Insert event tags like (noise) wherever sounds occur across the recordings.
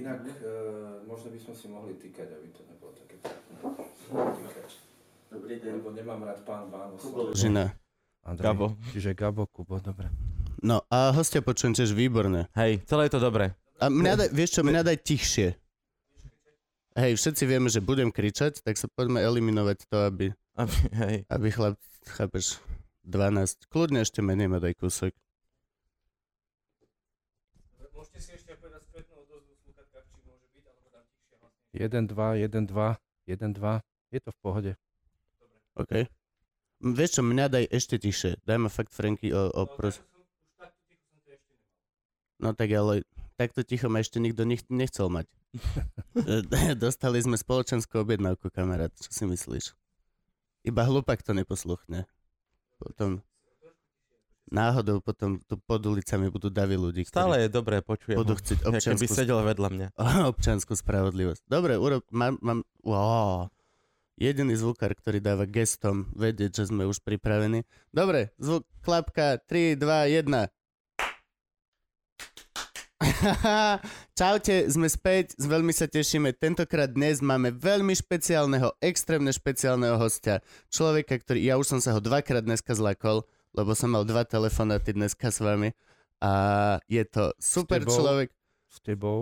Inak uh, možno by sme si mohli týkať, aby to nebolo také. Dobrý deň. Lebo nemám rád pán Bán. Žina. Andrej, Gabo. Čiže Gabo, Kubo, dobre. No a hostia počujem tiež výborné. Hej, celé je to dobré. A mňa daj, vieš čo, mňa daj tichšie. Hej, všetci vieme, že budem kričať, tak sa poďme eliminovať to, aby, Aby, hej. aby chlap, chápeš, 12, kľudne ešte menej ma daj kúsok. Môžete si ešte povedať spätnú odozvu v sluchatkách, či môže byť, alebo dám tichšie hlasne. 1, 2, 1, 2, 1, 2. Je to v pohode. OK. Vieš čo, mňa daj ešte tichšie. Daj ma fakt Franky o, o No, pros... No tak ale takto ticho ma ešte nikto nech, nechcel mať. (laughs) (laughs) Dostali sme spoločenskú objednávku, kamarát. Čo si myslíš? Iba hlupak to neposluchne. Potom náhodou potom tu pod ulicami budú davy ľudí, ktorí Stále je dobré, počujem. budú chcieť (laughs) Jak keby sedel vedľa mňa. (laughs) občiansku spravodlivosť. Dobre, urob, mám, mám, wow. Jediný zvukár, ktorý dáva gestom vedieť, že sme už pripravení. Dobre, zvuk, klapka, 3, 2, 1. Čaute, sme späť, veľmi sa tešíme. Tentokrát dnes máme veľmi špeciálneho, extrémne špeciálneho hostia. Človeka, ktorý, ja už som sa ho dvakrát dneska zlakol, lebo som mal dva telefonáty dneska s vami. A je to super tebou? človek. S tebou.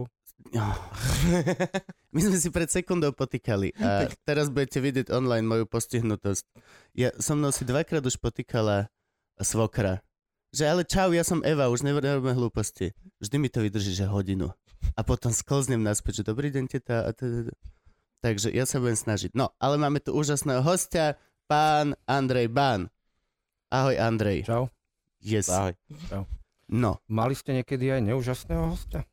(laughs) My sme si pred sekundou potýkali a teraz budete vidieť online moju postihnutosť. Ja so mnou si dvakrát už potýkala svokra. Že ale čau, ja som Eva, už nerobíme hlúposti. Vždy mi to vydrží, že hodinu. A potom sklznem naspäť, že dobrý deň, teta. A teda. Takže ja sa budem snažiť. No, ale máme tu úžasného hostia, pán Andrej Bán. Ahoj, Andrej. Čau. Yes. Ahoj. No, Mali ste niekedy aj neúžasného hostia?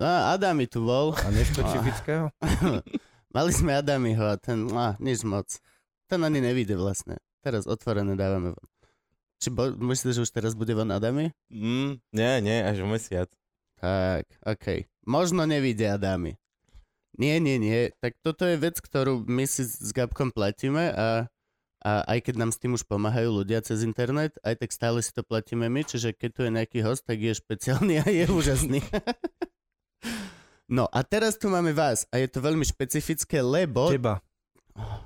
a Adami tu bol. A nešpecifického? (laughs) Mali sme Adamiho a ten, á, nič moc. Ten ani nevíde vlastne. Teraz otvorené dávame von. Či bo, myslíš, že už teraz bude von Adami? Mm, nie, nie, až o mesiac. Tak, okej. Možno nevíde Adami. Nie, nie, nie. Tak toto je vec, ktorú my si s Gabkom platíme a, a aj keď nám s tým už pomáhajú ľudia cez internet, aj tak stále si to platíme my, čiže keď tu je nejaký host, tak je špeciálny a je úžasný. (laughs) No a teraz tu máme vás a je to veľmi špecifické, lebo... Teba.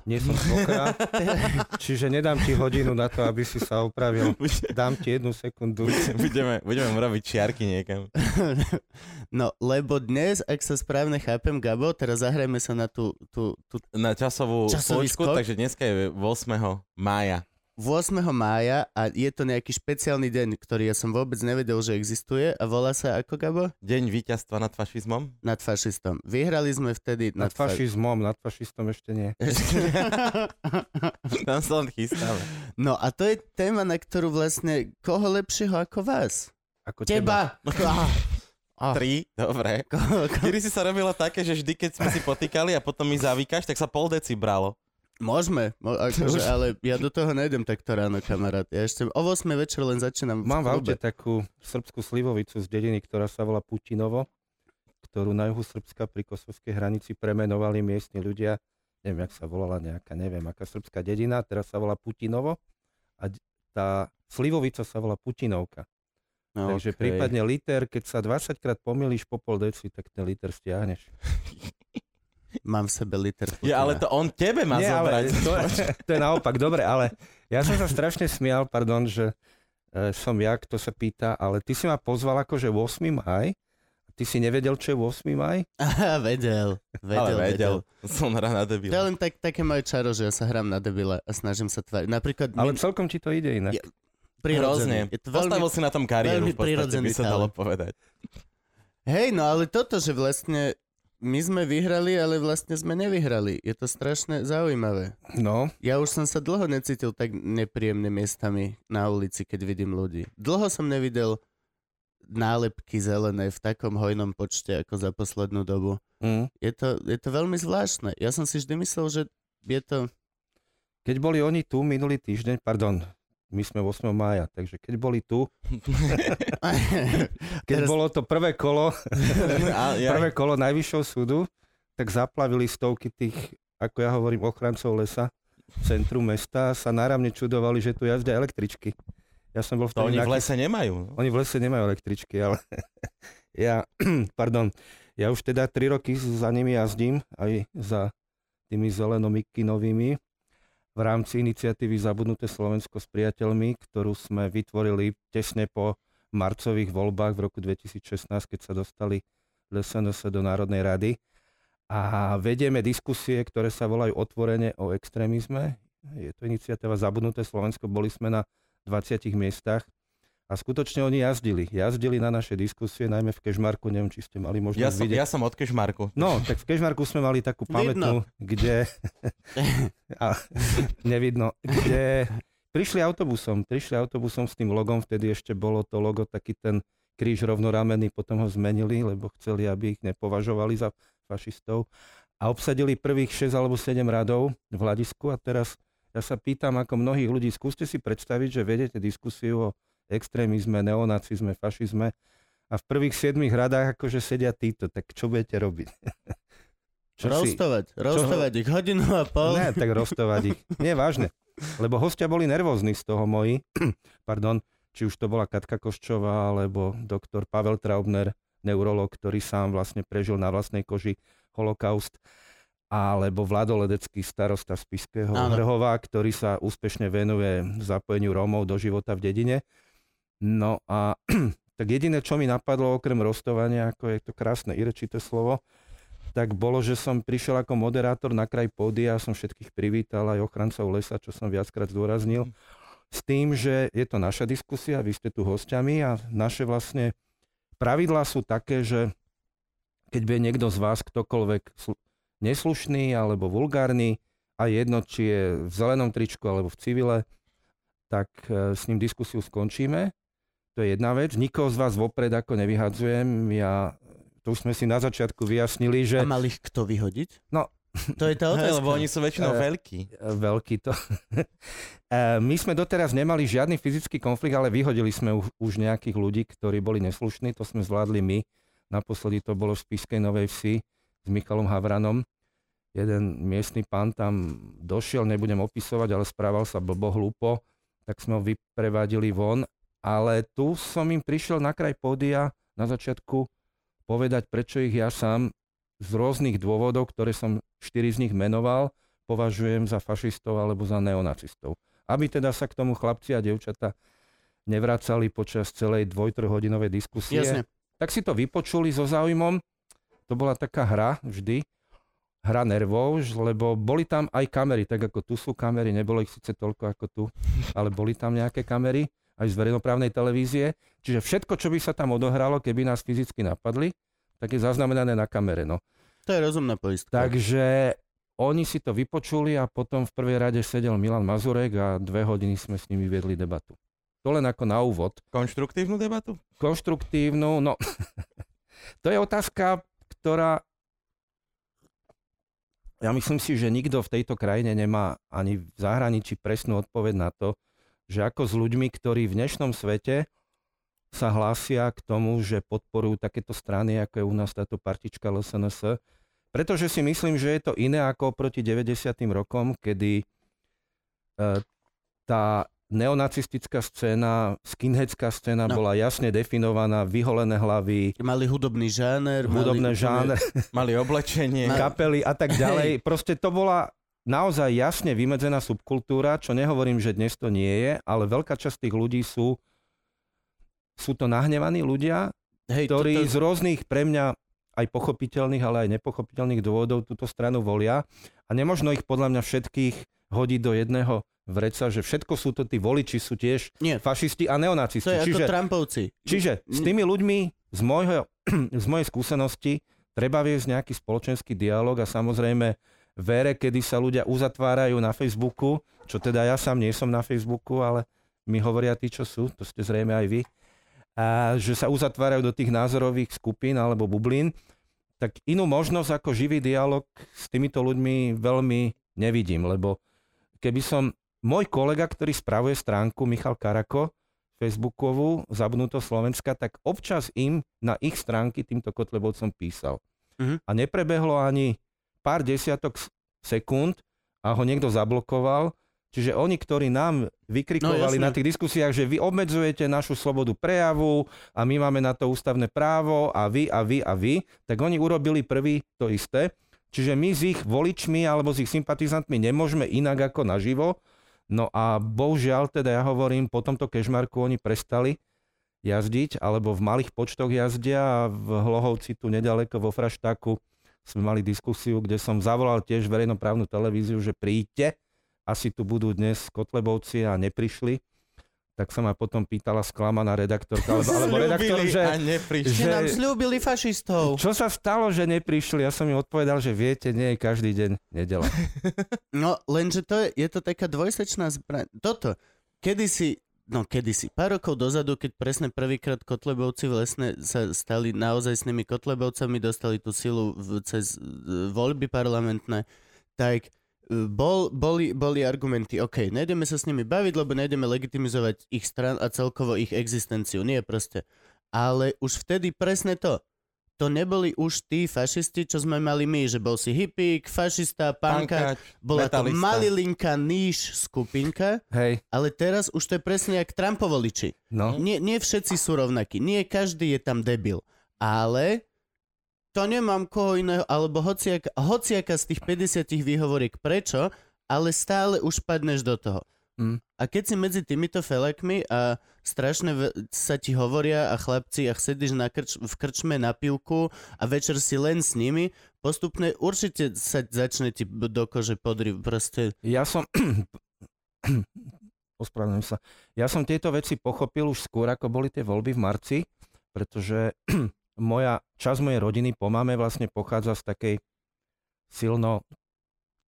Nie som svokra, čiže nedám ti hodinu na to, aby si sa opravil. Dám ti jednu sekundu. budeme, budeme mu robiť čiarky niekam. No, lebo dnes, ak sa správne chápem, Gabo, teraz zahrajme sa na tú, tú, tú Na časovú počku, takže dneska je 8. mája. 8. mája a je to nejaký špeciálny deň, ktorý ja som vôbec nevedel, že existuje a volá sa ako, Gabo? Deň víťazstva nad fašizmom. Nad fašistom. Vyhrali sme vtedy Nad nad, fa- fašizmom, nad fašistom ešte nie. (laughs) Tam sa len chystáme. No a to je téma, na ktorú vlastne koho lepšieho ako vás? Ako Teba! Ah. (laughs) Ah. Tri, dobre. Kedy si sa robilo také, že vždy, keď sme si potýkali a potom mi zavíkaš, tak sa pol deci bralo. Môžeme, mo- (laughs) akože, ale ja do toho nejdem takto ráno, kamarát. Ja ešte o 8 večer len začínam Mám v aute klube. takú srbskú slivovicu z dediny, ktorá sa volá Putinovo, ktorú na juhu Srbska pri kosovskej hranici premenovali miestni ľudia. Neviem, jak sa volala nejaká, neviem, aká srbská dedina, teraz sa volá Putinovo a tá slivovica sa volá Putinovka. No, Takže okej. prípadne liter, keď sa 20 krát pomýliš po pol deci, tak ten liter stiahneš. (laughs) Mám v sebe liter Ja, ale to on tebe má Nie, zobrať. ale to, to je naopak, dobre, ale ja som sa strašne smial, pardon, že e, som ja, kto sa pýta, ale ty si ma pozval akože 8. maj, ty si nevedel, čo je 8. maj? Aha, vedel, (laughs) vedel, ale vedel. vedel. Som hrá na To debil. je len tak, také moje čaro, že ja sa hrám na debila a snažím sa tváriť. Napríklad Ale ale celkom ti to ide inak. Ja-. Je to veľmi... Postavil si na tom kariéru, veľmi v podstate by sa dalo povedať. Hej, no ale toto, že vlastne my sme vyhrali, ale vlastne sme nevyhrali. Je to strašne zaujímavé. No, Ja už som sa dlho necítil tak nepríjemne miestami na ulici, keď vidím ľudí. Dlho som nevidel nálepky zelené v takom hojnom počte ako za poslednú dobu. mm. Je to, je to veľmi zvláštne. Ja som si vždy myslel, že je to... keď boli oni tu minulý týždeň, pardon, my sme 8. mája, takže keď boli tu, (laughs) (laughs) keď Teraz- bolo to prvé kolo, (laughs) prvé kolo najvyššieho súdu, tak zaplavili stovky tých, ako ja hovorím, ochrancov lesa v centru mesta sa náramne čudovali, že tu jazdia električky. Ja som bol v to oni v lese nemajú. Oni v lese nemajú električky, ale ja, (clears throat) pardon, Ja už teda 3 roky za nimi jazdím, aj za tými zeleno-mikinovými v rámci iniciatívy Zabudnuté Slovensko s priateľmi, ktorú sme vytvorili tesne po marcových voľbách v roku 2016, keď sa dostali LSNS do Národnej rady. A vedieme diskusie, ktoré sa volajú otvorene o extrémizme. Je to iniciatíva Zabudnuté Slovensko, boli sme na 20 miestach a skutočne oni jazdili. Jazdili na naše diskusie, najmä v Kešmarku, neviem, či ste mali možnosť Ja som, vidieť. ja som od Kešmarku. No, tak v Kešmarku sme mali takú pamätnú, kde... (laughs) a, nevidno. Kde prišli autobusom, prišli autobusom s tým logom, vtedy ešte bolo to logo taký ten kríž rovnoramenný, potom ho zmenili, lebo chceli, aby ich nepovažovali za fašistov. A obsadili prvých 6 alebo 7 radov v hľadisku a teraz ja sa pýtam, ako mnohých ľudí, skúste si predstaviť, že vedete diskusiu o extrémizme, neonacizme, fašizme a v prvých 7 radách akože sedia títo, tak čo budete robiť? (laughs) Čo si- Rostovať, rostovať ich hodinu a pol. Ne, tak roztovať ich. (laughs) Nie, vážne. Lebo hostia boli nervózni z toho moji. (clears throat) Pardon, či už to bola Katka Koščová, alebo doktor Pavel Traubner, neurolog, ktorý sám vlastne prežil na vlastnej koži holokaust alebo Vlado Ledecký, starosta z Piského Áno. Hrhova, ktorý sa úspešne venuje zapojeniu Rómov do života v dedine. No a (clears throat) tak jediné, čo mi napadlo, okrem rostovania, ako je to krásne irečité slovo, tak bolo, že som prišiel ako moderátor na kraj pódia a som všetkých privítal, aj ochrancov lesa, čo som viackrát zdôraznil, s tým, že je to naša diskusia, vy ste tu hostiami a naše vlastne pravidlá sú také, že keď bude niekto z vás ktokoľvek slu- neslušný alebo vulgárny a jedno, či je v zelenom tričku alebo v civile, tak e, s ním diskusiu skončíme. To je jedna vec. Nikoho z vás vopred ako nevyhadzujem. Ja, to už sme si na začiatku vyjasnili, že A mal ich kto vyhodiť? No. To je tá (laughs) otázka. lebo oni sú väčšinou Eh, veľkí. E, veľký to. (laughs) E, My sme doteraz nemali žiadny fyzický konflikt, ale vyhodili sme už, už nejakých ľudí, ktorí boli neslušní. To sme zvládli my. Naposledy to bolo v Spiskej Novej Vsi s Michalom Havranom. Jeden miestny pán tam došiel, nebudem opisovať, ale správal sa blbo, hlúpo, tak sme ho vyprevadili von. Ale tu som im prišiel na kraj pódia na začiatku povedať, prečo ich ja sám z rôznych dôvodov, ktoré som štyri z nich menoval, považujem za fašistov alebo za neonacistov. Aby teda sa k tomu chlapci a devčata nevracali počas celej dvoj-trojhodinovej diskusie. Jasne. Tak si to vypočuli so záujmom. To bola taká hra vždy, hra nervov, lebo boli tam aj kamery, tak ako tu sú kamery, nebolo ich síce toľko ako tu, ale boli tam nejaké kamery, aj z verejnoprávnej televízie. Čiže všetko, čo by sa tam odohralo, keby nás fyzicky napadli, tak je zaznamenané na kamere. No. To je rozumná poistka. Takže oni si to vypočuli a potom v prvej rade sedel Milan Mazurek a dve hodiny sme s nimi viedli debatu. To len ako na úvod. Konštruktívnu debatu? Konštruktívnu, no (laughs) to je otázka, ktorá ja myslím si, že nikto v tejto krajine nemá ani v zahraničí presnú odpoveď na to, že ako s ľuďmi, ktorí v dnešnom svete sa hlásia k tomu, že podporujú takéto strany, ako je u nás táto partička LSNS, pretože si myslím, že je to iné ako oproti 90. rokom, kedy e, tá neonacistická scéna, skinheadská scéna No. bola jasne definovaná, vyholené hlavy, Mali hudobný žáner. hudobné mali, žánre, Mali oblečenie. (laughs) kapely a tak ďalej. (laughs) Proste to bola naozaj jasne vymedzená subkultúra, čo nehovorím, že dnes to nie je, ale veľká časť tých ľudí sú, sú to nahnevaní ľudia, Hej, ktorí toto, z rôznych pre mňa aj pochopiteľných, ale aj nepochopiteľných dôvodov túto stranu volia a nemožno ich podľa mňa všetkých hodiť do jedného vreca, že všetko sú to tí voliči, sú tiež Nie. fašisti a to neonacisti. je ako Čiže Trumpovci. Čiže s tými ľuďmi z, môjho, (clears throat) z mojej skúsenosti treba viesť nejaký spoločenský dialog a samozrejme v ére, kedy sa ľudia uzatvárajú na Facebooku, čo teda ja sám nie som na Facebooku, ale mi hovoria tí, čo sú, to ste zrejme aj vy, a že sa uzatvárajú do tých názorových skupín alebo bublín, tak inú možnosť ako živý dialog s týmito ľuďmi veľmi nevidím, lebo keby som môj kolega, ktorý spravuje stránku Michal Karako, Facebookovú, Zabudnuto Slovenska, tak občas im na ich stránky týmto Kotlebovcom písal. Mhm. A neprebehlo ani pár desiatok sekúnd a ho niekto zablokoval, Čiže oni, ktorí nám vykrikovali No, jasne. na tých diskusiách, že vy obmedzujete našu slobodu prejavu a my máme na to ústavné právo a vy a vy a vy, tak oni urobili prvý to isté. Čiže my s ich voličmi alebo s ich sympatizantmi nemôžeme inak ako naživo. No a bohužiaľ, teda ja hovorím, po tomto kežmarku oni prestali jazdiť, alebo v malých počtoch jazdia a v Hlohovci tu nedaleko vo Fraštáku sme mali diskusiu, kde som zavolal tiež verejnoprávnu televíziu, že príďte, asi tu budú dnes Kotlebovci a neprišli. Tak sa ma potom pýtala sklamaná redaktorka, alebo, alebo redaktor, že, a neprišli. Že že- nám slúbili fašistov. čo sa stalo, že neprišli. Ja som im odpovedal, že viete, nie je každý deň nedela. No, lenže to je, je to taká dvojsečná zbraň. Toto, kedysi, no kedysi, pár rokov dozadu, keď presne prvýkrát Kotlebovci v Lesne sa stali naozaj s nimi Kotlebovcami, dostali tú silu v, cez e, voľby parlamentné, tak e, bol, boli, boli argumenty, OK, nejdeme sa s nimi baviť, lebo nejdeme legitimizovať ich stran a celkovo ich existenciu. Nie proste. Ale už vtedy presne to. To neboli už tí fašisti, čo sme mali my, že bol si hippík, fašista, panka, bola to malilinká níž skupinka, Hej, ale teraz už to je presne jak Trumpovoliči. no. Nie, nie všetci sú rovnakí, nie každý je tam debil, ale to nemám koho iného, alebo hociak, hociaka z tých 50 výhovoriek prečo, ale stále už padneš do toho. Mm. A keď si medzi týmito felakmi a strašne sa ti hovoria a chlapci a sedíš na krč- v krčme na pivku a večer si len s nimi, postupne určite sa začne ti do kože podri, proste Ja som... (clears throat) Ospravedlňujem sa. Ja som tieto veci pochopil už skôr, ako boli tie voľby v marci, pretože (clears throat) moja, časť mojej rodiny po mame vlastne pochádza z takej silno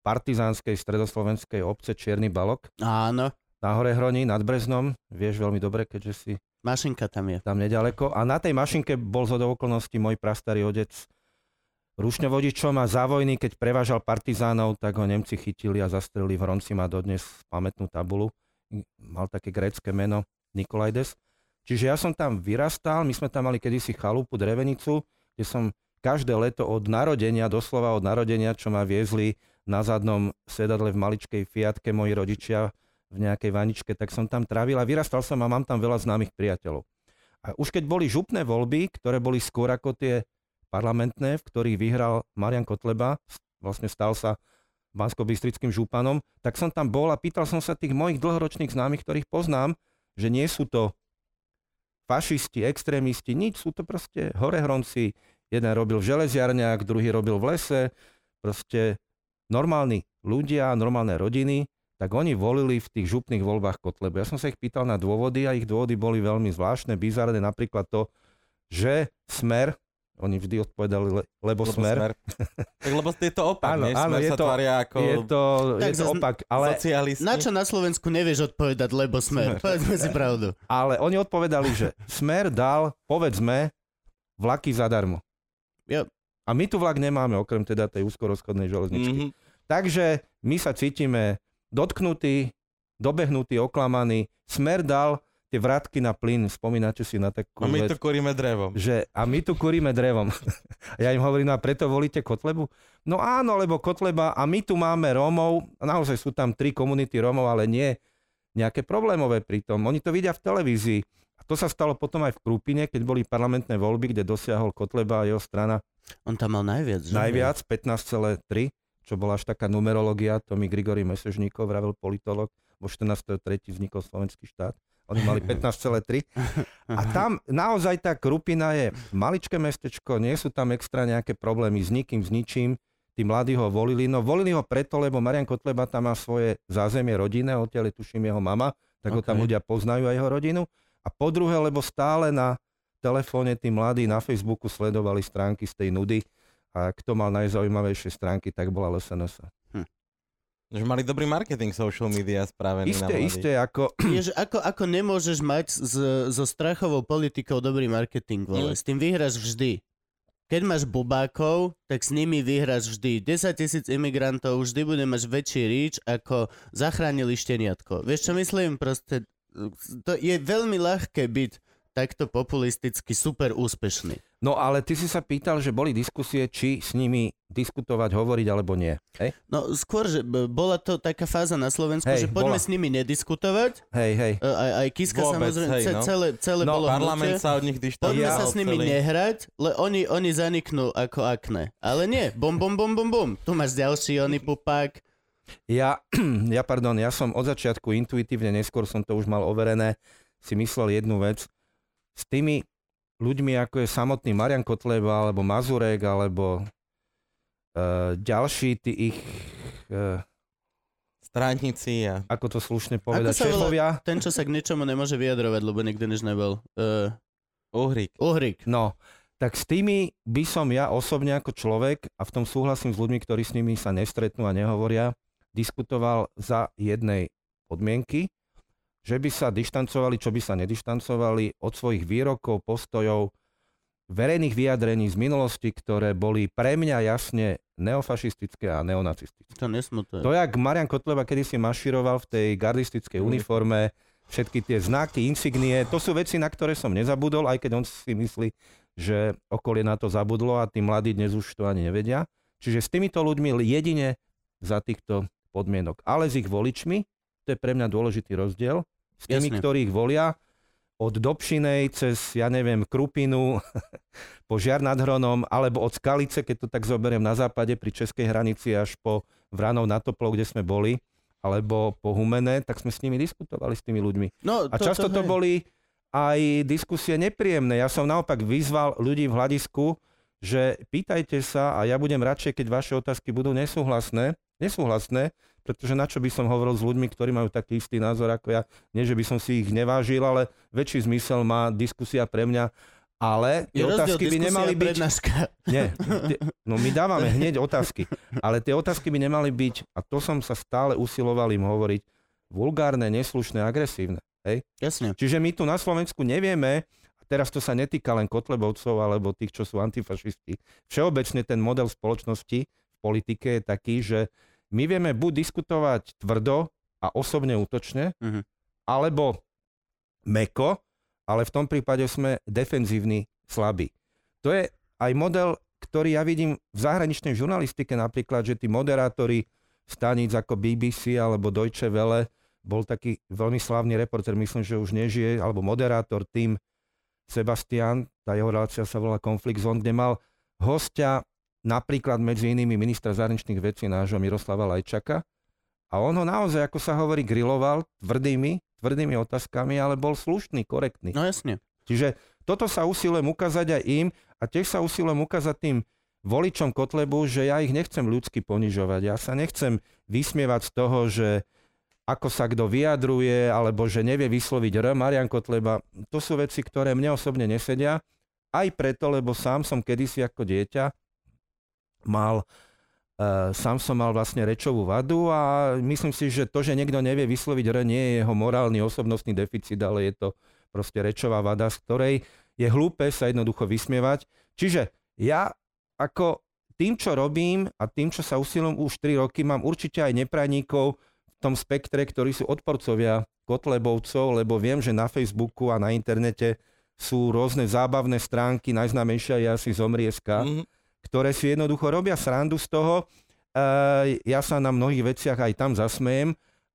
partizánskej stredoslovenskej obce Čierny Balok áno, na Hore Hroní nad Breznom. Vieš veľmi dobre, keďže si mašinka tam je. tam nedaleko. A na tej mašinke bol zo okolností môj prastarý otec rušňovodičom a za vojny, keď prevážal partizánov, tak ho Nemci chytili a zastrelili v Hronci, má dodnes pamätnú tabulu. Mal také grécke meno Nikolajdes. Čiže ja som tam vyrastal, my sme tam mali kedysi chalupu, drevenicu, kde som každé leto od narodenia, doslova od narodenia, čo ma viezli na zadnom sedadle v maličkej Fiatke moji rodičia v nejakej vaničke, tak som tam trávil a vyrastal som a mám tam veľa známych priateľov. A už keď boli župné voľby, ktoré boli skôr ako tie parlamentné, v ktorých vyhral Marian Kotleba, vlastne stal sa bansko-bystrickým županom, tak som tam bol a pýtal som sa tých mojich dlhoročných známych, ktorých poznám, že nie sú to fašisti, extrémisti, nič, sú to proste horehronci. Jeden robil v železiarniach, druhý robil v lese, proste normálni ľudia, normálne rodiny, tak oni volili v tých župných voľbách Kotlebu. Ja som sa ich pýtal na dôvody a ich dôvody boli veľmi zvláštne, bizarné, napríklad to, že smer, oni vždy odpovedali, le- lebo, Lebo smer, tak lebo je to opak, Áno, nie? áno, Smer je sa to- tvária ako je to, Tak je to opak, ale, socialisti. Na čo na Slovensku nevieš odpovedať, lebo smer? Smer. (laughs) Povedzme si pravdu. ale oni odpovedali, že smer dal, povedzme, vlaky zadarmo. Jo. A my tu vlak nemáme, okrem teda tej úzkorozchodnej železničky. Mhm. Takže my sa cítime dotknutí, dobehnutí, oklamaní. Smer dal tie vratky na plyn, spomínate si na takú A my vec, tu kuríme drevom. že a my tu kuríme drevom. (laughs) ja im hovorím, no a preto volíte Kotlebu? No áno, lebo Kotleba a my tu máme Rómov, naozaj sú tam tri komunity Rómov, ale nie nejaké problémové pritom. Oni to vidia v televízii. A to sa stalo potom aj v Krúpine, keď boli parlamentné voľby, kde dosiahol Kotleba a jeho strana On tam mal najviac, že? najviac, 15,3, čo bola až taká numerológia, to mi Grigory Mesežníkov, vravil politolog, vo 14.3. vznikol slovenský štát. Oni mali (laughs) 15,3. A tam naozaj tá Krupina je maličké mestečko, nie sú tam extra nejaké problémy s nikým, s ničím. Tí mladí ho volili. No volili ho preto, lebo Marian Kotleba tam má svoje zázemie rodinné, odtiaľ tuším jeho mama, tak ho tam ľudia poznajú aj jeho rodinu. A po druhé, lebo stále na telefóne tí mladí na Facebooku sledovali stránky z tej nudy a kto mal najzaujímavejšie stránky, tak bola LSNS. Že mali dobrý marketing social media spravený na Isté, mladých. isté, ako... (clears throat) Je, že ako, ako nemôžeš mať s, so strachovou politikou dobrý marketing, vole. Mm. S tým vyhráš vždy. Keď máš bubákov, tak s nimi vyhráš vždy. 10 tisíc imigrantov vždy bude mať väčší reach, ako zachránili šteniatko. Vieš čo myslím? Proste, to je veľmi ľahké byť takto populisticky super úspešný. No ale ty si sa pýtal, že boli diskusie, či s nimi diskutovať, hovoriť alebo nie. Hej, No skôr, že bola to taká fáza na Slovensku, Hej, že poďme bola. s nimi nediskutovať. hej, hej. E, Aj, aj Kiska Vôbec, samozrejme, hej, no. celé, celé No, bolo Parlament hnutie. sa od nich dištancoval. Poďme Ja sa s nimi celý. nehrať, le oni, oni zaniknú ako akné. Ale nie, bom, bom, bom, bom, bom. Tu máš ďalší oný pupák. Ja, (clears throat) ja, pardon, ja som od začiatku intuitívne, neskôr som to už mal overené, si myslel jednu vec. S tými ľuďmi, ako je samotný Marian Kotleba, alebo Mazurek, alebo uh, ďalší tí ich, uh, Stránnici a... ako to slušne povedať, šéfovia. Ten, čo sa k ničomu nemôže vyjadrovať, lebo nikdy než nebol. Uh, Uhrik. Uhrik. No, tak s tými by som ja osobne ako človek, a v tom súhlasím s ľuďmi, ktorí s nimi sa nestretnú a nehovoria, diskutoval za jednej podmienky, že by sa dištancovali, čo by sa nedištancovali od svojich výrokov, postojov, verejných vyjadrení z minulosti, ktoré boli pre mňa jasne neofašistické a neonacistické. To nesmú to. Jak Marian Kotleba kedysi maširoval v tej gardistickej Mhm. uniforme, všetky tie znaky, insignie, to sú veci, na ktoré som nezabudol, aj keď on si myslí, že okolie na to zabudlo a tí mladí dnes už to ani nevedia. Čiže s týmito ľuďmi jedine za týchto podmienok. Ale s ich voličmi, to je pre mňa dôležitý rozdiel, s tými, Jasne. ktorí ich volia, od Dobšinej cez, ja neviem, Krupinu, (laughs) po Žiar nad Hronom, alebo od Skalice, keď to tak zoberiem na západe pri českej hranici až po Vranov na Toplo, kde sme boli, alebo po Humene, tak sme s nimi diskutovali, s tými ľuďmi. No, A často to hej. boli aj diskusie nepríjemné. Ja som naopak vyzval ľudí v hľadisku, že pýtajte sa a ja budem radšej, keď vaše otázky budú nesúhlasné, nesúhlasné, pretože na čo by som hovoril s ľuďmi, ktorí majú taký istý názor ako ja. Nie, že by som si ich nevážil, ale väčší zmysel má diskusia pre mňa. Ale tie otázky by nemali byť... prednáška. (laughs) Nie, tie, no my dávame (laughs) hneď otázky, ale tie otázky by nemali byť, a to som sa stále usiloval im hovoriť, vulgárne, neslušné, agresívne. Hej? Jasne. Čiže my tu na Slovensku nevieme, a teraz to sa netýka len Kotlebovcov alebo tých, čo sú antifašisti. Všeobecne ten model spoločnosti v politike je taký, že my vieme buď diskutovať tvrdo a osobne útočne, Mhm. alebo meko, ale v tom prípade sme defenzívni, slabí. To je aj model, ktorý ja vidím v zahraničnej žurnalistike napríklad, že tí moderátori staníc ako BBC alebo Deutsche Welle, bol taký veľmi slávny reporter, myslím, že už nežije, alebo moderátor tým Sebastian, tá jeho relácia sa volá Conflict Zone, kde mal hostia napríklad medzi inými ministra zahraničných vecí nášho Miroslava Lajčaka a on ho naozaj, ako sa hovorí, griloval tvrdými, tvrdými otázkami, ale bol slušný, korektný. No jasne. Čiže toto sa usilujem ukázať aj im a tiež sa usilujem ukázať tým voličom Kotlebu, že ja ich nechcem ľudsky ponižovať. Ja sa nechcem vysmievať z toho, že ako sa kto vyjadruje, alebo že nevie vysloviť R. Marian Kotleba. To sú veci, ktoré mne osobne nesedia. Aj preto, lebo sám som kedysi ako dieťa mal Uh, sám som mal vlastne rečovú vadu a myslím si, že to, že niekto nevie vysloviť R, nie je jeho morálny osobnostný deficit, ale je to proste rečová vada, z ktorej je hlúpe sa jednoducho vysmievať. Čiže ja ako tým, čo robím a tým, čo sa usilujem už 3 roky, mám určite aj neprajníkov v tom spektre, ktorí sú odporcovia Kotlebovcov, lebo viem, že na Facebooku a na internete sú rôzne zábavné stránky, najznámejšia je asi Zomrieska, Mhm. Ktoré si jednoducho robia srandu z toho. E, ja sa na mnohých veciach aj tam zasmejem,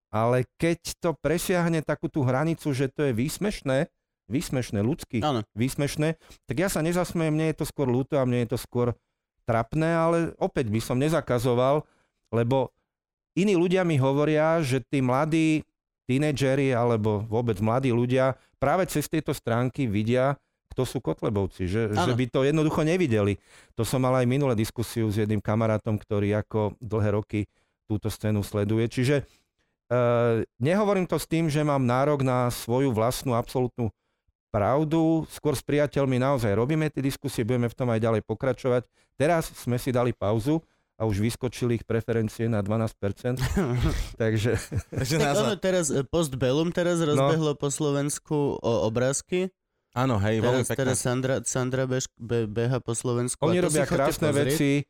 ale keď to presiahne takú tú hranicu, že to je výsmešné, výsmešné, ľudský, Áno. výsmešné, tak ja sa nezasmejem, mne je to skôr ľúto a mne je to skôr trapné, ale opäť by som nezakazoval, lebo iní ľudia mi hovoria, že tí mladí tínedžeri alebo vôbec mladí ľudia práve cez tieto stránky vidia, kto sú Kotlebovci, že, že by to jednoducho nevideli. To som mal aj minulé diskusiu s jedným kamarátom, ktorý ako dlhé roky túto scénu sleduje. Čiže e, nehovorím to s tým, že mám nárok na svoju vlastnú absolútnu pravdu. Skôr s priateľmi naozaj robíme tie diskusie, budeme v tom aj ďalej pokračovať. Teraz sme si dali pauzu a už vyskočili ich preferencie na 12%. (laughs) Takže Takže Tak ono teraz, e, Postbellum teraz rozbehlo po Slovensku o obrázky. Áno, hej, veľmi Teraz, pekné. teraz Sandra, Sandra bež, be, beha po Slovensku. oni robia krásne veci.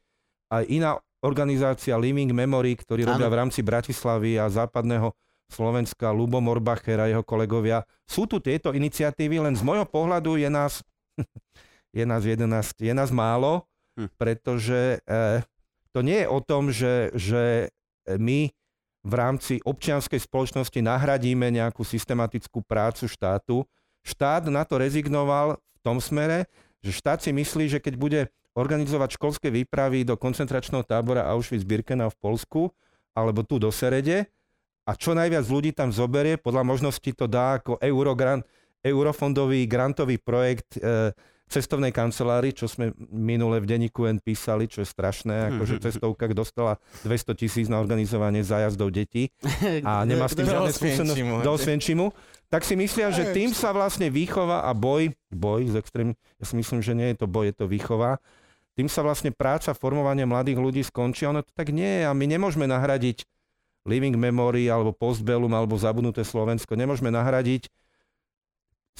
Aj iná organizácia Living Memory, ktorí robia v rámci Bratislavy a západného Slovenska, Lubo Morbacher a jeho kolegovia. Sú tu tieto iniciatívy, len z môjho pohľadu je nás (laughs) je nás 11, je nás málo, Hm. pretože e, to nie je o tom, že, že my v rámci občianskej spoločnosti nahradíme nejakú systematickú prácu štátu. Štát na to rezignoval v tom smere, že štát si myslí, že keď bude organizovať školské výpravy do koncentračného tábora Auschwitz-Birkenau v Polsku alebo tu do Serede a čo najviac ľudí tam zoberie, podľa možnosti to dá ako eurofondový grantový projekt e, cestovnej kancelárii, čo sme minule v denníku N písali, čo je strašné, akože cestovka dostala 200 tisíc na organizovanie zájazdov detí (laughs) a nemá s tým žiadne skúsenosti do Osvienčimu, tak si myslia, že tým sa vlastne výchova a boj, boj z extrém, ja si myslím, že nie je to boj, je to výchova, tým sa vlastne práca, formovanie mladých ľudí skončí. Ono to tak nie je a my nemôžeme nahradiť Living Memory alebo Postbellum alebo Zabudnuté Slovensko. Nemôžeme nahradiť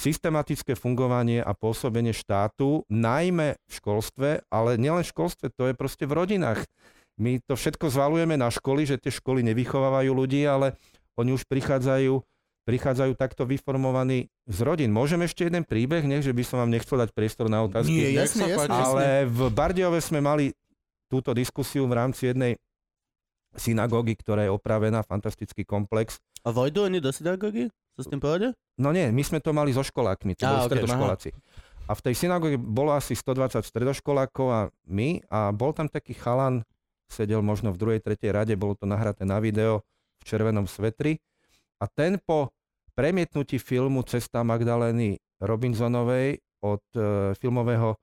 systematické fungovanie a pôsobenie štátu, najmä v školstve, ale nielen v školstve, to je proste v rodinách. My to všetko zvalujeme na školy, že tie školy nevychovávajú ľudí, ale oni už prichádzajú, prichádzajú takto vyformovaní z rodín. Môžem ešte jeden príbeh, nie, že by som vám nechcel dať priestor na otázky. Nie, Nech jasne, jasne. Ale v Bardiove sme mali túto diskusiu v rámci jednej synagógy, ktorá je opravená, fantastický komplex. A vojdu oni do synagógy? Sú s tým pohode? No nie, my sme to mali so školákmi, to boli stredoškoláci. A v tej synagóge bolo asi 120 stredoškolákov a my a bol tam taký chalan, sedel možno v druhej, tretej rade, bolo to nahraté na video v červenom svetri a ten po premietnutí filmu Cesta Magdalény Robinsonovej od e, filmového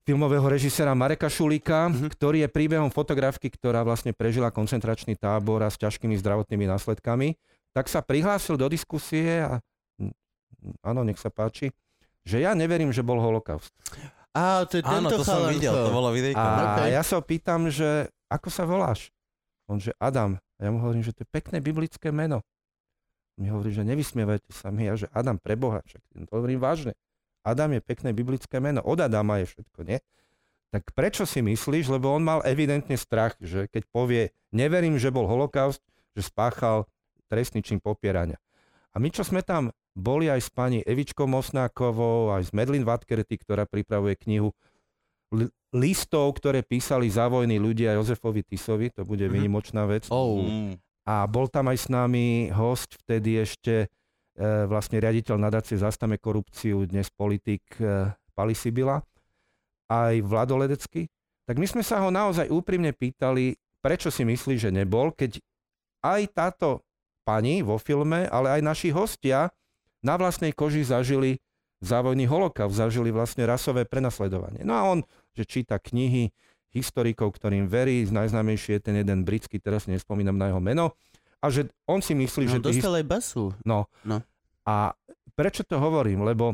filmového režisera Mareka Šulíka, Mhm. ktorý je príbehom fotografky, ktorá vlastne prežila koncentračný tábor a s ťažkými zdravotnými následkami, tak sa prihlásil do diskusie a áno, nech sa páči, že ja neverím, že bol holokaust. Á, to je Áno, tento to som videl, to bolo videjko. A Ok. ja sa ho pýtam, že ako sa voláš? On, že Adam. A ja mu hovorím, že to je pekné biblické meno. Mi hovorí, že nevysmievajte sa mi. Ja, že Adam, preboha, však to hovorím vážne. Adam je pekné biblické meno. Od Adama je všetko, nie? Tak prečo si myslíš? Lebo on mal evidentne strach, že keď povie, neverím, že bol holokaust, že spáchal trestný čin popierania. A my, čo sme tam boli aj s pani Evičkou Mosnákovou, aj s Medlin Vatkerty, ktorá pripravuje knihu li- listov, ktoré písali za vojny ľudia Jozefovi Tisovi, to bude Mhm. výnimočná vec. Oh. A bol tam aj s nami host, vtedy ešte e, vlastne riaditeľ nadácie Zastame korupciu, dnes politik e, Pali Sibila, aj Vlado Ledecký. Tak my sme sa ho naozaj úprimne pýtali, prečo si myslí, že nebol, keď aj táto pani vo filme, ale aj naši hostia na vlastnej koži zažili závojný holokaust, zažili vlastne rasové prenasledovanie. No a on, že číta knihy historikov, ktorým verí, najznámejší je ten jeden britský, teraz nespomínam na jeho meno, a že on si myslí, No, že... dostal aj basu. No. No. A prečo to hovorím? Lebo,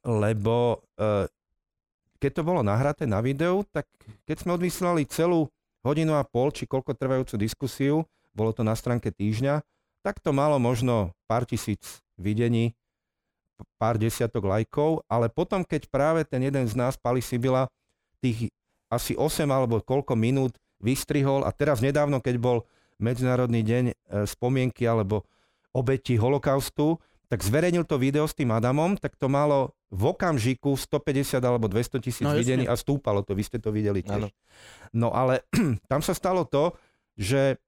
lebo e, keď to bolo nahraté na videu, tak keď sme odvysielali celú hodinu a pol, či koľko trvajúcu diskusiu, bolo to na stránke týždňa, tak to malo možno pár tisíc videní, pár desiatok lajkov, ale potom, keď práve ten jeden z nás, Pali Sibila, tých asi 8 alebo koľko minút vystrihol a teraz nedávno, keď bol Medzinárodný deň e, spomienky alebo obeti holokaustu, tak zverejnil to video s tým Adamom, tak to malo v okamžiku 150 alebo 200 tisíc No, videní a stúpalo to, vy ste to videli tiež. No ale (clears throat) tam sa stalo to, že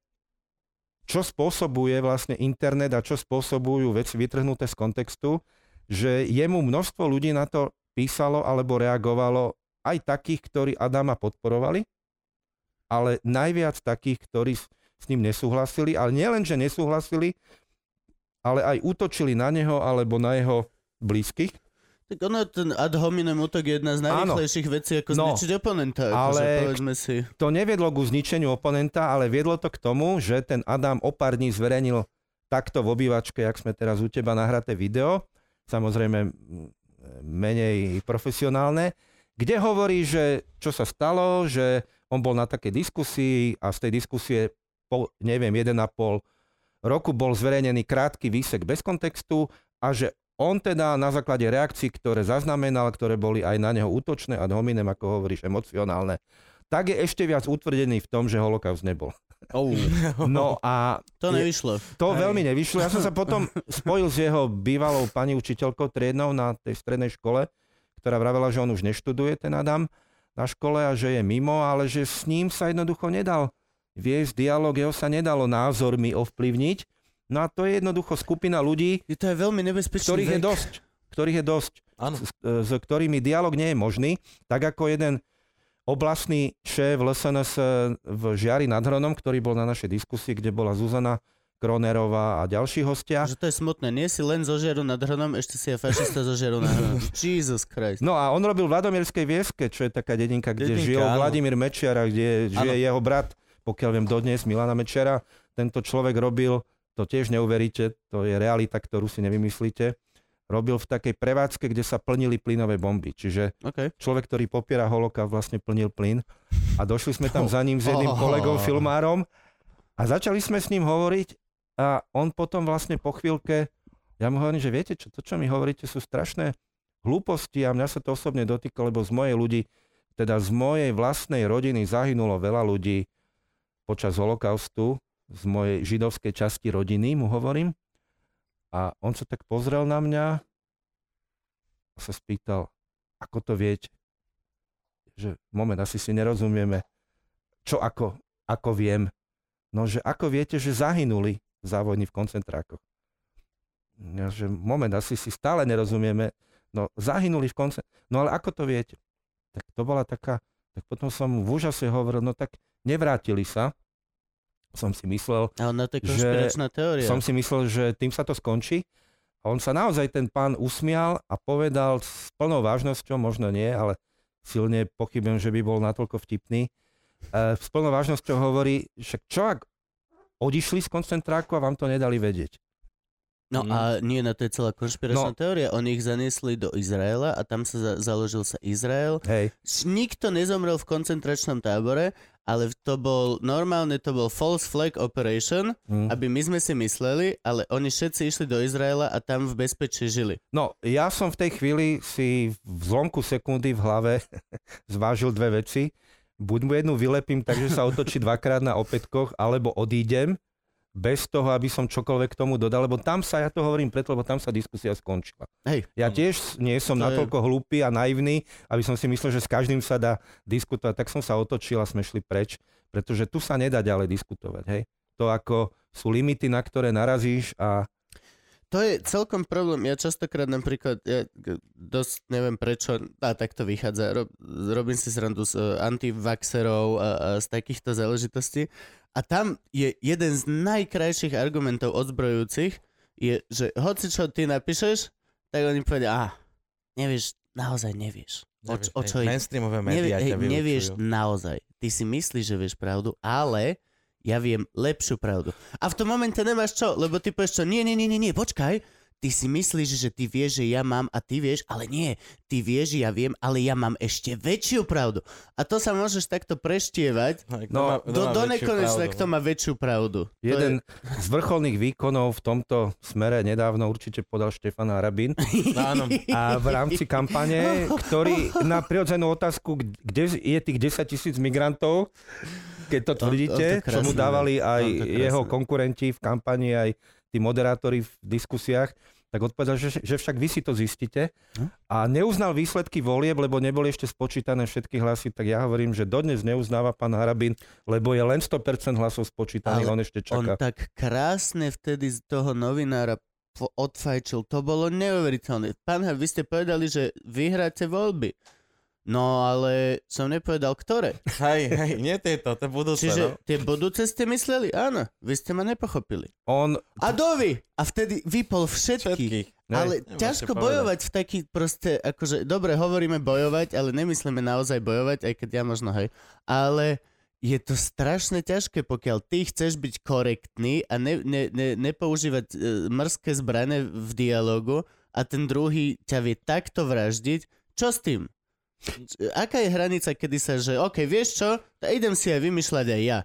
čo spôsobuje vlastne internet a čo spôsobujú veci vytrhnuté z kontextu, že jemu množstvo ľudí na to písalo alebo reagovalo aj takých, ktorí Adama podporovali, ale najviac takých, ktorí s, ním nesúhlasili, ale nielen, že nesúhlasili, ale aj útočili na neho alebo na jeho blízkych. Tak ono, ten ad hominem útok je jedna z najrýchlejších vecí, ako No, zničiť oponenta. ale- Akože, si. To neviedlo ku zničeniu oponenta, ale viedlo to k tomu, že ten Adam o pár dní zverejnil takto v obývačke, jak sme teraz u teba nahraté video, samozrejme menej profesionálne, kde hovorí, že čo sa stalo, že on bol na takej diskusii a z tej diskusie po, neviem, 1,5 roku bol zverejnený krátky výsek bez kontextu a že on teda na základe reakcií, ktoré zaznamenal, ktoré boli aj na neho útočné a hominem, ako hovoríš, emocionálne, tak je ešte viac utvrdený v tom, že holokaust nebol. Oh, (laughs) No a to nevyšlo. to Hej. veľmi nevyšlo. Ja som sa potom spojil s jeho bývalou pani učiteľkou triednou na tej strednej škole, ktorá vravela, že on už neštuduje, ten Adam, na škole a že je mimo, ale že s ním sa jednoducho nedal viesť dialog, jeho sa nedalo názormi ovplyvniť. No a to je jednoducho skupina ľudí, Je to je veľmi nebezpečný ktorých je vek. dosť. Ktorých je dosť. S, s ktorými dialog nie je možný. Tak ako jeden oblastný šéf LSNS v Žiari nad Hronom, ktorý bol na našej diskusii, kde bola Zuzana Kronerová a ďalší hostia. Že to je smutné. Nie si len zo žiaru nad hronom, ešte si je fašista zo žiaru nad hronom. (laughs) Jesus Christ. No a on robil v Ladomierskej Vieske, čo je taká dedinka, kde Dedinka, žil áno. Vladimír Mečiara, kde žije Áno. jeho brat, pokiaľ viem dodnes, Milana Mečiara. Tento človek robil, to tiež neuveríte, to je realita, ktorú si nevymyslíte, robil v takej prevádzke, kde sa plnili plynové bomby. Čiže OK. človek, ktorý popiera holoka, vlastne plnil plyn. A došli sme tam (laughs) za ním s jedným Oh. kolegom, filmárom a začali sme s ním hovoriť a on potom vlastne po chvíľke, ja mu hovorím, že viete čo, to, čo mi hovoríte, sú strašné hlúposti a mňa sa to osobne dotýka, lebo z mojej ľudí, teda z mojej vlastnej rodiny zahynulo veľa ľudí počas holokaustu, z mojej židovskej časti rodiny, mu hovorím. A on sa tak pozrel na mňa a sa spýtal, ako to viete? Že moment, asi si nerozumieme. Čo ako, ako viem? No, že ako viete, že zahynuli za vojny v koncentrákoch? Ja, že moment, asi si stále nerozumieme. No, zahynuli v koncentrákoch. No ale ako to viete? Tak to bola taká, tak potom som v úžase hovoril, no tak nevrátili sa. Som si myslel, A ona to je Že teória. som si myslel, že tým sa to skončí. A on sa naozaj, ten pán, usmial a povedal s plnou vážnosťou, možno nie, ale silne pochybujem, že by bol natoľko vtipný. E, s plnou vážnosťou hovorí, však čo ak odišli z koncentráku a vám to nedali vedieť. No Mm. a nie, no to je celá konšpiračná No. teória. Oni ich zaniesli do Izraela a tam sa za- založil sa Izrael. Hej, Nikto nezomrel v koncentračnom tábore, ale to bol, normálne to bol false flag operation, hm. aby my sme si mysleli, ale oni všetci išli do Izraela a tam v bezpečí žili. No, ja som v tej chvíli si v zlomku sekundy v hlave (laughs) zvážil dve veci. Buď mu jednu vylepím, takže sa otočí dvakrát na opätkoch, alebo odídem bez toho, aby som čokoľvek k tomu dodal, lebo tam sa, ja to hovorím preto, lebo tam sa diskusia skončila. Hej, Ja tiež nie som To je- natoľko hlúpy a naivný, aby som si myslel, že s každým sa dá diskutovať. Tak som sa otočil a sme šli preč, pretože tu sa nedá ďalej diskutovať. Hej? To ako sú limity, na ktoré narazíš a To je celkom problém. Ja častokrát napríklad, ja dosť neviem prečo, a tak to vychádza, rob, robím si srandu z uh, antivaxerov a, a z takýchto záležitostí. A tam je jeden z najkrajších argumentov odzbrojujúcich, je, že hoci čo ty napíšeš, tak oni povedia, a nevieš, naozaj nevieš. O, Nevieš, o hej, čo ide? Mainstreamové Nevie, médiá hej, vylúčujú. nevieš naozaj. Ty si myslíš, že vieš pravdu, ale ja viem lepšiu pravdu. A v tom momente nemáš čo, lebo ty povieš čo, nie, nie, nie, nie, nie, počkaj, ty si myslíš, že ty vieš, že ja mám a ty vieš, ale nie, ty vieš, že ja viem, ale ja mám ešte väčšiu pravdu. A to sa môžeš takto preštievať Hej, kto No, má- kto do, má do väčšiu nekonečna, pravdu? kto má väčšiu pravdu. Jeden z vrcholných výkonov v tomto smere nedávno určite podal Štefan Harabín No, áno. a v rámci kampane, ktorý na prirodzenú otázku, kde je tých 10 tisíc migrantov, keď to tvrdíte, to čo mu dávali aj to jeho konkurenti v kampani, aj tí moderátori v diskusiách, tak odpovedal, že, že však vy si to zistíte Hm? a neuznal výsledky volieb, lebo neboli ešte spočítané všetky hlasy, tak ja hovorím, že dodnes neuznáva pán Harabín, lebo je len 100% hlasov spočítaných, Ale on ešte On čaká. tak krásne vtedy z toho novinára odfajčil. To bolo neuveriteľné. Pán Har, vy ste povedali, že vyhráte voľby. No ale som nepovedal, ktoré. (laughs) Hej, hej, nie tieto, to budúce, Čiže no. tie budúce ste mysleli? Áno, vy ste ma nepochopili. On, A dovi! A vtedy vypol všetky. Všetkých. Ale Nemôžete ťažko povedať. bojovať v taký proste, akože, dobre, hovoríme bojovať, ale nemyslíme naozaj bojovať, aj keď ja možno, hej. Ale je to strašne ťažké, pokiaľ ty chceš byť korektný a ne, ne, ne, nepoužívať e, mrzké zbrane v dialogu a ten druhý ťa vie takto vraždiť, čo s tým? Aká je hranica, kedy sa, že OK, vieš čo, idem si aj vymýšľať aj ja.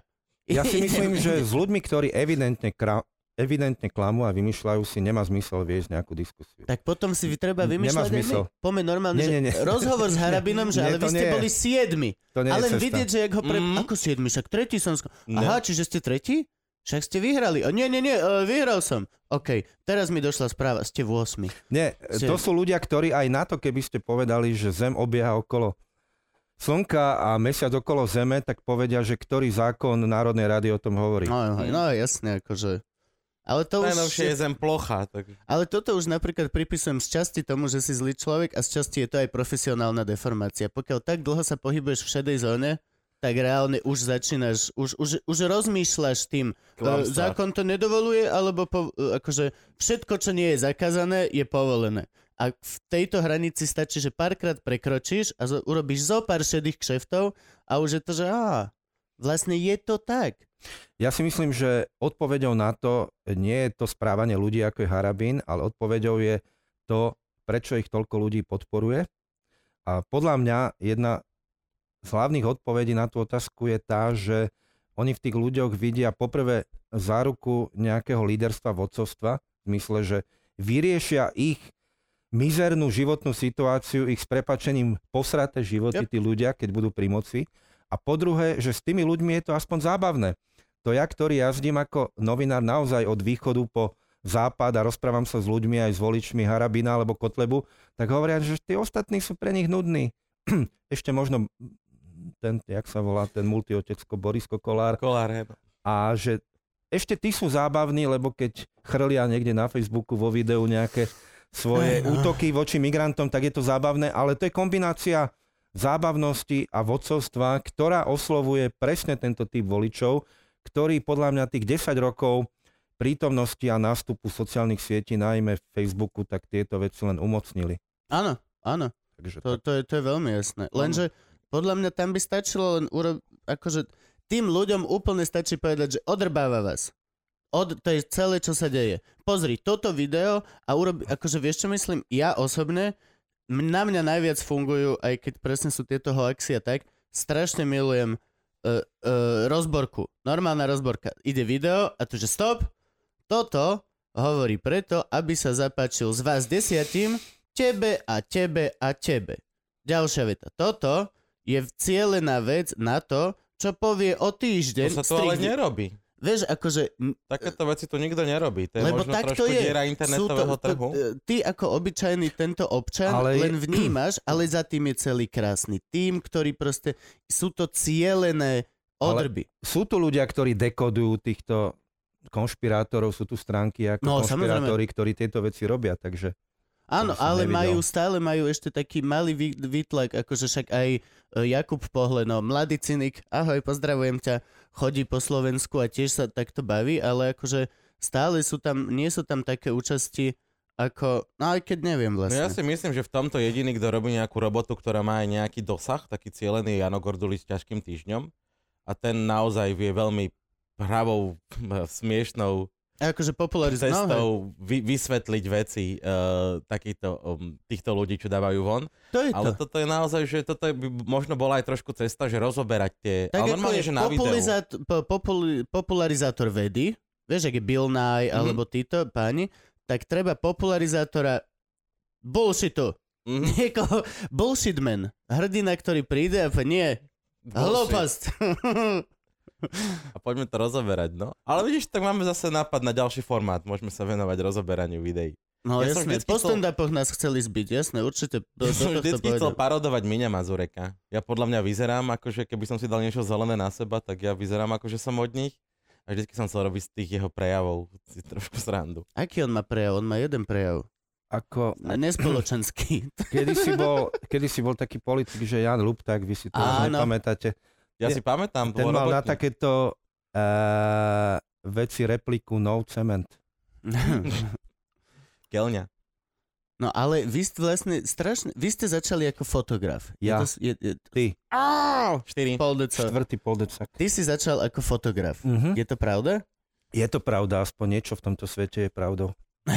Ja si (laughs) myslím, že s ľuďmi, ktorí evidentne, kra, evidentne klamú a vymýšľajú si, nemá zmysel viesť nejakú diskusiu. Tak potom si treba Nemá vymýšľať my. zmysel. Poďme normálne, Nie, nie, nie. rozhovor s Harabinom, že (laughs) Nie, ale vy ste nie. boli siedmi. To nie Ale je cesta. vidieť, že jak ho pre... Mm. Ako siedmi, však tretí som... No. Aha, čiže ste tretí? Však ste vyhrali. O, nie, nie, nie, uh, vyhral som. OK, teraz mi došla správa, ste v 8. Nie, Ste- to sú ľudia, ktorí aj na to, keby ste povedali, že Zem obieha okolo Slnka a mesiac okolo Zeme, tak povedia, že ktorý zákon Národnej rady o tom hovorí. No, no, no jasne, akože... Ale to už... Najnovšie je zem plocha. Tak... Ale toto už napríklad pripisujem z časti tomu, že si zlý človek a z časti je to aj profesionálna deformácia. Pokiaľ tak dlho sa pohybuješ v šedej zóne, tak reálne už začínaš, už, už, už rozmýšľaš tým, e, Klamstvách. zákon to nedovoluje, alebo po, e, akože všetko, čo nie je zakázané, je povolené. A v tejto hranici stačí, že párkrát prekročíš a zo, urobíš zo pár šedých kšeftov a už je to, že á, vlastne je to tak. Ja si myslím, že odpoveďou na to nie je to správanie ľudí ako je Harabín, ale odpoveďou je to, prečo ich toľko ľudí podporuje. A podľa mňa jedna z hlavných odpovedí na tú otázku je tá, že oni v tých ľuďoch vidia poprvé záruku nejakého líderstva, vodcovstva, v zmysle, že vyriešia ich mizernú životnú situáciu, ich s prepačením posraté životy Yep. tí ľudia, keď budú pri moci. A po druhé, že s tými ľuďmi je to aspoň zábavné. To ja, ktorý jazdím ako novinár naozaj od východu po západ a rozprávam sa s ľuďmi aj s voličmi Harabina alebo Kotlebu, tak hovoria, že tí ostatní sú pre nich nudní. (clears throat) Ešte možno ten, jak sa volá, ten multiotecko Borisko Kolár, Kolár, hej. a že ešte tí sú zábavní, lebo keď chrlia niekde na Facebooku vo videu nejaké svoje Aj, no. útoky voči migrantom, tak je to zábavné, ale to je kombinácia zábavnosti a vodcovstva, ktorá oslovuje presne tento typ voličov, ktorý podľa mňa tých 10 rokov prítomnosti a nástupu sociálnych sietí, najmä v Facebooku, tak tieto veci len umocnili. Áno, áno. Takže To, to, je, to je veľmi jasné. Lenže podľa mňa tam by stačilo len urobiť, akože tým ľuďom úplne stačí povedať, že odrbáva vás. Od, to je celé, čo sa deje. Pozri, toto video a urobi, akože vieš čo myslím? Ja osobne, na mňa najviac fungujú, aj keď presne sú tieto hoaxy a tak, strašne milujem uh, uh, rozborku. Normálna rozborka. Ide video a tu, že stop, toto hovorí preto, aby sa zapáčil z vás desiatim, tebe a tebe a tebe. Ďalšia veta. Toto je cielená vec na to, čo povie o týždeň. To sa to ale strihni- nerobí. Vieš, akože... Takéto veci tu nikto nerobí. To je lebo možno tak trošku to je. diera internetového to, trhu. To, ty ako obyčajný tento občan Ale- len vnímaš, ale za tým je celý krásny tým, ktorý proste... Sú to cielené Ale- odrby. Sú tu ľudia, ktorí dekodujú týchto konšpirátorov, sú tu stránky ako No, konšpirátori, ktorí tieto veci robia, takže Áno, ale nevidel. majú, stále majú ešte taký malý vý- výtlak, akože však aj e, Jakub Pohleno, mladý cynik, ahoj, pozdravujem ťa, chodí po Slovensku a tiež sa takto baví, ale akože stále sú tam, nie sú tam také účasti ako, no aj keď neviem No ja vlastne. si myslím, že v tomto jediný, kto robí nejakú robotu, ktorá má aj nejaký dosah, taký cieľený Jano Gorduli s ťažkým týždňom. A ten naozaj vie veľmi pravou, (laughs) smiešnou Akože popularizovať. No, cestou vy, vysvetliť veci uh, takýchto, um, týchto ľudí, čo dávajú von. to je Ale to. toto je naozaj, že toto by možno bola aj trošku cesta, že rozoberať tie... Tak ale normálne, je že na populizát, po, populi, popularizátor vedy, vieš, ak je Bill Nye, Mhm. alebo títo páni, tak treba popularizátora bullshitu. Mhm. (laughs) Niekoho, bullshitman. Hrdina, ktorý príde a nie, Bullshit. hlúposť. (laughs) A poďme to rozoberať, no. Ale vidíš, tak máme zase nápad na ďalší formát. Môžeme sa venovať rozoberaniu videí. No Ja jasné, po chcel- stand-upoch nás chceli zbiť, jasné, určite. (laughs) Do, Ja som vždycky chcel parodovať Miňa Mazureka. Ja podľa mňa vyzerám, akože keby som si dal niečo zelené na seba, tak ja vyzerám ako, že som od nich. A vždycky som chcel robiť z tých jeho prejavov si trošku srandu. Aký on má prejav? On má jeden prejav. ako A nespoločenský. kedy si bol, kedy si bol taký politik, že Jan Lupták, vy si to Áno. nepamätáte. Ja si pamätám, Ten mal na takéto uh, veci repliku No Cement. (laughs) Keľňa. No ale vy ste vlastne strašne, vy ste začali ako fotograf. Ja. Je to, je, je, Ty, Štyri. pol deco. štvrtý poldecak. Ty si začal ako fotograf. Mhm. Je to pravda? Je to pravda, aspoň niečo v tomto svete je pravdou. (laughs)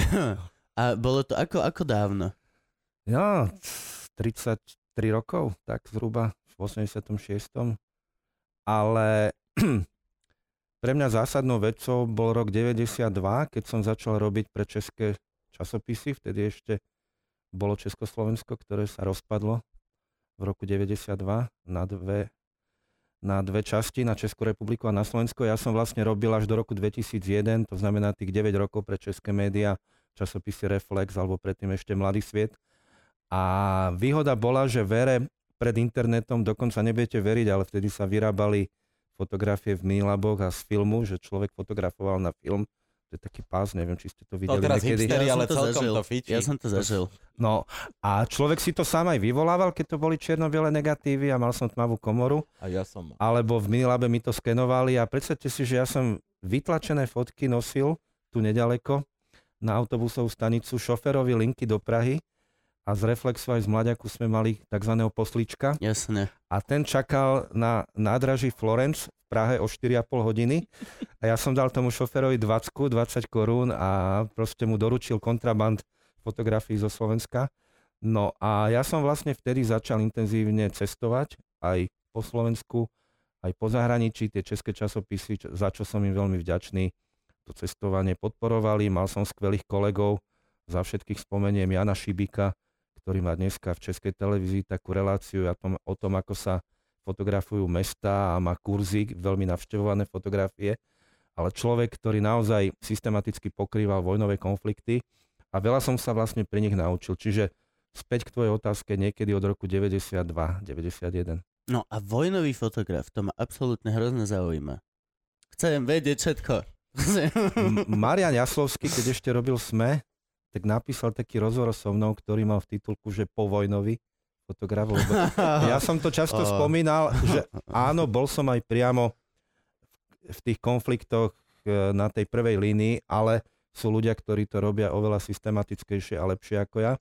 A bolo to ako, ako dávno? Ja, 33 rokov, tak zhruba v 86. Ale (clears throat) pre mňa zásadnou vecou bol rok 92, keď som začal robiť pre české časopisy. Vtedy ešte bolo Československo, ktoré sa rozpadlo v roku 92 na dve na dve časti, na Českú republiku a na Slovensko. Ja som vlastne robil až do roku 2001, to znamená tých 9 rokov pre české médiá, časopisy Reflex alebo predtým ešte Mladý sviet. A výhoda bola, že vere pred internetom dokonca nebudete veriť, ale vtedy sa vyrábali fotografie v Minilaboch a z filmu, že človek fotografoval na film. To je taký pás, neviem, či ste to To videli teraz niekedy. hipsteri, Ja ale to celkom zažil. to fičí. Ja som to zažil. No a človek si to sám aj vyvolával, keď to boli čierno-biele negatívy a mal som tmavú komoru. A ja som... alebo v Minilabe mi to skenovali a predstavte si, že ja som vytlačené fotky nosil tu nedaleko na autobusovú stanicu šoferovi linky do Prahy a z Reflexu aj z Mlaďaku sme mali tzv. poslička Jasne. a ten čakal na nádraží Florence v Prahe o 4,5 hodiny a ja som dal tomu šoferovi 20, 20 korún a proste mu doručil kontraband fotografií zo Slovenska. No a ja som vlastne vtedy začal intenzívne cestovať aj po Slovensku, aj po zahraničí, tie české časopisy, za čo som im veľmi vďačný, to cestovanie podporovali, mal som skvelých kolegov, za všetkých spomeniem Jana Šibika, ktorý má dneska v Českej televízii takú reláciu o tom, o tom ako sa fotografujú mesta a má kurzy, veľmi navštevované fotografie, ale človek, ktorý naozaj systematicky pokrýval vojnové konflikty a veľa som sa vlastne pri nich naučil. Čiže späť k tvojej otázke niekedy od roku 92, 91. No a vojnový fotograf, to ma absolútne hrozne zaujíma. Chcem vedieť všetko. M- Marian Jaslovský, keď ešte robil SME, tak napísal taký rozhovor so mnou, ktorý mal v titulku, že povojnový fotograf, (laughs) ja som to často spomínal, že (laughs) áno, bol som aj priamo v- v tých konfliktoch e, na tej prvej línii, ale sú ľudia, ktorí to robia oveľa systematickejšie a lepšie ako ja.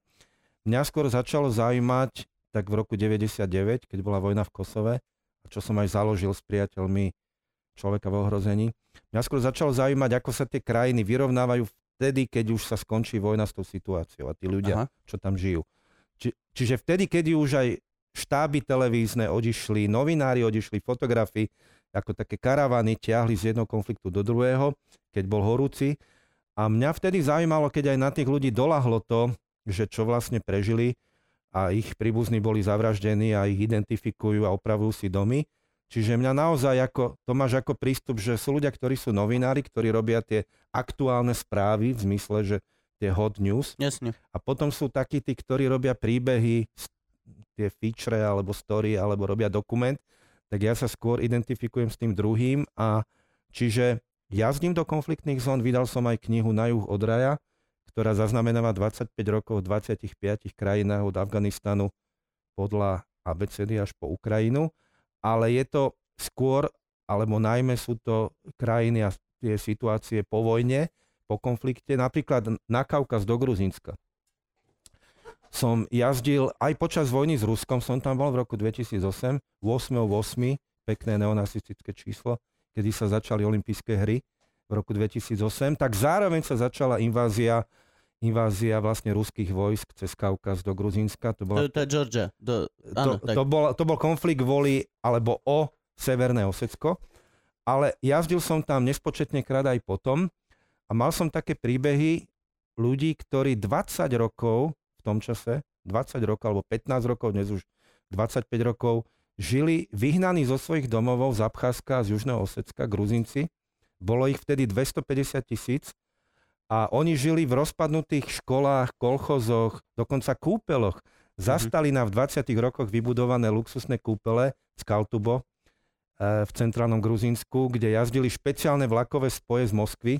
Mňa skôr začalo zaujímať tak v roku 99, keď bola vojna v Kosove, a čo som aj založil s priateľmi človeka v ohrození. Mňa skôr začalo zaujímať, ako sa tie krajiny vyrovnávajú vtedy, keď už sa skončí vojna s tou situáciou a tí ľudia, Aha. čo tam žijú. Či, čiže vtedy, keď už aj štáby televízne odišli, novinári odišli, fotografi, ako také karavany ťahli z jedného konfliktu do druhého, keď bol horúci. A mňa vtedy zaujímalo, keď aj na tých ľudí dolahlo to, že čo vlastne prežili a ich príbuzní boli zavraždení a ich identifikujú a opravujú si domy. Čiže mňa naozaj ako, to máš ako prístup, že sú ľudia, ktorí sú novinári, ktorí robia tie aktuálne správy v zmysle, že tie hot news Jasne. a potom sú takí tí, ktorí robia príbehy, tie feature alebo story, alebo robia dokument, tak ja sa skôr identifikujem s tým druhým a čiže jazdím do konfliktných zón, vydal som aj knihu Na juh od raja, ktorá zaznamenáva 25 rokov v 25 krajinách od Afganistanu podľa ABCD až po Ukrajinu, ale je to skôr, alebo najmä sú to krajiny a tie situácie po vojne, po konflikte, napríklad na Kaukaz do Gruzínska. Som jazdil aj počas vojny s Ruskom, som tam bol v roku 2008, 8.8., pekné neonacistické číslo, kedy sa začali olympijské hry v roku 2008, tak zároveň sa začala invázia invázia vlastne ruských vojsk cez Kaukaz do Gruzínska. To, To, bola, to je Georgia. Do, to, áno, tak. to, bol, to bol konflikt kvôli, alebo o Severné Osecko, ale jazdil som tam nespočetne krát aj potom a mal som také príbehy ľudí, ktorí 20 rokov v tom čase, 20 rokov alebo 15 rokov, dnes už 25 rokov, žili vyhnaní zo svojich domovov z Abcházska, z Južného Osecka, Gruzinci. Bolo ich vtedy 250 tisíc a oni žili v rozpadnutých školách, kolchozoch, dokonca kúpeloch. Zastali na v 20 rokoch vybudované luxusné kúpele z Kaltubo eh, v centrálnom Gruzínsku, kde jazdili špeciálne vlakové spoje z Moskvy,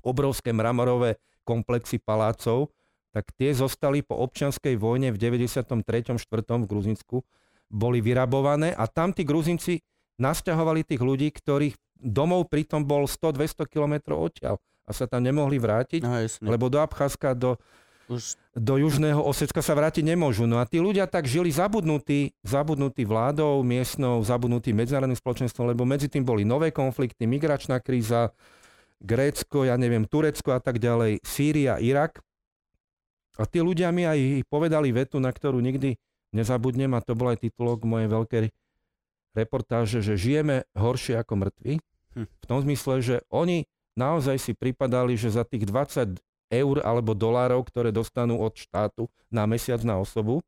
obrovské mramorové komplexy palácov, tak tie zostali po občianskej vojne v 93. 4. v Gruzínsku, boli vyrabované a tam tí Gruzinci nasťahovali tých ľudí, ktorých domov pritom bol 100-200 kilometrov odtiaľ a sa tam nemohli vrátiť, No, jasne. lebo do Abcházska, do, Už, do Južného Osecka sa vrátiť nemôžu. No a tí ľudia tak žili zabudnutí, zabudnutí vládou miestnou, zabudnutí medzinárodným spoločenstvom, lebo medzi tým boli nové konflikty, migračná kríza, Grécko, ja neviem, Turecko a tak ďalej, Sýria, Irak. A tí ľudia mi aj povedali vetu, na ktorú nikdy nezabudnem, a to bol aj titulok mojej veľkej reportáže, že žijeme horšie ako mŕtvi. Hm. V tom zmysle, že oni naozaj si pripadali, že za tých 20 eur alebo dolárov, ktoré dostanú od štátu na mesiac na osobu,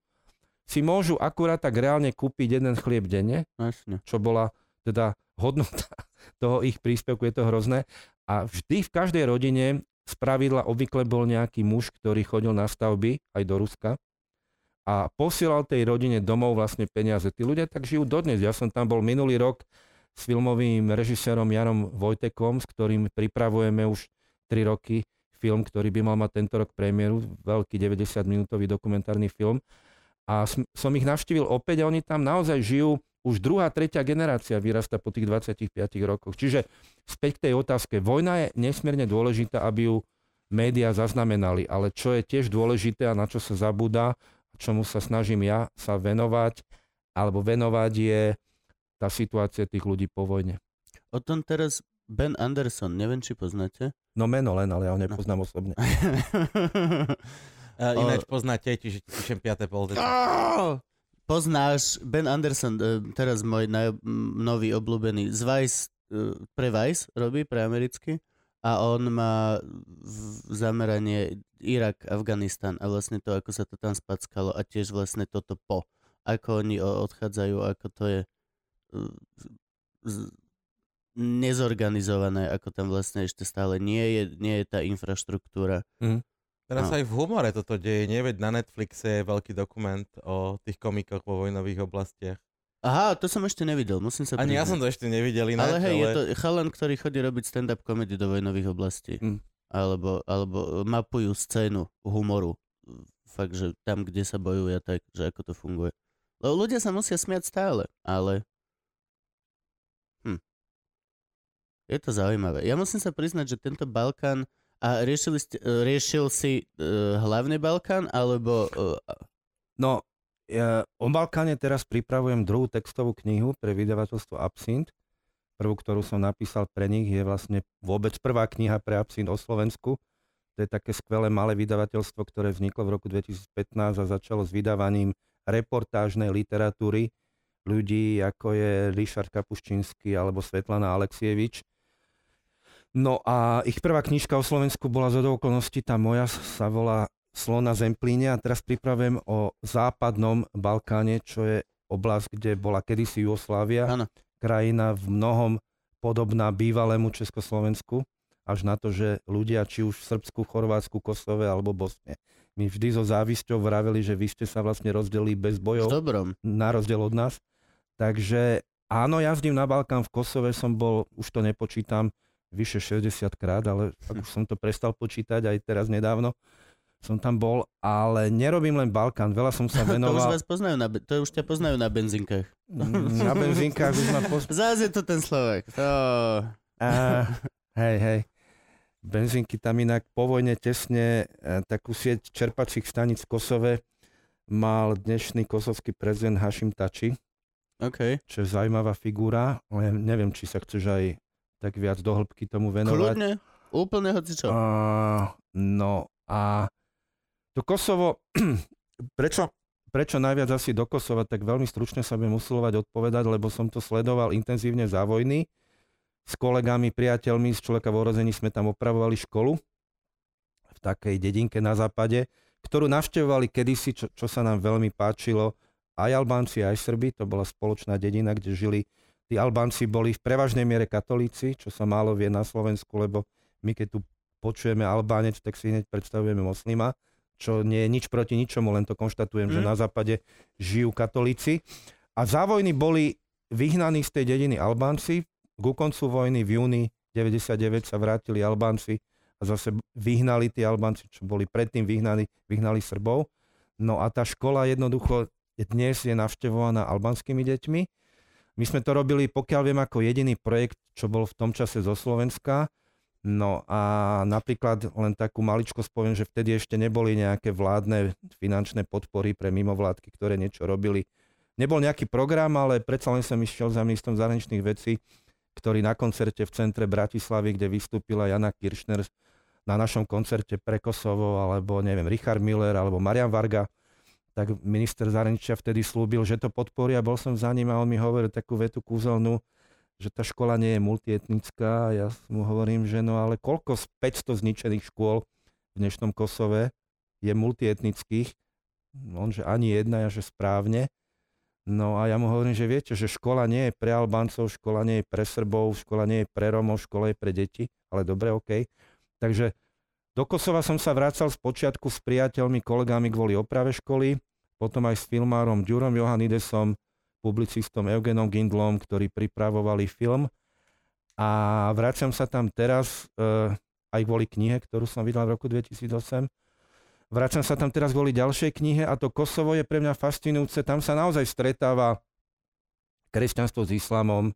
si môžu akurát tak reálne kúpiť jeden chlieb denne, Jasne. čo bola teda hodnota (laughs) toho ich príspevku, je to hrozné. A vždy v každej rodine z pravidla obvykle bol nejaký muž, ktorý chodil na stavby aj do Ruska a posielal tej rodine domov vlastne peniaze. Tí ľudia tak žijú dodnes. Ja som tam bol minulý rok s filmovým režisérom Janom Vojtekom, s ktorým pripravujeme už 3 roky film, ktorý by mal mať tento rok premiéru, veľký 90-minútový dokumentárny film. A som, ich navštívil opäť a oni tam naozaj žijú, už druhá, tretia generácia vyrasta po tých 25 rokoch. Čiže späť k tej otázke. Vojna je nesmierne dôležitá, aby ju médiá zaznamenali, ale čo je tiež dôležité a na čo sa zabúda, čomu sa snažím ja sa venovať, alebo venovať je tá situácia tých ľudí po vojne. O tom teraz Ben Anderson, neviem, či poznáte. No meno len, ale ja ho nepoznám osobne. (laughs) Uh, ináč poznáte, čiže ti píšem 5. pol! Poznáš Ben Anderson, e, teraz môj naj, nový obľúbený, z Vice, e, pre Vice robí, pre americky a on má v- zameranie Irak, Afganistan a vlastne to, ako sa to tam spackalo a tiež vlastne toto po, ako oni o- odchádzajú, ako to je nezorganizované, ako tam vlastne ešte stále nie je, nie je tá infraštruktúra. Teraz No. aj v humore toto deje, nie? Veď na Netflixe je veľký dokument o tých komikoch vo vojnových oblastiach. Aha, to som ešte nevidel, musím sa Ani ja priznať. som to ešte nevidel ináč, Ale hej, ale... je to chalan, ktorý chodí robiť stand-up komedy do vojnových oblastí. Mm. Alebo, alebo mapujú scénu humoru. Fakt, že tam, kde sa bojuje, tak, že ako to funguje. Lebo ľudia sa musia smiať stále, ale... Hm. Je to zaujímavé. Ja musím sa priznať, že tento Balkán... A riešili ste, e, riešil si uh, hlavný Balkán, alebo... Uh, No, ja o Balkáne teraz pripravujem druhú textovú knihu pre vydavateľstvo Absint. Prvú, ktorú som napísal pre nich, je vlastne vôbec prvá kniha pre Absint o Slovensku. To je také skvelé malé vydavateľstvo, ktoré vzniklo v roku 2015 a začalo s vydávaním reportážnej literatúry ľudí, ako je Richard Kapuščínsky alebo Svetlana Alexievič. No a ich prvá knižka o Slovensku bola z okolností, tá moja sa volá Slona Zemplíne a teraz pripravujem o západnom Balkáne, čo je oblasť, kde bola kedysi Jugoslávia, krajina v mnohom podobná bývalému Československu, až na to, že ľudia či už v Srbsku, Chorvátsku, Kosove alebo Bosne. My vždy so závisťou vraveli, že vy ste sa vlastne rozdelili bez bojov dobrom. na rozdiel od nás. Takže áno, jazdím na Balkán, v Kosove som bol, už to nepočítam, vyše 60 krát, ale ak už som to prestal počítať aj teraz nedávno, som tam bol, ale nerobím len Balkán, veľa som sa (laughs) To už venoval. vás poznajú na, to už ťa poznajú na benzinkách. Mm, na benzínkach už ma pos... (laughs) Zás je to ten Slovak. To... Á, hej, hej. Benzínky tam inak po vojne tesne e, takú sieť čerpacích staníc v Kosove mal dnešný kosovský prezident Hašim Tači, OK. čo je zaujímavá figúra, ale neviem, či sa chceš aj tak viac do hĺbky tomu venovať. Kľudne. Úplne hoci čo. Uh, no a to Kosovo, (clears throat) prečo, prečo najviac asi do Kosova, tak veľmi stručne sa budem usilovať odpovedať, lebo som to sledoval intenzívne za vojny. S kolegami, priateľmi z človeka v orození sme tam opravovali školu v takej dedinke na západe, ktorú navštevovali kedysi, čo, čo sa nám veľmi páčilo, aj Albánci, aj Srbi. To bola spoločná dedina, kde žili tí Albánci boli v prevažnej miere katolíci, čo sa málo vie na Slovensku, lebo my keď tu počujeme Albánec, tak si hneď predstavujeme moslima, čo nie je nič proti ničomu, len to konštatujem, mm. že Mhm. na západe žijú katolíci. A za vojny boli vyhnaní z tej dediny Albánci. Ku koncu vojny v júni 99 sa vrátili Albánci a zase vyhnali tí Albánci, čo boli predtým vyhnaní, vyhnali Srbov. No a tá škola jednoducho dnes je navštevovaná albanskými deťmi. My sme to robili, pokiaľ viem, ako jediný projekt, čo bol v tom čase zo Slovenska. No a napríklad len takú maličkosť poviem, že vtedy ešte neboli nejaké vládne finančné podpory pre mimovládky, ktoré niečo robili. Nebol nejaký program, ale predsa len som išiel za ministrom zahraničných vecí, ktorý na koncerte v centre Bratislavy, kde vystúpila Jana Kiršner na našom koncerte pre Kosovo, alebo neviem, Richard Miller, alebo Marian Varga, tak minister zahraničia vtedy slúbil, že to podporí a bol som za ním a on mi hovoril takú vetu kúzelnú, že tá škola nie je multietnická. Ja mu hovorím, že no ale koľko z 500 zničených škôl v dnešnom Kosove je multietnických? On, že ani jedna, ja, že správne. No a ja mu hovorím, že viete, že škola nie je pre Albáncov, škola nie je pre Srbov, škola nie je pre Romov, škola je pre deti, ale dobre, OK. Takže do Kosova som sa vracal z počiatku s priateľmi, kolegami kvôli oprave školy, potom aj s filmárom Ďurom Johannidesom, publicistom Eugenom Gindlom, ktorí pripravovali film. A vraciam sa tam teraz e, aj kvôli knihe, ktorú som vydal v roku 2008. Vraciam sa tam teraz kvôli ďalšej knihe a to Kosovo je pre mňa fascinujúce. Tam sa naozaj stretáva kresťanstvo s islamom,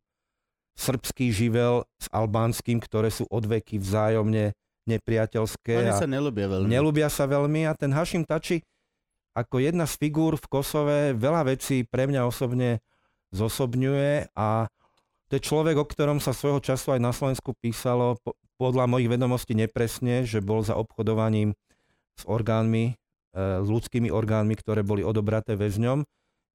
srbský živel s albánskym, ktoré sú odveky vzájomne nepriateľské. Oni sa nelúbia veľmi. Nelúbia sa veľmi a ten Hashim Tači ako jedna z figúr v Kosove veľa vecí pre mňa osobne zosobňuje a to je človek, o ktorom sa svojho času aj na Slovensku písalo po- podľa mojich vedomostí nepresne, že bol za obchodovaním s orgánmi, e, s ľudskými orgánmi, ktoré boli odobraté väzňom.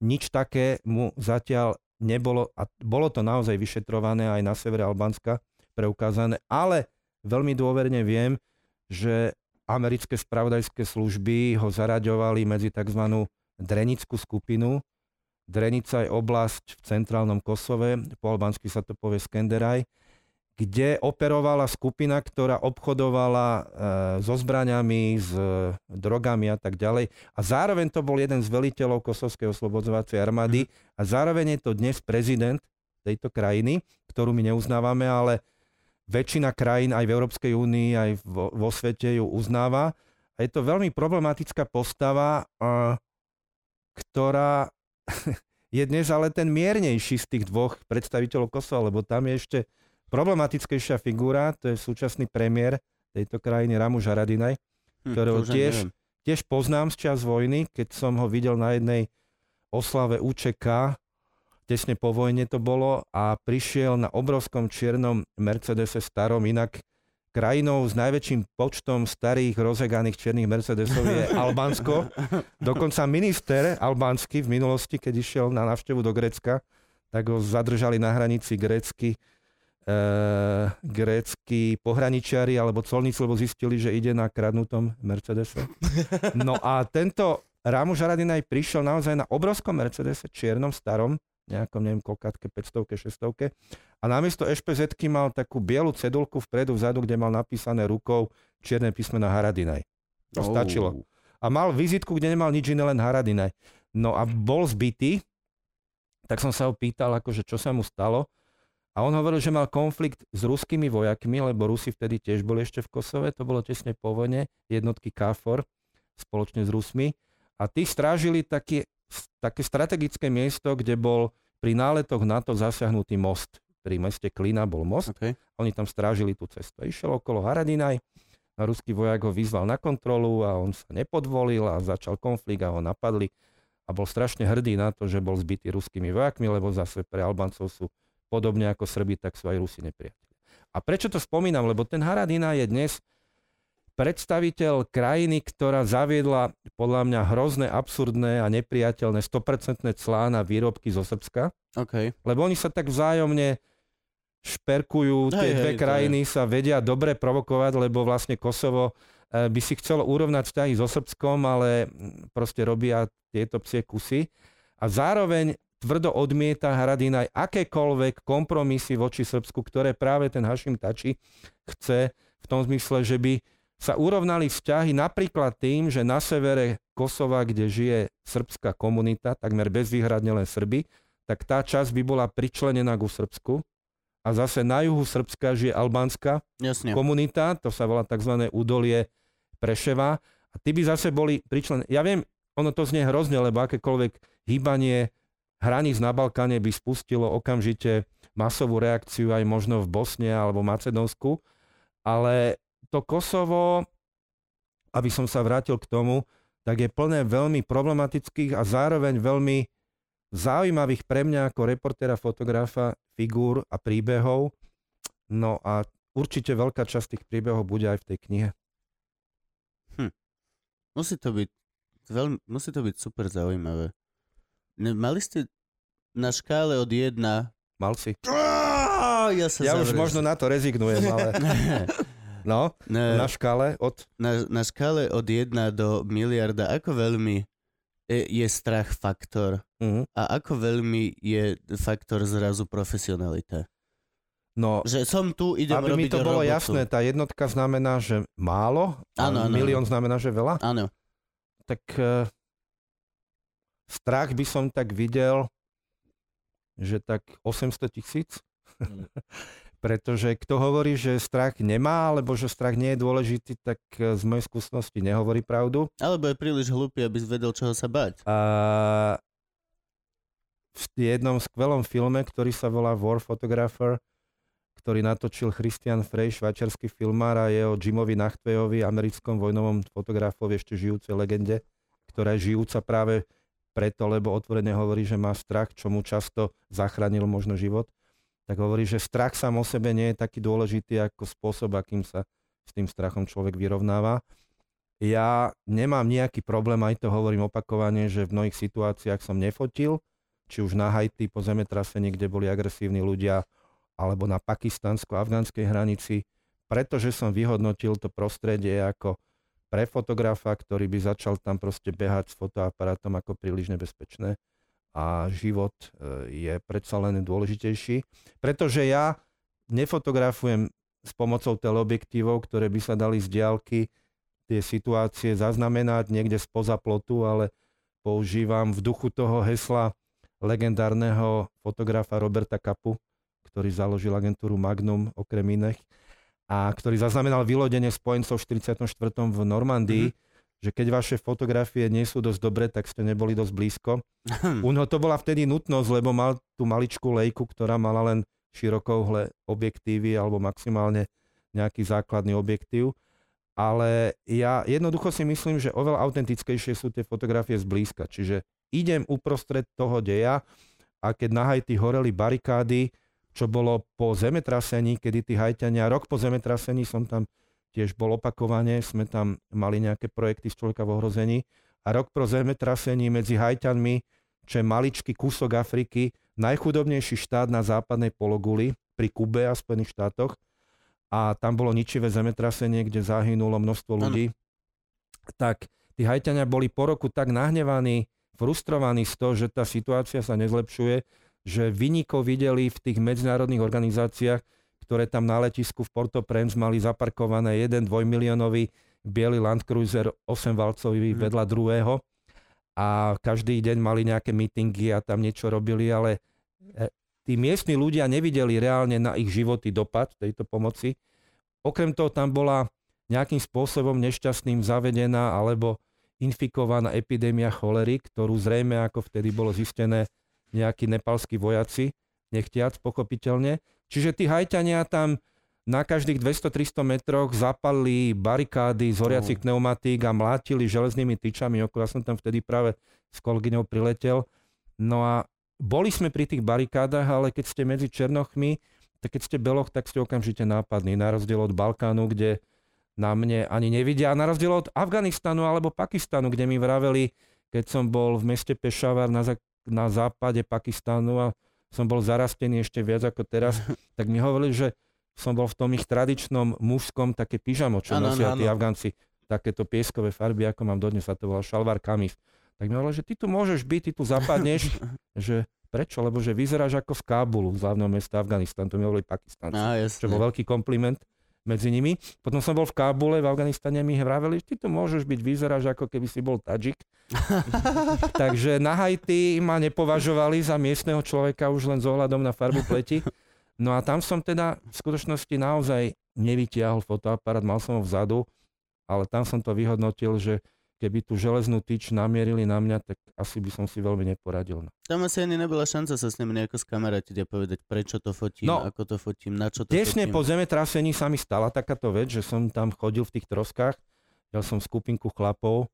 Nič také mu zatiaľ nebolo, a bolo to naozaj vyšetrované aj na severe Albánska, preukázané, ale veľmi dôverne viem, že americké spravodajské služby ho zaraďovali medzi tzv. drenickú skupinu. Drenica je oblasť v centrálnom Kosove, po albánsky sa to povie Skenderaj, kde operovala skupina, ktorá obchodovala e, so zbraňami, s e, drogami a tak ďalej. A zároveň to bol jeden z veliteľov Kosovskej oslobodzovacej armády a zároveň je to dnes prezident tejto krajiny, ktorú my neuznávame, ale väčšina krajín aj v Európskej únii, aj vo, vo svete ju uznáva. A je to veľmi problematická postava, ktorá (laughs) je dnes ale ten miernejší z tých dvoch predstaviteľov Kosova, lebo tam je ešte problematickejšia figúra, to je súčasný premiér tejto krajiny Ramu Žaradinaj, Hm, ktorého ani tiež, neviem. tiež poznám z čas vojny, keď som ho videl na jednej oslave UČK, tesne po vojne to bolo, a prišiel na obrovskom čiernom Mercedese starom, inak krajinou s najväčším počtom starých rozeganých čiernych Mercedesov je (laughs) Albánsko. Dokonca minister albánsky v minulosti, keď išiel na návštevu do Grécka, tak ho zadržali na hranici grécky e, grécky pohraničiari alebo colníci, lebo zistili, že ide na kradnutom Mercedese. No a tento Rámu Žaradinaj prišiel naozaj na obrovskom Mercedese, čiernom, starom, nejakom, neviem, koľkátke, 500 600 a namiesto ešpz mal takú bielu cedulku vpredu, vzadu, kde mal napísané rukou čierne písmena Haradinaj. To Oh. stačilo. A mal vizitku, kde nemal nič iné, len Haradinaj. No a bol zbytý, tak som sa ho pýtal, akože čo sa mu stalo. A on hovoril, že mal konflikt s ruskými vojakmi, lebo Rusi vtedy tiež boli ešte v Kosove, to bolo tesne po vojne, jednotky KFOR spoločne s Rusmi. A tí strážili také, také strategické miesto, kde bol pri náletoch NATO zasiahnutý most. Pri meste Klina bol most Okay. oni tam strážili tú cestu. Išiel okolo Haradinaj, a ruský vojak ho vyzval na kontrolu a on sa nepodvolil a začal konflikt a ho napadli. A bol strašne hrdý na to, že bol zbytý ruskými vojakmi, lebo zase pre Albáncov sú podobne ako Srbi, tak sú aj Rusi nepriatelia. A prečo to spomínam? Lebo ten Haradina je dnes predstaviteľ krajiny, ktorá zaviedla podľa mňa hrozné, absurdné a nepriateľné 100% clá na výrobky zo Srbska. OK. Lebo oni sa tak vzájomne šperkujú, Hej, tie hej, dve je. krajiny sa vedia dobre provokovať, lebo vlastne Kosovo eh, by si chcelo urovnať vzťahy so Srbskom, ale mm, proste robia tieto psie kusy. A zároveň tvrdo odmieta Haradinaj akékoľvek kompromisy voči Srbsku, ktoré práve ten Hašim Tači chce v tom zmysle, že by sa urovnali vzťahy napríklad tým, že na severe Kosova, kde žije srbská komunita, takmer bezvýhradne len Srby, tak tá časť by bola pričlenená ku Srbsku. A zase na juhu Srbska žije albánska Jasne. komunita, to sa volá tzv. údolie Preševa. A tí by zase boli pričlené. Ja viem, ono to znie hrozne, lebo akékoľvek hýbanie hraníc na Balkáne by spustilo okamžite masovú reakciu aj možno v Bosne alebo Macedónsku. Ale to Kosovo, aby som sa vrátil k tomu, tak je plné veľmi problematických a zároveň veľmi zaujímavých pre mňa ako reportéra, fotografa, figúr a príbehov. No a určite veľká časť tých príbehov bude aj v tej knihe. Musí to byť veľmi, musí to byť super zaujímavé. Ne, mali ste na škále od 1... Mal si. Ja, sa Ja už možno na to rezignujem, ale (laughs) no, na, na škále od... na, na škále od 1 do miliarda, ako veľmi e, je strach faktor Mhm. a ako veľmi je faktor zrazu profesionalita. No, Že som tu, idem aby mi robiť to bolo robotu. jasné, tá jednotka znamená, že málo, a Áno, áno, milión znamená, že veľa. Áno. tak eh, strach by som tak videl, že tak 800 tisíc. Mm. (laughs) Pretože kto hovorí, že strach nemá, alebo že strach nie je dôležitý, tak eh, z mojej skúsenosti nehovorí pravdu. Alebo je príliš hlúpy, aby si vedel, čoho sa bať. A v jednom skvelom filme, ktorý sa volá War Photographer, ktorý natočil Christian Frey, švajčiarsky filmár a je o Jimovi Nachtvejovi, americkom vojnovom fotografovi, ešte žijúcej legende, ktorá je žijúca práve preto, lebo otvorene hovorí, že má strach, čo mu často zachránil možno život. Tak hovorí, že strach sám o sebe nie je taký dôležitý ako spôsob, akým sa s tým strachom človek vyrovnáva. Ja nemám nejaký problém, aj to hovorím opakovane, že v mnohých situáciách som nefotil, či už na Haiti po zemetrasení, kde boli agresívni ľudia, alebo na pakistansko-afgánskej hranici, pretože som vyhodnotil to prostredie ako pre fotografa, ktorý by začal tam proste behať s fotoaparátom ako príliš nebezpečné a život e, je predsa len dôležitejší, pretože ja nefotografujem s pomocou teleobjektívov, ktoré by sa dali z diálky tie situácie zaznamenať niekde spoza plotu, ale používam v duchu toho hesla legendárneho fotografa Roberta Kapu, ktorý založil agentúru Magnum okrem iných a ktorý zaznamenal vylodenie spojencov v 44. v Normandii, mm-hmm. Že keď vaše fotografie nie sú dosť dobré, tak ste neboli dosť blízko. U neho to bola vtedy nutnosť, lebo mal tú maličkú lejku, ktorá mala len širokouhle objektívy alebo maximálne nejaký základný objektív. Ale ja jednoducho si myslím, že oveľa autentickejšie sú tie fotografie zblízka. Čiže idem uprostred toho deja a keď na Haiti horeli barikády, čo bolo po zemetrasení, kedy tí Haitiania, rok po zemetrasení som tam tiež bol opakovane, sme tam mali nejaké projekty z človeka v ohrození a rok po zemetrasení medzi Haitianmi, čo je maličký kúsok Afriky, najchudobnejší štát na západnej pologuli pri Kube a Spojených štátoch a tam bolo ničivé zemetrasenie, kde zahynulo množstvo ľudí, tak tí Haitiania boli po roku tak nahnevaní, frustrovaní z toho, že tá situácia sa nezlepšuje, že vynikov videli v tých medzinárodných organizáciách, ktoré tam na letisku v Port-au-Prince mali zaparkované jeden dvojmiliónový biely Land Cruiser 8-valcový Mhm. vedľa druhého a každý deň mali nejaké mítingy a tam niečo robili, ale e, tí miestni ľudia nevideli reálne na ich životy dopad tejto pomoci. Okrem toho tam bola nejakým spôsobom nešťastným zavedená alebo infikovaná epidémia cholery, ktorú zrejme, ako vtedy bolo zistené, nejakí nepalskí vojaci, nechtiac pochopiteľne. Čiže tí hajťania tam na každých 200-300 metroch zapali barikády z horiacich pneumatík a mlátili železnými tyčami okolo. Ja som tam vtedy práve s kolegyňou priletel. No a boli sme pri tých barikádach, ale keď ste medzi Černochmi, tak keď ste beloch, tak ste okamžite nápadní. Na rozdiel od Balkánu, kde na mne ani nevidia. A na rozdiel od Afganistanu alebo Pakistanu, kde mi vraveli, keď som bol v meste Pešavar na, zá- na západe Pakistanu a som bol zarastený ešte viac ako teraz, (laughs) tak mi hovorili, že som bol v tom ich tradičnom mužskom také pyžamo, čo Áno, nosia áno, tí áno. Afgánci, takéto pieskové farby, ako mám dodnes, sa to volá šalvar kamis. Tak mi hovorili, že ty tu môžeš byť, ty tu zapadneš, (laughs) že prečo? Lebo že vyzeráš ako z Kábulu, z hlavného mesta Afganistan, to mi hovorili Pakistanci Á, čo bol veľký kompliment medzi nimi. Potom som bol v Kábule, v Afganistane, mi vraveli, ty tu môžeš byť, vyzeráš ako keby si bol Tadžik. (laughs) Takže na Haiti ma nepovažovali za miestneho človeka už len s ohľadom na farbu pleti. No a tam som teda v skutočnosti naozaj nevytiahol fotoaparát, mal som ho vzadu, ale tam som to vyhodnotil, že keby tú železnú tyč namierili na mňa, tak asi by som si veľmi neporadil. Tam asi ani nebola šanca sa s nimi nejako skamarátiť a povedať, prečo to fotím, No, ako to fotím, na čo to Tesne fotím. po zemetrasení sa mi stala takáto vec, že som tam chodil v tých troskách, dal som skupinku chlapov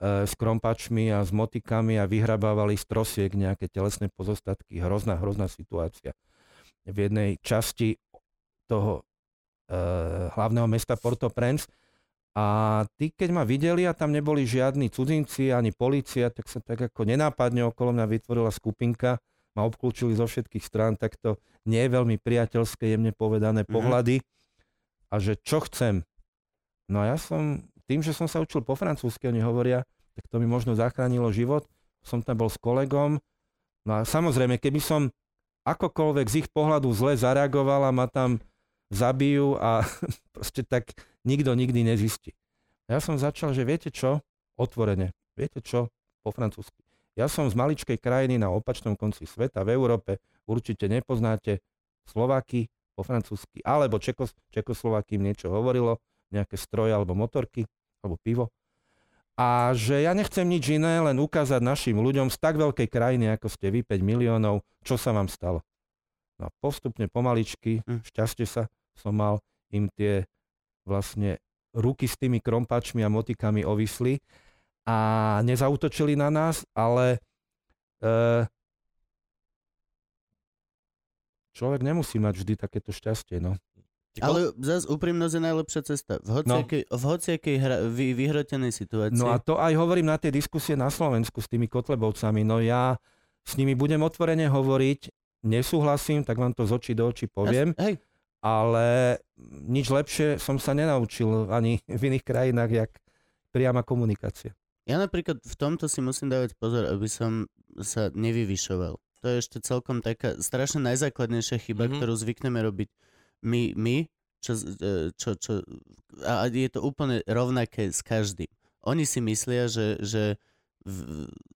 e, s krompačmi a s motikami a vyhrabávali z trosiek nejaké telesné pozostatky. Hrozná, hrozná situácia. V jednej časti toho e, hlavného mesta Port-au-Prince a tí, keď ma videli a tam neboli žiadni cudzinci ani policia, tak sa tak ako nenápadne okolo mňa vytvorila skupinka, ma obklúčili zo všetkých strán, tak to nie je veľmi priateľské, jemne povedané Mhm. pohľady a že čo chcem. No a ja som, tým, že som sa učil po francúzsky, oni hovoria, tak to mi možno zachránilo život. Som tam bol s kolegom. No a samozrejme, keby som akokoľvek z ich pohľadu zle zareagovala, ma tam zabijú a (laughs) proste tak nikto nikdy nezistí. Ja som začal, že viete čo? Otvorene. Viete čo? Po francúzsky. Ja som z maličkej krajiny na opačnom konci sveta v Európe. Určite nepoznáte Slováky po francúzsky. Alebo Čekos, Čekoslováky im niečo hovorilo, nejaké stroje alebo motorky, alebo pivo. A že ja nechcem nič iné, len ukázať našim ľuďom z tak veľkej krajiny, ako ste vy, 5 miliónov, čo sa vám stalo. No a postupne, pomaličky, Hm. šťastie sa som mal, im tie vlastne ruky s tými krompačmi a motikami ovisli a nezautočili na nás, ale e, človek nemusí mať vždy takéto šťastie. No. Ale zase úprimnosť je najlepšia cesta. V hociakej, no. v hociakej hra, vy, vyhrotenej situácii. no a to aj hovorím na tej diskusie na Slovensku s tými Kotlebovcami. No ja s nimi budem otvorene hovoriť, nesúhlasím, tak vám to z očí do očí poviem, Ja, hej, ale nič lepšie som sa nenaučil ani v iných krajinách, jak priama komunikácia. ja napríklad v tomto si musím dávať pozor, aby som sa nevyvyšoval. To je ešte celkom taká strašne najzákladnejšia chyba, Mhm. mm-hmm. ktorú zvykneme robiť my, my čo, e, čo, čo, a je to úplne rovnaké s každým. Oni si myslia, že, že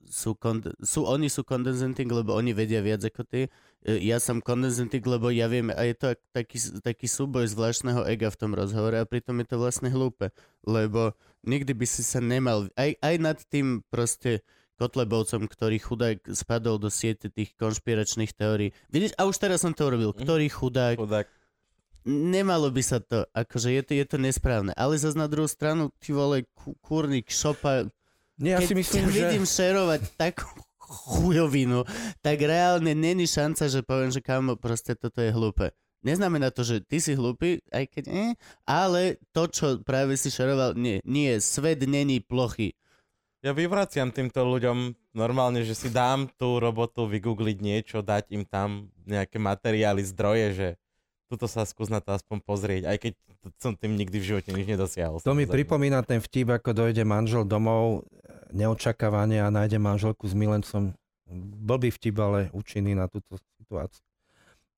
sú, konde, sú, oni sú condescending, lebo oni vedia viac ako ty. E, Ja som condescending, lebo ja viem, a je to ak- taký, taký súboj zvláštneho ega v tom rozhovore a pritom je to vlastne hlúpe, lebo nikdy by si sa nemal, aj, aj nad tým proste Kotlebovcom, ktorý chudák spadol do siete tých konšpiračných teórií. Vidíš, a už teraz som to urobil. Mhm. Ktorý chudák, Chudák. nemalo by sa to, akože je to, je to nesprávne. Ale zase na druhú stranu, ty vole, ku- kurník, šopa, Nie, ja keď si myslím, že... vidím šerovať takú chujovinu, tak reálne není šanca, že poviem, že kámo, proste toto je hlúpe. Neznamená to, že ty si hlúpy, aj keď nie, ale to, čo práve si šeroval, nie, nie, svet není plochý. Ja vyvraciam týmto ľuďom normálne, že si dám tú robotu vygoogliť niečo, dať im tam nejaké materiály, zdroje, že tuto sa skús na to aspoň pozrieť, aj keď som tým nikdy v živote nič nedosiahol. To mi pripomína ten vtip, ako dojde manžel domov neočakávane a nájde manželku s milencom. Blbý vtip, ale účinný na túto situáciu.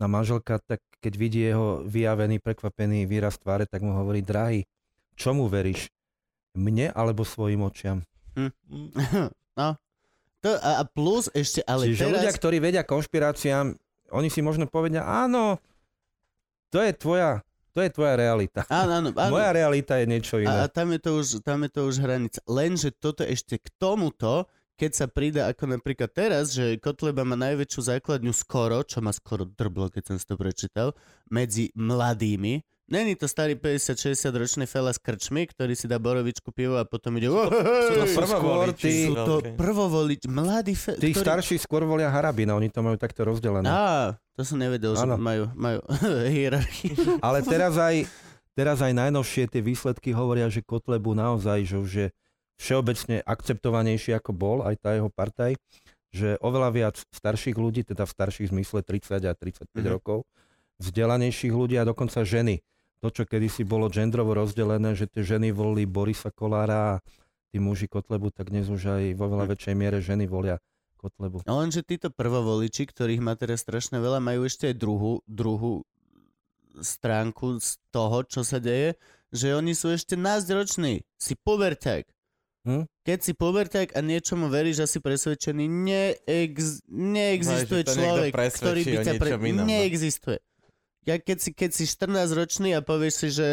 A manželka, tak keď vidí jeho vyjavený, prekvapený výraz tváre, tak mu hovorí, drahý, čomu veríš? Mne alebo svojim očiam? Mm, No. To, a, a plus ešte, ale Čiže teraz... ľudia, ktorí vedia konšpiráciám, oni si možno povedia, áno, to je tvoja, to je tvoja realita. Áno, áno, áno. Moja realita je niečo A, a iné. tam, je to už, tam je to už hranica. Lenže toto ešte k tomuto, keď sa prída ako napríklad teraz, že Kotleba má najväčšiu základňu skoro, čo ma skoro drblo, keď som si to prečítal, medzi mladými. Není to starý 50-60 ročný fela s krčmi, ktorý si dá borovičku pivo a potom ide... Sú to prvovoliči tí- Sú to veľké. prvovolič, mladí fe... Tí ktorí- starší skôr volia Harabina, oni to majú takto rozdelené. Á, to som nevedel, že Áno. majú, majú (laughs) hierarchiu. Ale (laughs) teraz aj, teraz aj najnovšie tie výsledky hovoria, že Kotlebu naozaj, že už je všeobecne akceptovanejší ako bol, aj tá jeho partaj, že oveľa viac starších ľudí, teda v starších zmysle 30 a 35 Mhm. rokov, vzdelanejších ľudí a dokonca ženy. To, čo kedysi bolo gendrovo rozdelené, že tie ženy volili Borisa Kolára a tí muži Kotlebu, tak dnes už aj vo veľa Mhm. väčšej miere ženy volia Kotlebu. No lenže títo prvovoliči, ktorých má teraz strašne veľa, majú ešte aj druhú, druhú stránku z toho, čo sa deje, že oni sú ešte násťroční. Si puberťák. Hm? Keď si puberťák a niečomu veríš a si presvedčený, neex, neexistuje No, to niekto človek, ktorý by ťa... niečom inom, no. Neexistuje. Ja keď si, keď si 14 ročný a povieš si, že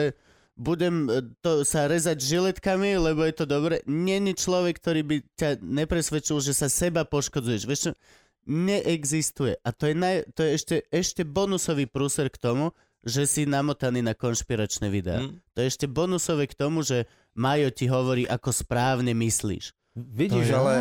budem e, to sa rezať žiletkami, lebo je to dobre, není človek, ktorý by ťa nepresvedčil, že sa seba poškodzuješ. Vieš? Neexistuje. A to je, naj, to je ešte, ešte bonusový prúser k tomu, že si namotaný na konšpiračné videá. Hm? To je ešte bonusové k tomu, že Majo ti hovorí, ako správne myslíš. Vidíš, To je- ale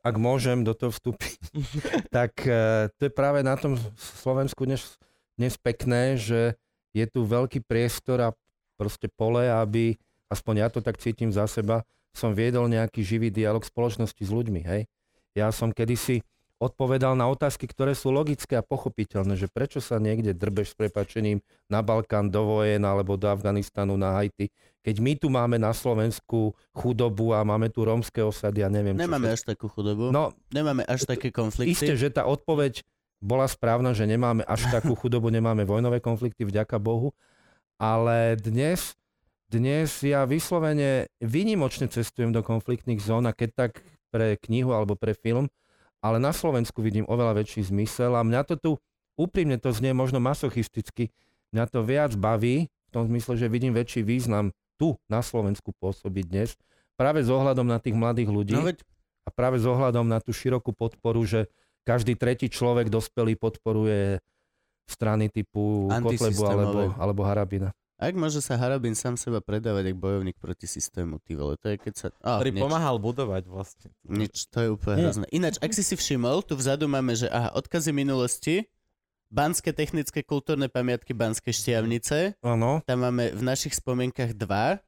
ak môžem do toho vstúpiť, (laughs) tak eh, to je práve na tom Slovensku dnes, dnes pekné, že je tu veľký priestor a proste pole, aby, aspoň ja to tak cítim za seba, som viedol nejaký živý dialog spoločnosti s ľuďmi, hej. Ja som kedysi odpovedal na otázky, ktoré sú logické a pochopiteľné, že prečo sa niekde drbeš s prepačením na Balkán, do vojen alebo do Afganistanu, na Haiti, keď my tu máme na Slovensku chudobu a máme tu rómske osady a neviem Nemáme čo. až takú chudobu. No, Nemáme až také konflikty. isté, že tá odpoveď bola správna, že nemáme až takú (laughs) chudobu, nemáme vojnové konflikty, vďaka Bohu, ale dnes, dnes ja vyslovene výnimočne cestujem do konfliktných zón a keď tak pre knihu alebo pre film, ale na Slovensku vidím oveľa väčší zmysel a mňa to tu, úprimne to znie možno masochisticky, mňa to viac baví, v tom zmysle, že vidím väčší význam tu na Slovensku pôsobiť dnes, práve s ohľadom na tých mladých ľudí No veď, a práve s ohľadom na tú širokú podporu, že každý tretí človek dospelý podporuje strany typu Kotlebu alebo, alebo Harabina. ak môže sa Harabin sám seba predávať ako bojovník proti systému, ty vole, to je keď sa... Oh, Ktorý nič, pomáhal budovať vlastne. nič, to je úplne hrozné. Ináč, ak si si všimol, tu vzadu máme, že aha, odkazy minulosti, Banské technické kultúrne pamiatky Banskej šťavnice, Áno, tam máme v našich spomienkach dva,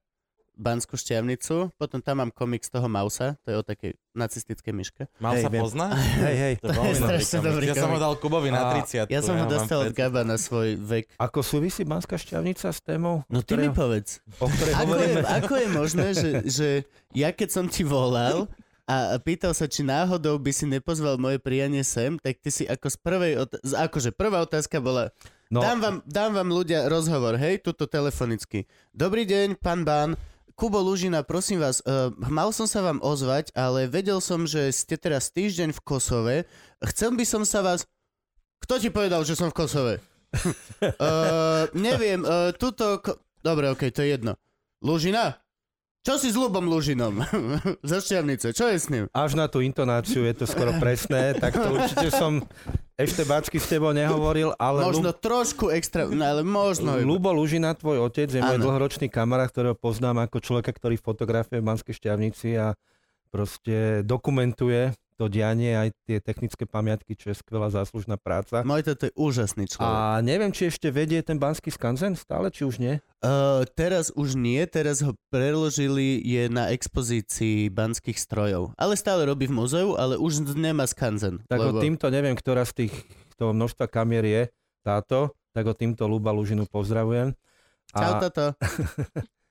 Banskú šťavnicu, potom tam mám komik z toho Mausa, to je o takej nacistickej myške. Mal sa viem. pozná? (laughs) hej, hej. To je veľmi je dobrý strašne komik. dobrý Ja som ho dal Kubovi na A 30. Ja som ho mám dostal od Gaba na svoj vek. Ako súvisí Banská šťavnica s témou, No ty mi ktorého- povedz. o ktorej Ako je, ako je možné, že, (laughs) že ja keď som ti volal a pýtal sa, či náhodou by si nepozval moje prijanie sem, tak ty si ako z prvej otázky, akože prvá otázka bola, No, dám, vám, dám vám ľudia rozhovor, hej, tuto telefonicky. Dobrý deň, pán Bán, Kubo Lužina, prosím vás, uh, mal som sa vám ozvať, ale vedel som, že ste teraz týždeň v Kosove. Chcel by som sa vás... Kto ti povedal, že som v Kosove? uh, (laughs) neviem, uh, tuto... Ko... Dobre, okej, to je jedno. Lužina? Čo si s Lubom Lužinom? (laughs) Zo Šťavnice, čo je s ním? až na tú intonáciu je to skoro presné, tak to určite som ešte Bačky s tebou nehovoril, ale Možno trošku extra, no, ale možno... Lubo Lužina, tvoj otec, je môj dlhoročný kamarát, ktorého poznám ako človeka, ktorý fotografuje v Banskej šťavnici a proste dokumentuje to dianie, aj tie technické pamiatky, čo je skvelá záslužná práca. Môj toto je úžasný človek. A neviem, či ešte vedie ten Banský skanzen stále, či už nie? Uh, teraz už nie, teraz ho preložili, je na expozícii banských strojov. Ale stále robí v múzeu, ale už nemá skanzen. Tak lebo... týmto neviem, ktorá z tých toho množstva kamier je táto, tak ho týmto Luba Lužinu pozdravujem. Čau, A, toto. (laughs)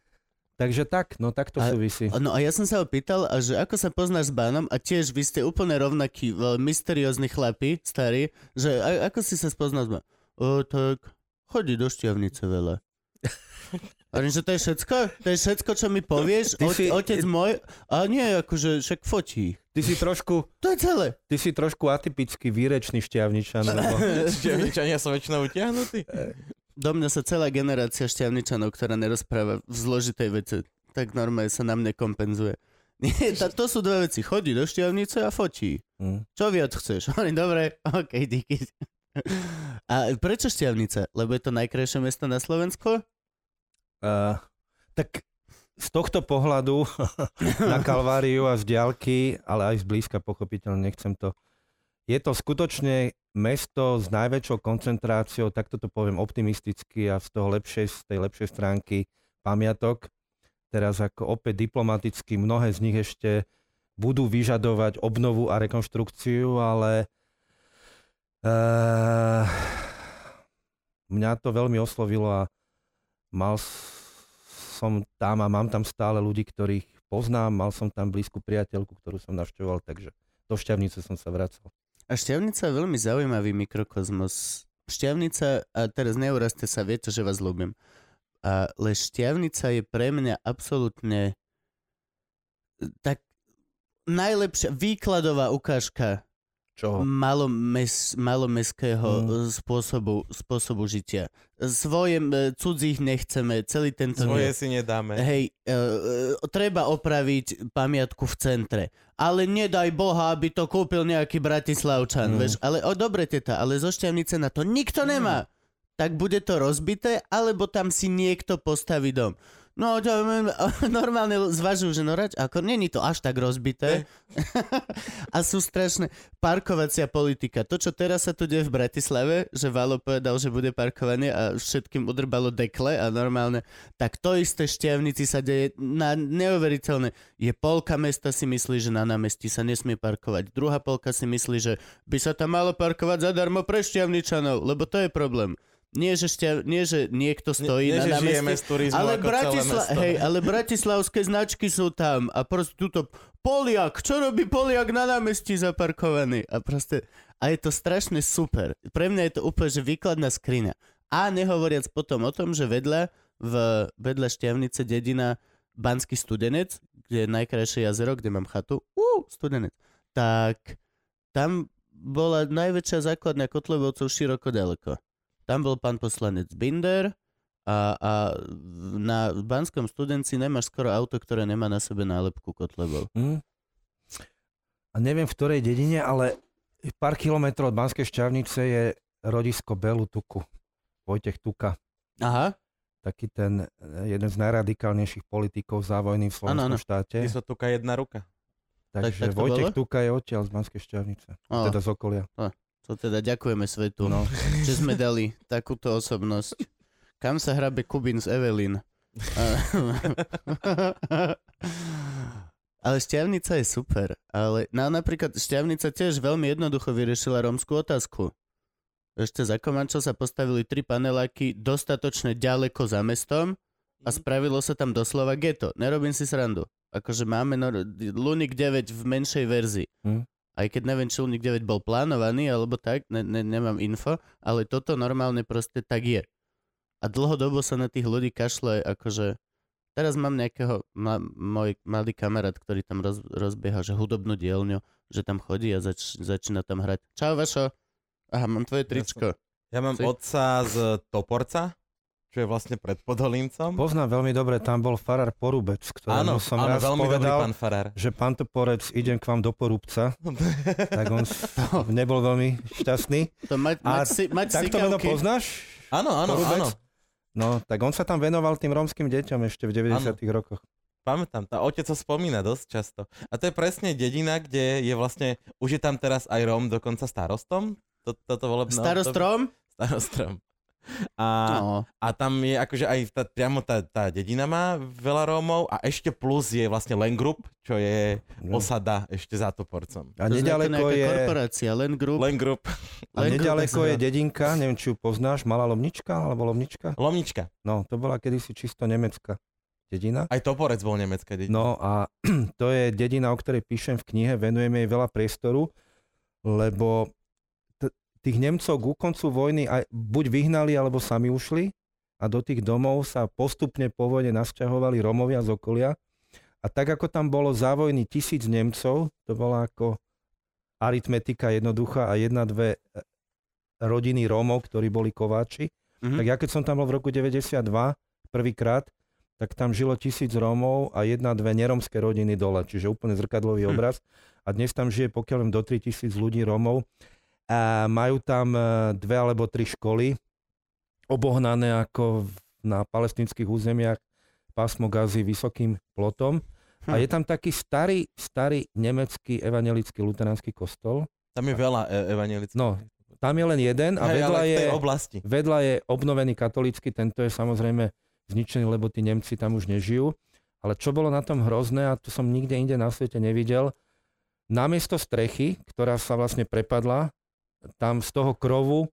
takže tak, no tak to A- súvisí. No a ja som sa ho pýtal, a že ako sa poznáš s Bánom a tiež vy ste úplne rovnakí, veľmi mysteriózni chlapi, starí, že a, ako si sa spoznal s Bánom? O, tak chodí do šťavnice veľa. A že to je všetko? To je všetko, čo mi povieš? Ty Ote, si- Otec môj? A nie, akože však fotí. Ty si trošku, To je celé. ty si trošku atypický výrečný šťavničan, lebo (laughs) Šťavničania sú väčšinou utiahnutí. Do mňa sa celá generácia šťavničanov, ktorá nerozpráva v zložitej veci, tak normálne sa na mne kompenzuje. (laughs) Nie, tá, to sú dve veci. Chodí do šťavnice a fotí. Hm. Čo viac chceš? (laughs) Hovorím, dobre, ok, díky. A prečo šťavnica? Lebo je to najkrajšie mesto na Slovensku? Uh, tak z tohto pohľadu (laughs) na Kalváriu a z diaľky, ale aj z blízka pochopiteľne nechcem to. Je to skutočne mesto s najväčšou koncentráciou, takto to poviem optimisticky a z toho lepšej, z tej lepšej stránky pamiatok. Teraz ako opäť diplomaticky mnohé z nich ešte budú vyžadovať obnovu a rekonštrukciu, ale uh, mňa to veľmi oslovilo a mal som tam a mám tam stále ľudí, ktorých poznám, mal som tam blízku priateľku, ktorú som navštevoval, takže do Šťavnice som sa vracal. A šťavnica je veľmi zaujímavý mikrokozmos. Šťavnica, a teraz neurazte sa, viete, že vás ľúbim, ale šťavnica je pre mňa absolútne tak najlepšia výkladová ukážka Čo? malomes, malomeského Mm. spôsobu, spôsobu žitia. Svoje cudzích nechceme, celý tento... Svoje si nedáme. Hej, e, e, treba opraviť pamiatku v centre. Ale nedaj Boha, aby to kúpil nejaký Bratislavčan, Mm. vieš. Ale o dobre, teta, ale zo Šťavnice na to nikto nemá. Tak bude to rozbité, alebo tam si niekto postaví dom. No, to, (laughs) normálne zvažujú, že no rač, ako není to až tak rozbité. (laughs) a sú strašné. Parkovacia politika. To, čo teraz sa tu deje v Bratislave, že Valo povedal, že bude parkovaný a všetkým udrbalo dekle a normálne, tak to isté šťavnici sa deje na neuveriteľné. Je polka mesta si myslí, že na námestí sa nesmie parkovať. Druhá polka si myslí, že by sa tam malo parkovať zadarmo pre šťavničanov, lebo to je problém. Nie, že, šťa, nie, že niekto stojí nie, na že námestí, žijeme z turizmu ale, ako Bratisla- celé hej, ale bratislavské značky sú tam a proste túto Poliak, čo robí Poliak na námestí zaparkovaný? A proste, a je to strašne super. Pre mňa je to úplne, že výkladná skriňa. A nehovoriac potom o tom, že vedľa, v, vedľa Šťavnice dedina Banský studenec, kde je najkrajšie jazero, kde mám chatu, uh, studenec, tak tam bola najväčšia základňa Kotlebovcov široko ďaleko. Tam bol pán poslanec Binder a, a na Banskom studenci nemáš skoro auto, ktoré nemá na sebe nálepku Kotlebov. Hm? A neviem v ktorej dedine, ale pár kilometrov od Banskej šťavnice je rodisko Belu Tuku. Vojtech Tuka. Aha, Taký ten eh, jeden z najradikálnejších politikov za vojny v slovenskom Áno, áno. štáte. Ty sú tuka jedna ruka. Takže tak to Vojtech bolo? Tuka je odtiaľ z Banskej šťavnice. Teda z okolia. To teda ďakujeme svetu, No. že sme dali takúto osobnosť. Kam sa hrabe Kubin z Evelyn? Ale šťavnica je super. Ale no, napríklad šťavnica tiež veľmi jednoducho vyriešila rómskú otázku. Ešte za Komančo sa postavili tri paneláky dostatočne ďaleko za mestom a spravilo sa tam doslova geto. Nerobím si srandu. Akože máme nor- Lunik 9 v menšej verzii. Hm. Aj keď neviem, či Lunik 9 bol plánovaný, alebo tak, ne, ne, nemám info, ale toto normálne proste tak je. A dlhodobo sa na tých ľudí kašle, akože... Teraz mám nejakého, ma, môj malý kamarát, ktorý tam roz, rozbieha, že hudobnú dielňu, že tam chodí a zač, začína tam hrať. Čau, Vašo. Aha, mám tvoje tričko. Ja mám Si- otca z Toporca, čo je vlastne pred Podolíncom. Poznám veľmi dobre, tam bol farár Porubec, ktorému áno, som áno, raz veľmi dobrý povedal, pán Farár. že pán Toporec, idem k vám do Porúbca, (laughs) tak on nebol veľmi šťastný. To mať, A mať, si, mať Tak to meno poznáš? áno, áno, Porubec? áno. No, tak on sa tam venoval tým rómskym deťom ešte v 90 rokoch. Pamätám, tá otec sa spomína dosť často. A to je presne dedina, kde je vlastne, už je tam teraz aj Róm dokonca starostom. To, toto volebné Starostrom? obdobie. Starostrom. A, No. a tam je akože aj tá, priamo tá, tá dedina má veľa Rómov a ešte plus je vlastne Len Group, čo je No. osada ešte za Toporcom. A To nedaleko je, korporácia, len group. Len Group. a Len nedaleko je dedinka, neviem, či ju poznáš, Malá Lomnička, alebo Lomnička? Lomnička. No, to bola kedysi čisto nemecká dedina. Aj Toporec bol nemecká dedina. No a (clears throat) to je dedina, o ktorej píšem v knihe, venujeme jej veľa priestoru, lebo tých Nemcov ku koncu vojny aj buď vyhnali, alebo sami ušli a do tých domov sa postupne po vojne nasťahovali Romovia z okolia. A tak ako tam bolo za vojny tisíc Nemcov, to bola ako aritmetika jednoduchá a jedna, dve e, rodiny Rómov, ktorí boli kováči, Mhm. tak ja keď som tam bol v roku 92 prvýkrát, tak tam žilo tisíc Rómov a jedna, dve neromské rodiny dole, čiže úplne zrkadlový Hm. obraz. A dnes tam žije pokiaľ viem do 3000 ľudí Rómov. A majú tam e, dve alebo tri školy, obohnané ako na palestinských územiach pásmo Gazy vysokým plotom. A Hm. je tam taký starý, starý nemecký evangelický luteránsky kostol. Tam je veľa e- evangelických. No, Tam je len jeden a Hej, vedľa je... oblasti. Vedľa je obnovený katolícky, tento je samozrejme zničený, lebo tí Nemci tam už nežijú. Ale čo bolo na tom hrozné, a to som nikde inde na svete nevidel, namiesto strechy, ktorá sa vlastne prepadla, tam z toho krovu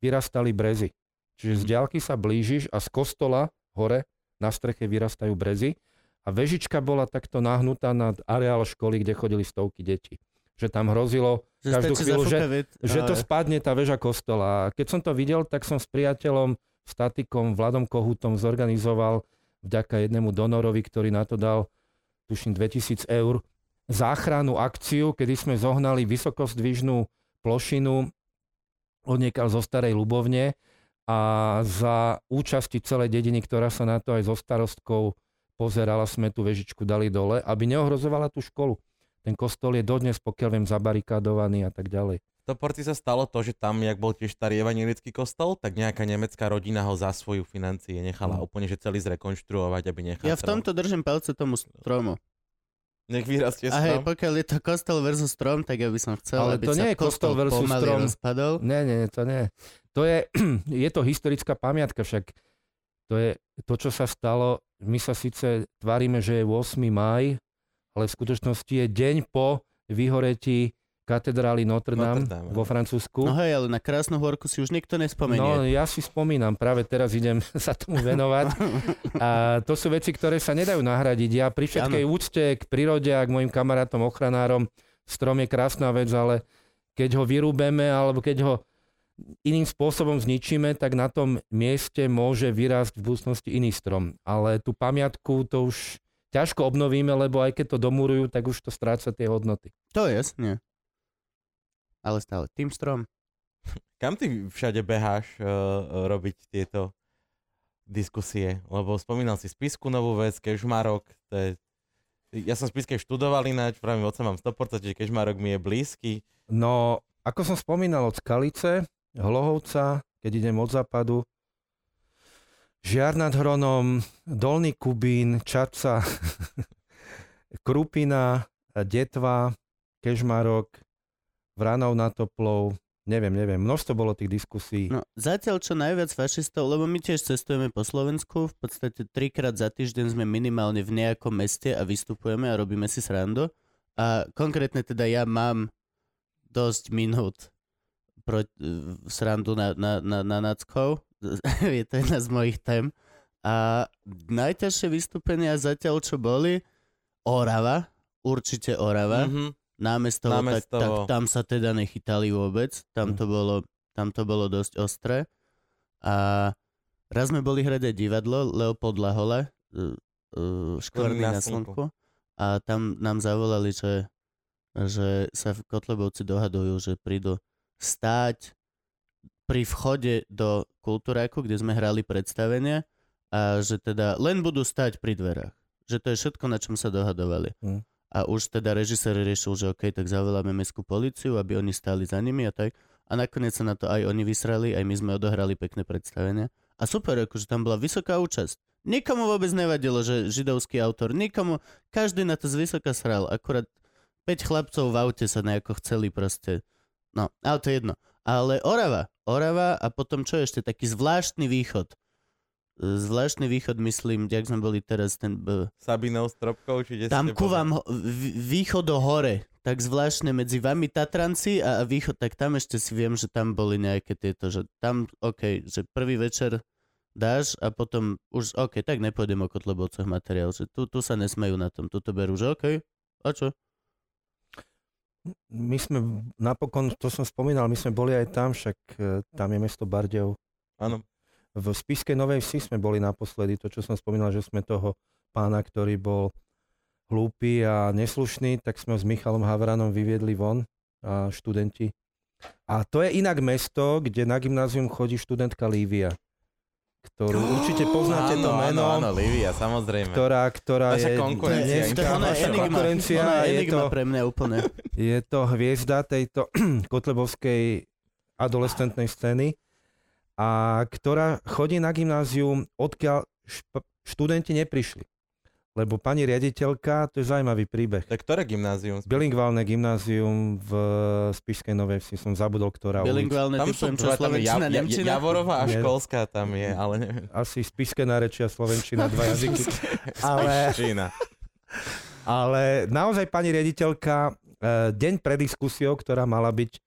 vyrastali brezy. Čiže z diaľky sa blížiš a z kostola hore na streche vyrastajú brezy a vežička bola takto nahnutá nad areál školy, kde chodili stovky detí. Že tam hrozilo Že každú chvíľu, že, ved- že to spadne tá väža kostola. A keď som to videl, tak som s priateľom, statikom Vladom Kohútom zorganizoval vďaka jednému donorovi, ktorý na to dal, tuším, 2000 eur, záchranu akciu, kedy sme zohnali vysokozdvižnú plošinu odniekal zo Starej Ľubovne a za účasti celej dediny, ktorá sa na to aj so starostkou pozerala, sme tú vežičku dali dole, aby neohrozovala tú školu. Ten kostol je dodnes, pokiaľ viem, zabarikádovaný a tak ďalej. V Toporci sa stalo to, že tam, jak bol tiež starý evangelický kostol, tak nejaká nemecká rodina ho za svoju financie nechala Mm. úplne, že celý zrekonštruovať, aby nechátrala. Ja v tomto držím palce tomu stromu. Nech vyrastie A hej, strom. pokiaľ je to kostol versus strom, tak ja by som chcel, Ale aby to sa nie je kostol versus strom. rozpadol. Nie, nie, to nie. To je, (clears throat) je to historická pamiatka, však to je to, čo sa stalo. My sa síce tvárime, že je 8. maj, ale v skutočnosti je deň po vyhoretí katedrály Notre Dame, Notre Dame, vo. Francúzsku. No hej, ale na krásnu horku si už nikto No, nespomenie. ja si spomínam, práve teraz idem (laughs) sa tomu venovať. A to sú veci, ktoré sa nedajú nahradiť. Ja pri všetkej úcte k prírode a k mojim kamarátom, ochranárom, strom je krásna vec, ale keď ho vyrúbeme alebo keď ho iným spôsobom zničíme, tak na tom mieste môže vyrásť v budúcnosti iný strom. Ale tú pamiatku to už ťažko obnovíme, lebo aj keď to domurujú, tak už to stráca tie hodnoty. To je jasne. Ale stále, tým strom. Kam ty všade beháš uh, robiť tieto diskusie? Lebo spomínal si Spisku novú vec, Kežmarok, to je... Ja som Spiske študoval ináč, pravým otcom mám 100%, čiže Kežmarok mi je blízky. No, ako som spomínal od Skalice, Hlohovca, keď idem od západu, Žiar nad Hronom, Dolný Kubín, Čaca, (laughs) Krupina, Detva, Kežmarok, Vranov na Toplov, neviem, neviem, množstvo bolo tých diskusí. No, zatiaľ čo najviac fašistov, lebo my tiež cestujeme po Slovensku, v podstate trikrát za týždeň sme minimálne v nejakom meste a vystupujeme a robíme si srandu. A konkrétne teda ja mám dosť minút pro, srandu na, na, na, na Nackov. (laughs) Je to jedna z mojich tém. A najťažšie vystúpenia zatiaľ, čo boli, Orava, určite Orava. Mhm. Námestovo, tak, Námestovo. tak tam sa teda nechytali vôbec. Tam to bolo, tam to bolo dosť ostré. A raz sme boli hrať aj divadlo Leopold Lahola, uh, uh, Škvrny na slnku. A tam nám zavolali, že, že sa v Kotlebovci dohadujú, že prídu stáť pri vchode do kultúráku, kde sme hrali predstavenie a že teda len budú stať pri dverách. Že to je všetko, na čom sa dohadovali. Hm. A už teda režisér riešil, že OK, tak zavoláme mestskú policiu, aby oni stáli za nimi a tak. A nakoniec sa na to aj oni vysrali, aj my sme odohrali pekné predstavenia. A super, akože tam bola vysoká účasť. Nikomu vôbec nevadilo, že židovský autor, nikomu, každý na to zvysoka sral, akurát 5 chlapcov v aute sa nejako chceli proste. No, ale to je jedno. Ale Orava, Orava a potom čo ešte, taký zvláštny východ. Zvláštny východ, myslím, jak sme boli teraz, ten... B- Sabinou Stropkou, či kde tam ste ku vám ho- východ do hore, tak zvláštne medzi vami Tatranci a a východ, tak tam ešte si viem, že tam boli nejaké tieto, že tam, OK, že prvý večer dáš a potom už, OK, tak nepôjdem o Kotlebovcoch materiál, že tu, tu sa nesmejú na tom, tu to berú, že OK, a čo? My sme napokon, to som spomínal, my sme boli aj tam, však e, tam je mesto Bardejov. Áno. V Spiskej Novej Vsi sme boli naposledy, to čo som spomínal, že sme toho pána, ktorý bol hlúpy a neslušný, tak sme ho s Michalom Havranom vyviedli von a študenti. A to je inak mesto, kde na gymnázium chodí študentka Lívia, ktorú určite poznáte áno, to meno, Áno, áno, Livia, samozrejme. ktorá, ktorá Naša je konkurencia, ona je naša enigma, konkurencia, ona je je to, pre mňa úplne. (laughs) je to hviezda tejto (clears throat) kotlebovskej adolescentnej scény, a ktorá chodí na gymnázium, odkiaľ šp- študenti neprišli. Lebo pani riaditeľka, to je zaujímavý príbeh. To je ktoré gymnázium? Bilingválne gymnázium v Spišskej Novej Vsi, som zabudol, ktorá. Bilingválne Tam sú čo Slovenčina, Ja- Ja-. Javorová a Nie. školská tam je, ale neviem. Asi Spišské nárečia, Slovenčina, dva jazyky. (laughs) Ale-. Ale naozaj pani riaditeľka, eh, deň pred diskusiou, ktorá mala byť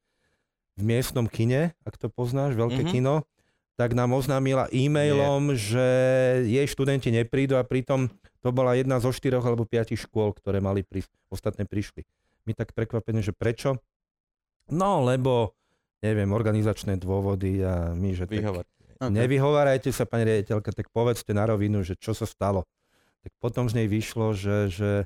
v miestnom kine, ak to poznáš, veľké Mhm. kino, tak nám oznámila e-mailom, že jej študenti neprídu a pritom to bola jedna zo štyroch alebo piatich škôl, ktoré mali prísť. Ostatné prišli. My tak prekvapení, že prečo? No, lebo, neviem, organizačné dôvody a my, že tak Vyhovor. Okay. Nevyhovárajte sa, pani riaditeľka, tak povedzte na rovinu, že čo sa stalo. Tak potom z nej vyšlo, že, že e,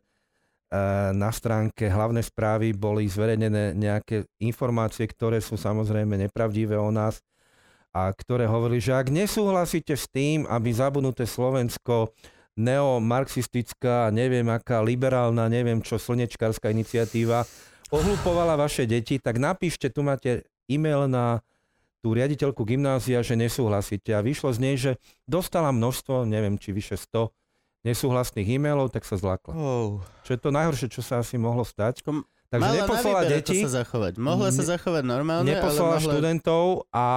na stránke hlavné správy boli zverejnené nejaké informácie, ktoré sú samozrejme nepravdivé o nás a ktoré hovorili, že ak nesúhlasíte s tým, aby zabudnuté Slovensko neomarxistická, neviem aká liberálna, neviem čo, slnečkárska iniciatíva ohlupovala vaše deti, tak napíšte, tu máte e-mail na tú riaditeľku gymnázia, že nesúhlasíte. A vyšlo z nej, že dostala množstvo, neviem, či vyše 100 nesúhlasných e-mailov, tak sa zlakla. Oh. Čo je to najhoršie, čo sa asi mohlo stať. Kom- Takže neposlala deti, sa zachovať. Mohla sa zachovať normálne, neposlala ale mohla... študentov a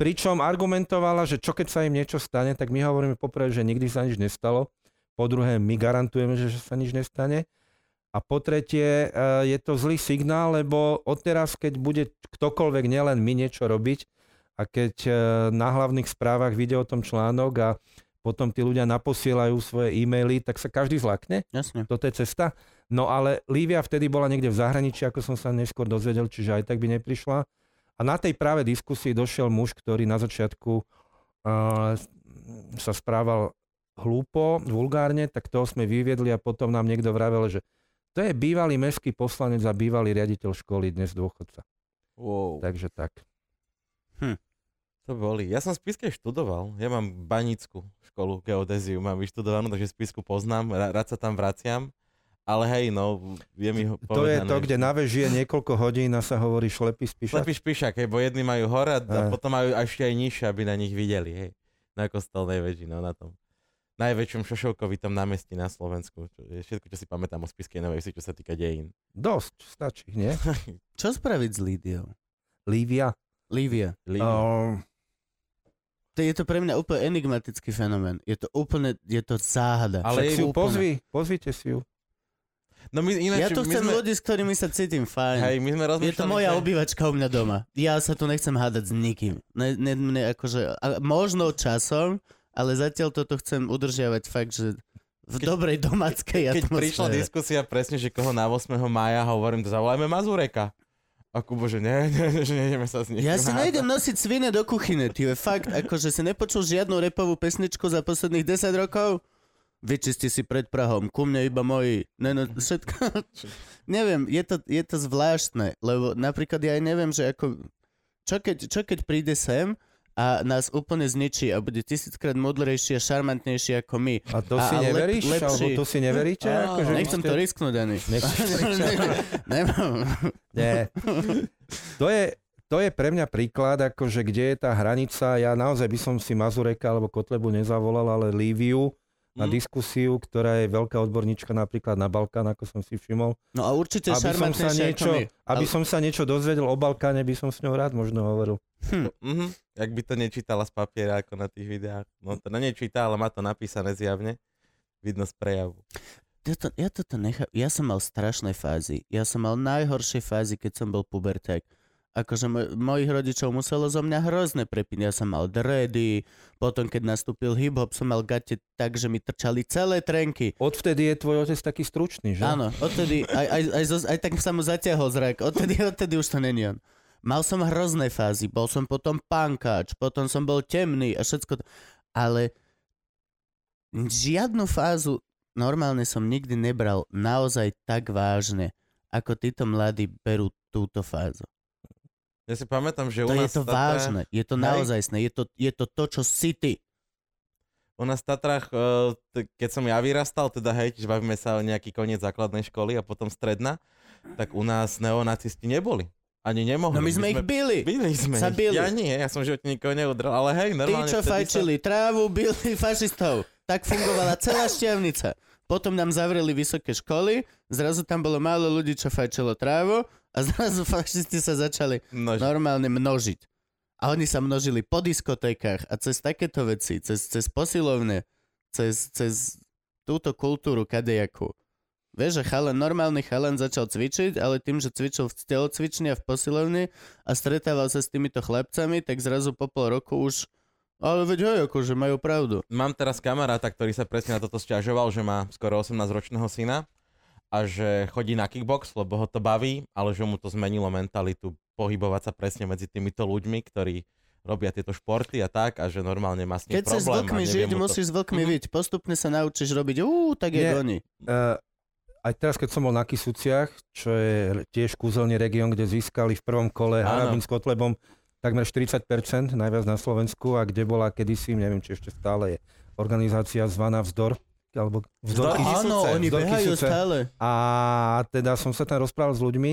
pričom argumentovala, že čo keď sa im niečo stane, tak my hovoríme poprvé, že nikdy sa nič nestalo. Po druhé, my garantujeme, že, že sa nič nestane. A po tretie, e, je to zlý signál, lebo odteraz, keď bude ktokoľvek, nielen my niečo robiť, a keď e, na hlavných správach vyjde o tom článok a potom tí ľudia naposielajú svoje e-maily, tak sa každý zlakne. Jasne. Toto je cesta. No ale Lívia vtedy bola niekde v zahraničí, ako som sa neskôr dozvedel, čiže aj tak by neprišla. A na tej práve diskusii došiel muž, ktorý na začiatku uh, sa správal hlúpo, vulgárne, tak toho sme vyviedli a potom nám niekto vravel, že to je bývalý mestský poslanec a bývalý riaditeľ školy, dnes dôchodca. Wow. Takže tak. To boli. Ja som Spiske študoval. Ja mám banickú školu geodéziu, mám vyštudovanú, takže Spisku poznám, rád sa tam vraciam. Ale hej, no, je mi ho To je to, kde na veži je niekoľko hodín a sa hovorí šlepy spíša. Slepý špišak, hej, bo jedni majú hore a, a potom majú ešte aj nižšie, aby na nich videli, hej. Na kostolnej veži, no na tom najväčšom šošovkovitom námestí na Slovensku. Čo je všetko, čo si pamätám o Spiskej Novej Vsi, čo sa týka dejín. Dosť, stačí, nie? (laughs) Čo spraviť s Lídiou? Lívia. Lívia. Lí- Uh, To je to pre mňa úplne enigmatický fenomén. Je to úplne, je to záhada. Ale je si ju úplne. pozvi, pozvite si ju. No my, ináč, Ja tu chcem sme, ľudí, s ktorými sa cítim fajn. hej, my sme Je rozmýšľali, to moja že... obývačka u mňa doma. Ja sa tu nechcem hádať s nikým. Ne, ne, ne, akože, a možno časom, ale zatiaľ toto chcem udržiavať fakt, že v Keď- dobrej domáckej Keď prišla atmosfére. diskusia presne, že koho na 8. mája hovorím, to zavolajme Mazureka. A Kubo, že ne, ne, že nejdeme sa s ním Ja si nejdem nosiť svine do kuchyne, ty je fakt, akože si nepočul žiadnu repovú pesničku za posledných 10 rokov? Vyčisti si pred Prahom, ku mne iba moji. Ne, no, všetko. (laughs) neviem, je to, je to zvláštne, lebo napríklad ja aj neviem, že ako... Čo keď, čo keď príde sem a nás úplne zničí a bude tisíckrát modrejší a šarmantnejší ako my. A to A- si a lep- neveríš? lepší. Alebo to si neveríte? Á, Akože Nechcem ste- to risknúť, ani. Nechceš- (laughs) Nemám. Nie. To je, to je pre mňa príklad, akože kde je tá hranica. Ja naozaj by som si Mazureka alebo Kotlebu nezavolal, ale Líviu na Mm. diskusiu, ktorá je veľká odborníčka napríklad na Balkán, ako som si všimol. No a určite Aby som, sa niečo, aby Ale- som sa niečo dozvedel o Balkáne, by som s ňou rád možno hovoril. Mhm. Jak by to nečítala z papiera ako na tých videách. No to nečíta, ale má to napísané zjavne. Vidno z prejavu. Ja, to, ja toto nechám. Ja som mal strašné fázy. Ja som mal najhoršie fázy, keď som bol puberták. Akože moj, mojich rodičov muselo zo mňa hrozné prepiť. Ja som mal dready, potom keď nastúpil hip-hop, som mal gate tak, že mi trčali celé trenky. Odvtedy je tvoj otec taký stručný, že? Áno, odtedy, aj, aj, aj, zo, aj tak sa mu zatiahol zrak. Odtedy, odtedy už to není on. Mal som hrozné fázy, bol som potom pankáč, potom som bol temný a všetko to. Ale žiadnu fázu normálne som nikdy nebral naozaj tak vážne, ako títo mladí berú túto fázu. Ja si pamätám, že u To je nás to v Tatrách- vážne, je to naozajstné, je to, je to to, čo si ty. U nás v Tatrách, t- keď som ja vyrastal, teda hej, čiže bavíme sa o nejaký koniec základnej školy a potom stredná, tak u nás neonacisti neboli. Ani nemohli. No my sme ich bili. Byli sme Sa ich. bili. Ja nie, ja som v živote nikoho neudrel, ale hej, Tí, normálne čo vtedy fajčili trávu, byli (laughs) fašistov. Tak fungovala celá šťavnica. Potom nám zavreli vysoké školy, zrazu tam bolo málo ľudí, čo fajčilo trávu a zrazu fašisti sa začali. No, normálne množiť. A oni sa množili po diskotékach a cez takéto veci, cez, cez posilovne, cez, cez túto kultúru kadejakú. Vieš, že chalan, normálny chalan začal cvičiť, ale tým, že cvičil v telocvični a v posilovni a stretával sa s týmito chlapcami, tak zrazu po pol roku už ale veď hej, akože majú pravdu. Mám teraz kamaráta, ktorý sa presne na toto stiažoval, že má skoro 18-ročného syna a že chodí na kickbox, lebo ho to baví, ale že mu to zmenilo mentalitu pohybovať sa presne medzi týmito ľuďmi, ktorí robia tieto športy a tak a že normálne má s tým Keď chceš s problém. a vlkmi žiť, to... musíš s vlkmi Mhm. byť. Postupne sa naučíš robiť ú, tak je oni. Uh, aj teraz, keď som bol na Kisuciach, čo je tiež kúzelný región, kde získali v prvom kole Áno. Harabin s Kotlebom takmer 40%, najviac na Slovensku a kde bola kedysi, neviem, či ešte stále je, organizácia zvaná Vzdor, alebo vzorky. Áno, sudce, oni vzorky behajú sudce. stále. A teda som sa tam rozprával s ľuďmi,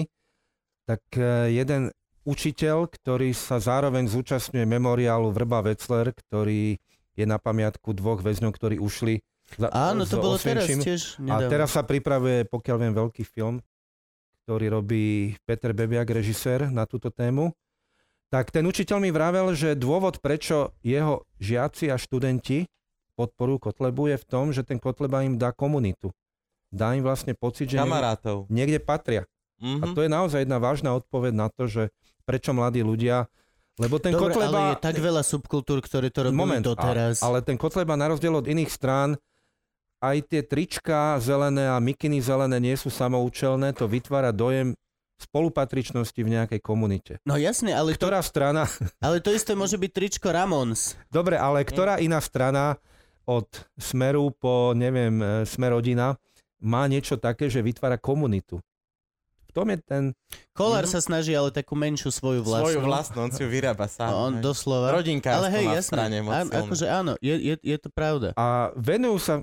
tak e, jeden učiteľ, ktorý sa zároveň zúčastňuje memoriálu Vrba Vecler, ktorý je na pamiatku dvoch väzňov, ktorí ušli za, Áno, to bolo teraz Osvienčimu. tiež A nedávno. teraz sa pripravuje, pokiaľ viem, veľký film, ktorý robí Peter Bebiak, režisér, na túto tému. Tak ten učiteľ mi vravel, že dôvod, prečo jeho žiaci a študenti podporujú Kotlebu je v tom, že ten Kotleba im dá komunitu. Dá im vlastne pocit, že Kamarátov. niekde patria. A Mhm. to je naozaj jedna vážna odpoveď na to, že prečo mladí ľudia... Lebo ten Dobre, Kotleba... ale je tak veľa subkultúr, ktoré to robili Moment, doteraz. A, ale ten Kotleba na rozdiel od iných strán, aj tie trička zelené a mikiny zelené nie sú samoučelné, to vytvára dojem spolupatričnosti v nejakej komunite. No jasne, ale to, Ktorá strana, ale to isté môže byť tričko Ramons. dobre, ale ktorá iná strana od Smeru po, neviem, e, Smerodina má niečo také, že vytvára komunitu. V tom je ten... Kolár Mhm. sa snaží ale takú menšiu svoju vlastnú. Svoju vlastnú, on si ju vyrába sám. No, on hej. doslova. Rodinka ale hej, jasné. strane moc Áno, akože áno, je, je, je to pravda. A venujú sa,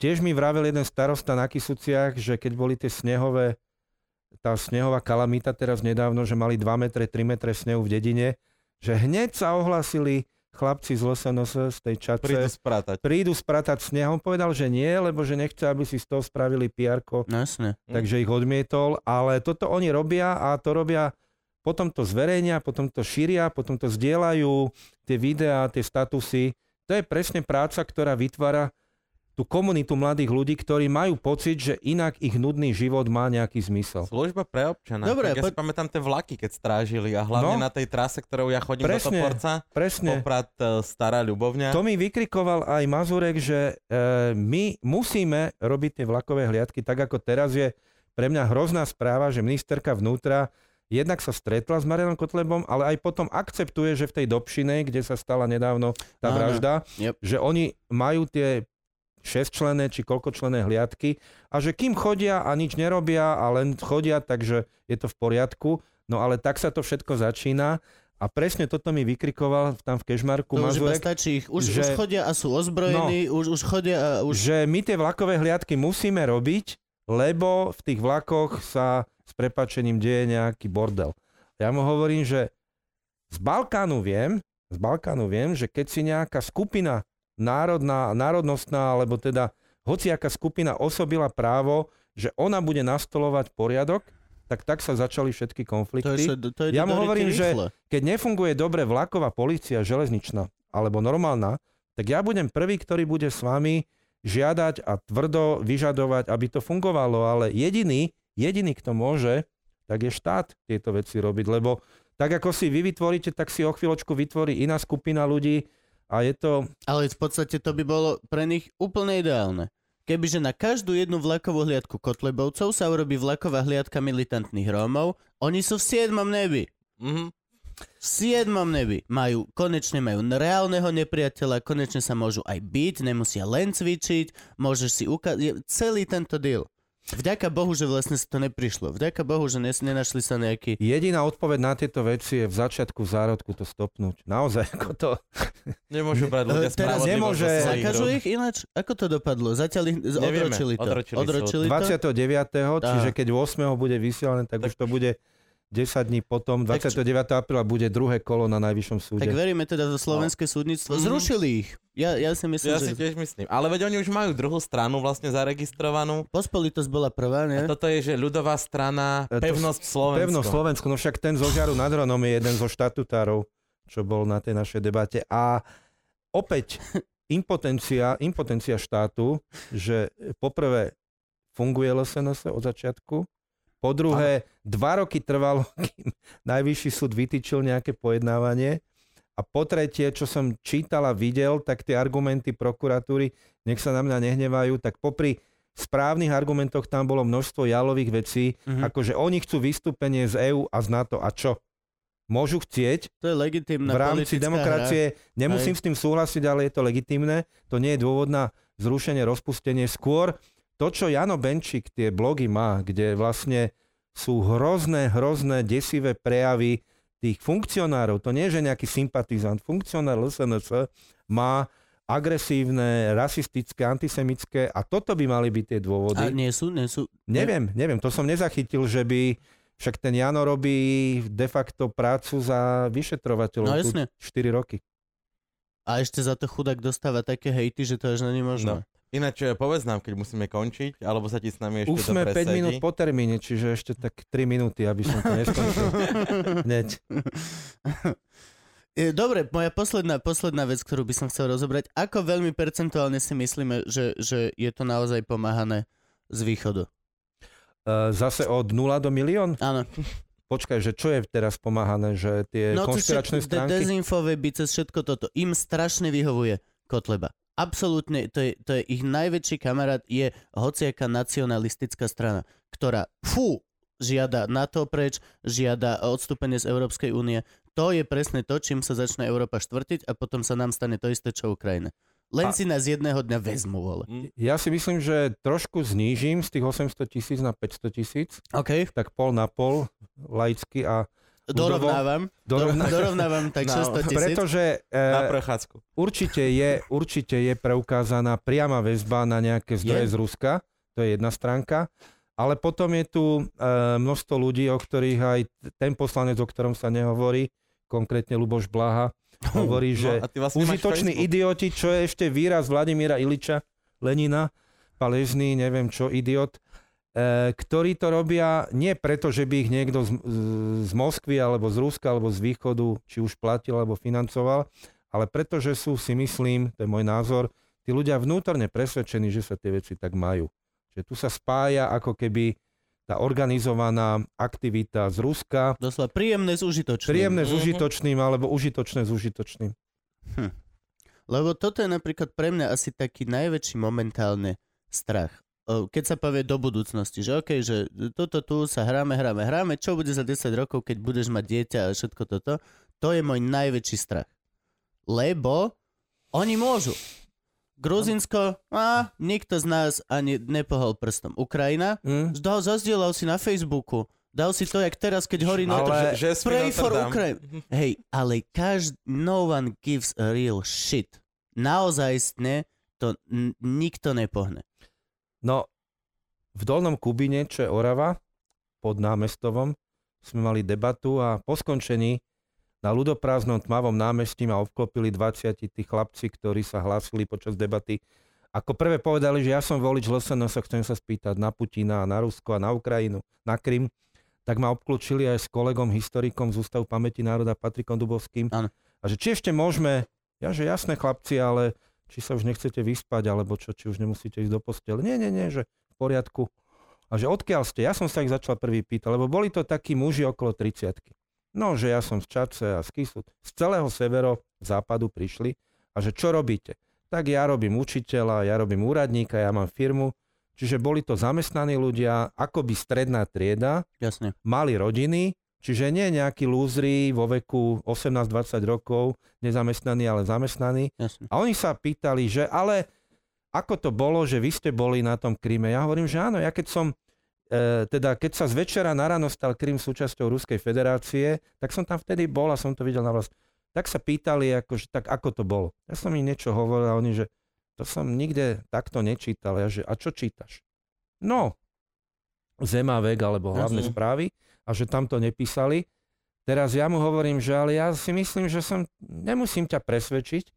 tiež mi vravel jeden starosta na Kisuciach, že keď boli tie snehové, tá snehová kalamita teraz nedávno, že mali 2 metre, 3 metre snehu v dedine, že hneď sa ohlasili chlapci z LSNS, z tej čace, Prídu spratať. prídu spratať sneh. On povedal, že nie, lebo že nechce, aby si z toho spravili pr No. Mm. takže ich odmietol, ale toto oni robia a to robia, potom to zverejnia, potom to šíria, potom to zdieľajú, tie videá, tie statusy. To je presne práca, ktorá vytvára tú komunitu mladých ľudí, ktorí majú pocit, že inak ich nudný život má nejaký zmysel. Služba pre občana. Dobre, tak ja si poď- pamätám tie vlaky, keď strážili a hlavne No. na tej trase, ktorou ja chodím Presne. do Toporca, Presne. Poprad e, Stará Ľubovňa. To mi vykrikoval aj Mazurek, že e, my musíme robiť tie vlakové hliadky tak, ako teraz je pre mňa hrozná správa, že ministerka vnútra jednak sa stretla s Marianom Kotlebom, ale aj potom akceptuje, že v tej Dobšine, kde sa stala nedávno tá Áno. vražda, Yep. že oni majú tie šesťčlenné či koľkočlenné hliadky a že kým chodia a nič nerobia a len chodia, takže je to v poriadku. No ale tak sa to všetko začína a presne toto mi vykrikoval tam v Kešmarku už iba Mazurek, stačí ich. Už, že- už chodia a sú ozbrojení, už, už chodia a už... že my tie vlakové hliadky musíme robiť, lebo v tých vlakoch sa s prepačením deje nejaký bordel. Ja mu hovorím, že z Balkánu viem, z Balkánu viem, že keď si nejaká skupina národná, národnostná, alebo teda hociaká skupina osobila právo, že ona bude nastolovať poriadok, tak tak sa začali všetky To konflikty. je, to je Ja mu hovorím, ryti že-. Keď nefunguje dobre vlaková policia, železničná alebo normálna, tak ja budem prvý, ktorý bude s vami žiadať a tvrdo vyžadovať, aby to fungovalo, ale jediný, jediný, kto môže, tak je štát tieto veci robiť, lebo tak ako si vy vytvoríte, tak si o chvíľočku vytvorí iná skupina ľudí a je to, Ale v podstate to by bolo pre nich úplne ideálne. Kebyže na každú jednu vlakovú hliadku Kotlebovcov sa urobí vlaková hliadka militantných Rómov, oni sú v siedmom nebi. Mhm. V siedmom nebi. Majú, konečne majú reálneho nepriateľa, konečne sa môžu aj byť, nemusia len cvičiť, môžeš si ukázať, celý tento deal. Vďaka Bohu, že vlastne sa to neprišlo. Vďaka Bohu, že nes- nenašli sa nejaký... jediná odpoveď na tieto veci je v začiatku zárodku to stopnúť. Naozaj, ako to, Nemôžu brať ľudia teraz nemôže- Zakažu ich ináč? Ako to dopadlo? Zatiaľ ich Nevieme, odročili to. odročili odročili to? 29. čiže keď 8. bude vysielané, tak, už to bude 10 dní potom. Tak 29. apríla bude druhé kolo na najvyššom súde. Tak veríme teda za slovenské súdnictvo. Mhm. Zrušili ich. Ja, ja si myslím, Ja že si tiež myslím. Ale veď oni už majú druhú stranu vlastne zaregistrovanú. pospolitosť bola prvá, nie? A toto je, že ľudová strana, E, pevnosť Slovensko. Pevno Slovensko, no však ten zo Žiaru nad Hronom je jeden zo štatutárov, čo bol na tej našej debate. A opäť (laughs) impotencia, impotencia štátu, že poprvé funguje LSNS od začiatku, po druhé, dva roky trvalo, (laughs) kým najvyšší súd vytýčil nejaké pojednávanie a po tretie, čo som čítal a videl, tak tie argumenty prokuratúry, nech sa na mňa nehnevajú, tak popri správnych argumentoch tam bolo množstvo jalových vecí, Mhm. Akože oni chcú vystúpenie z EÚ a z NATO. A čo? Môžu chcieť To je legitímna v rámci demokracie. Nemusím Hej. s tým súhlasiť, ale je to legitimné. To nie je dôvod na zrušenie, rozpustenie. Skôr to, čo Jano Benčík tie blogy má, kde vlastne sú hrozné, hrozné, desivé prejavy tých funkcionárov. To nie je, že nejaký sympatizant. Funkcionár LSNS má agresívne, rasistické, antisemické a toto by mali byť tie dôvody. A nie sú, nie sú. Neviem, neviem, to som nezachytil, že by však ten Jano robí de facto prácu za vyšetrovateľov No tu jasne. 4 roky. A ešte za to chudák dostáva také hejty, že to až není možné. Ináč eh, povedz nám, keď musíme končiť, alebo sa ti s nami ešte Už sme to 5 minút po termíne, čiže ešte tak 3 minúty, aby som to neskončil. (laughs) Hneď. Dobre, moja posledná, posledná vec, ktorú by som chcel rozobrať. Ako veľmi percentuálne si myslíme, že, že je to naozaj pomáhané z východu? E, Zase od 0 do milión? Áno. Počkaj, že čo je teraz pomáhané? Že tie No, konšpiračné všetko- stránky? dezinfové by cez všetko toto. Im strašne vyhovuje Kotleba. Absolútne, to je, to je ich najväčší kamarát, je hociaká nacionalistická strana, ktorá, fú, žiada NATO preč, žiada odstúpenie z Európskej únie. To je presne to, čím sa začne Európa štvrtiť a potom sa nám stane to isté, čo Ukrajina. Len A- si nás jedného dňa vezmu, vole. Ja si myslím, že trošku znížim z tých 800 tisíc na 500 tisíc, OK, tak pol na pol laicky a dorovnávam. dorovná... Dorovnávam tak No, 600 tisíc. Pretože Na e, prechádzku. určite, je, určite je preukázaná priama väzba na nejaké zdroje Je. z Ruska, to je jedna stránka, ale potom je tu e, množstvo ľudí, o ktorých aj ten poslanec, o ktorom sa nehovorí, konkrétne Luboš Blaha, (laughs) hovorí, že no, a ty vlastne užitoční idioti, čo je ešte výraz Vladimíra Iliča, Lenina, Paležný, neviem čo, idiot, ktorí to robia nie preto, že by ich niekto z, z Moskvy, alebo z Ruska, alebo z východu, či už platil, alebo financoval, ale preto, že sú, si myslím, to je môj názor, tí ľudia vnútorne presvedčení, že sa tie veci tak majú. Že tu sa spája ako keby tá organizovaná aktivita z Ruska, Doslova príjemné s užitočným. príjemné s Mhm. užitočným, alebo užitočné s užitočným. Lebo toto je napríklad pre mňa asi taký najväčší momentálne strach. Keď sa povie do budúcnosti, že OK, že toto tu sa hráme, hráme, hráme, čo bude za 10 rokov, keď budeš mať dieťa a všetko toto, to je môj najväčší strach. Lebo oni môžu. Gruzinsko, a nikto z nás ani nepohol prstom. Ukrajina, Hm? dal, zazdielal si na Facebooku, dal si to, jak teraz, keď horí Ale- Notre Že, Pray Notre for Dame. Ukraine. Hej, ale každý, no one gives a real shit. Naozajstne to n- nikto nepohne. No, v Dolnom Kubine, čo je Orava, pod námestovom, sme mali debatu a po skončení na ľudoprázdnom tmavom námestí ma obklopili 20 tí chlapci, ktorí sa hlásili počas debaty. Ako prvé povedali, že ja som volič LSNS, chcem sa spýtať na Putina, na Rusko a na Ukrajinu, na Krym, tak ma obklúčili aj s kolegom, historikom z Ústavu pamäti národa Patrikom Dubovským. Áno. A že či ešte môžeme, ja že jasné chlapci, ale či sa už nechcete vyspať, alebo čo, či už nemusíte ísť do postele. Nie, nie, nie, že v poriadku. A že odkiaľ ste? Ja som sa ich začal prvý pýtať, lebo boli to takí muži okolo 30 No, že ja som z Čace a z Kisu. Z celého severo západu prišli a že čo robíte? Tak ja robím učiteľa, ja robím úradníka, ja mám firmu. Čiže boli to zamestnaní ľudia, akoby stredná trieda, Jasne. mali rodiny, čiže nie nejakí lúzri vo veku 18-20 rokov, nezamestnaní, ale zamestnaní. Jasne. A oni sa pýtali, že ale ako to bolo, že vy ste boli na tom Kryme? Ja hovorím, že áno, ja keď som, e, teda keď sa z večera na ráno stal Krym súčasťou Ruskej federácie, tak som tam vtedy bol a som to videl na vlast. Tak sa pýtali, akože, tak ako to bolo. Ja som im niečo hovoril a oni, že to som nikde takto nečítal. Ja, že a čo čítaš? No, Zemavek alebo hlavné Jasne. správy a že tam to nepísali. Teraz ja mu hovorím, že ale ja si myslím, že som, nemusím ťa presvedčiť,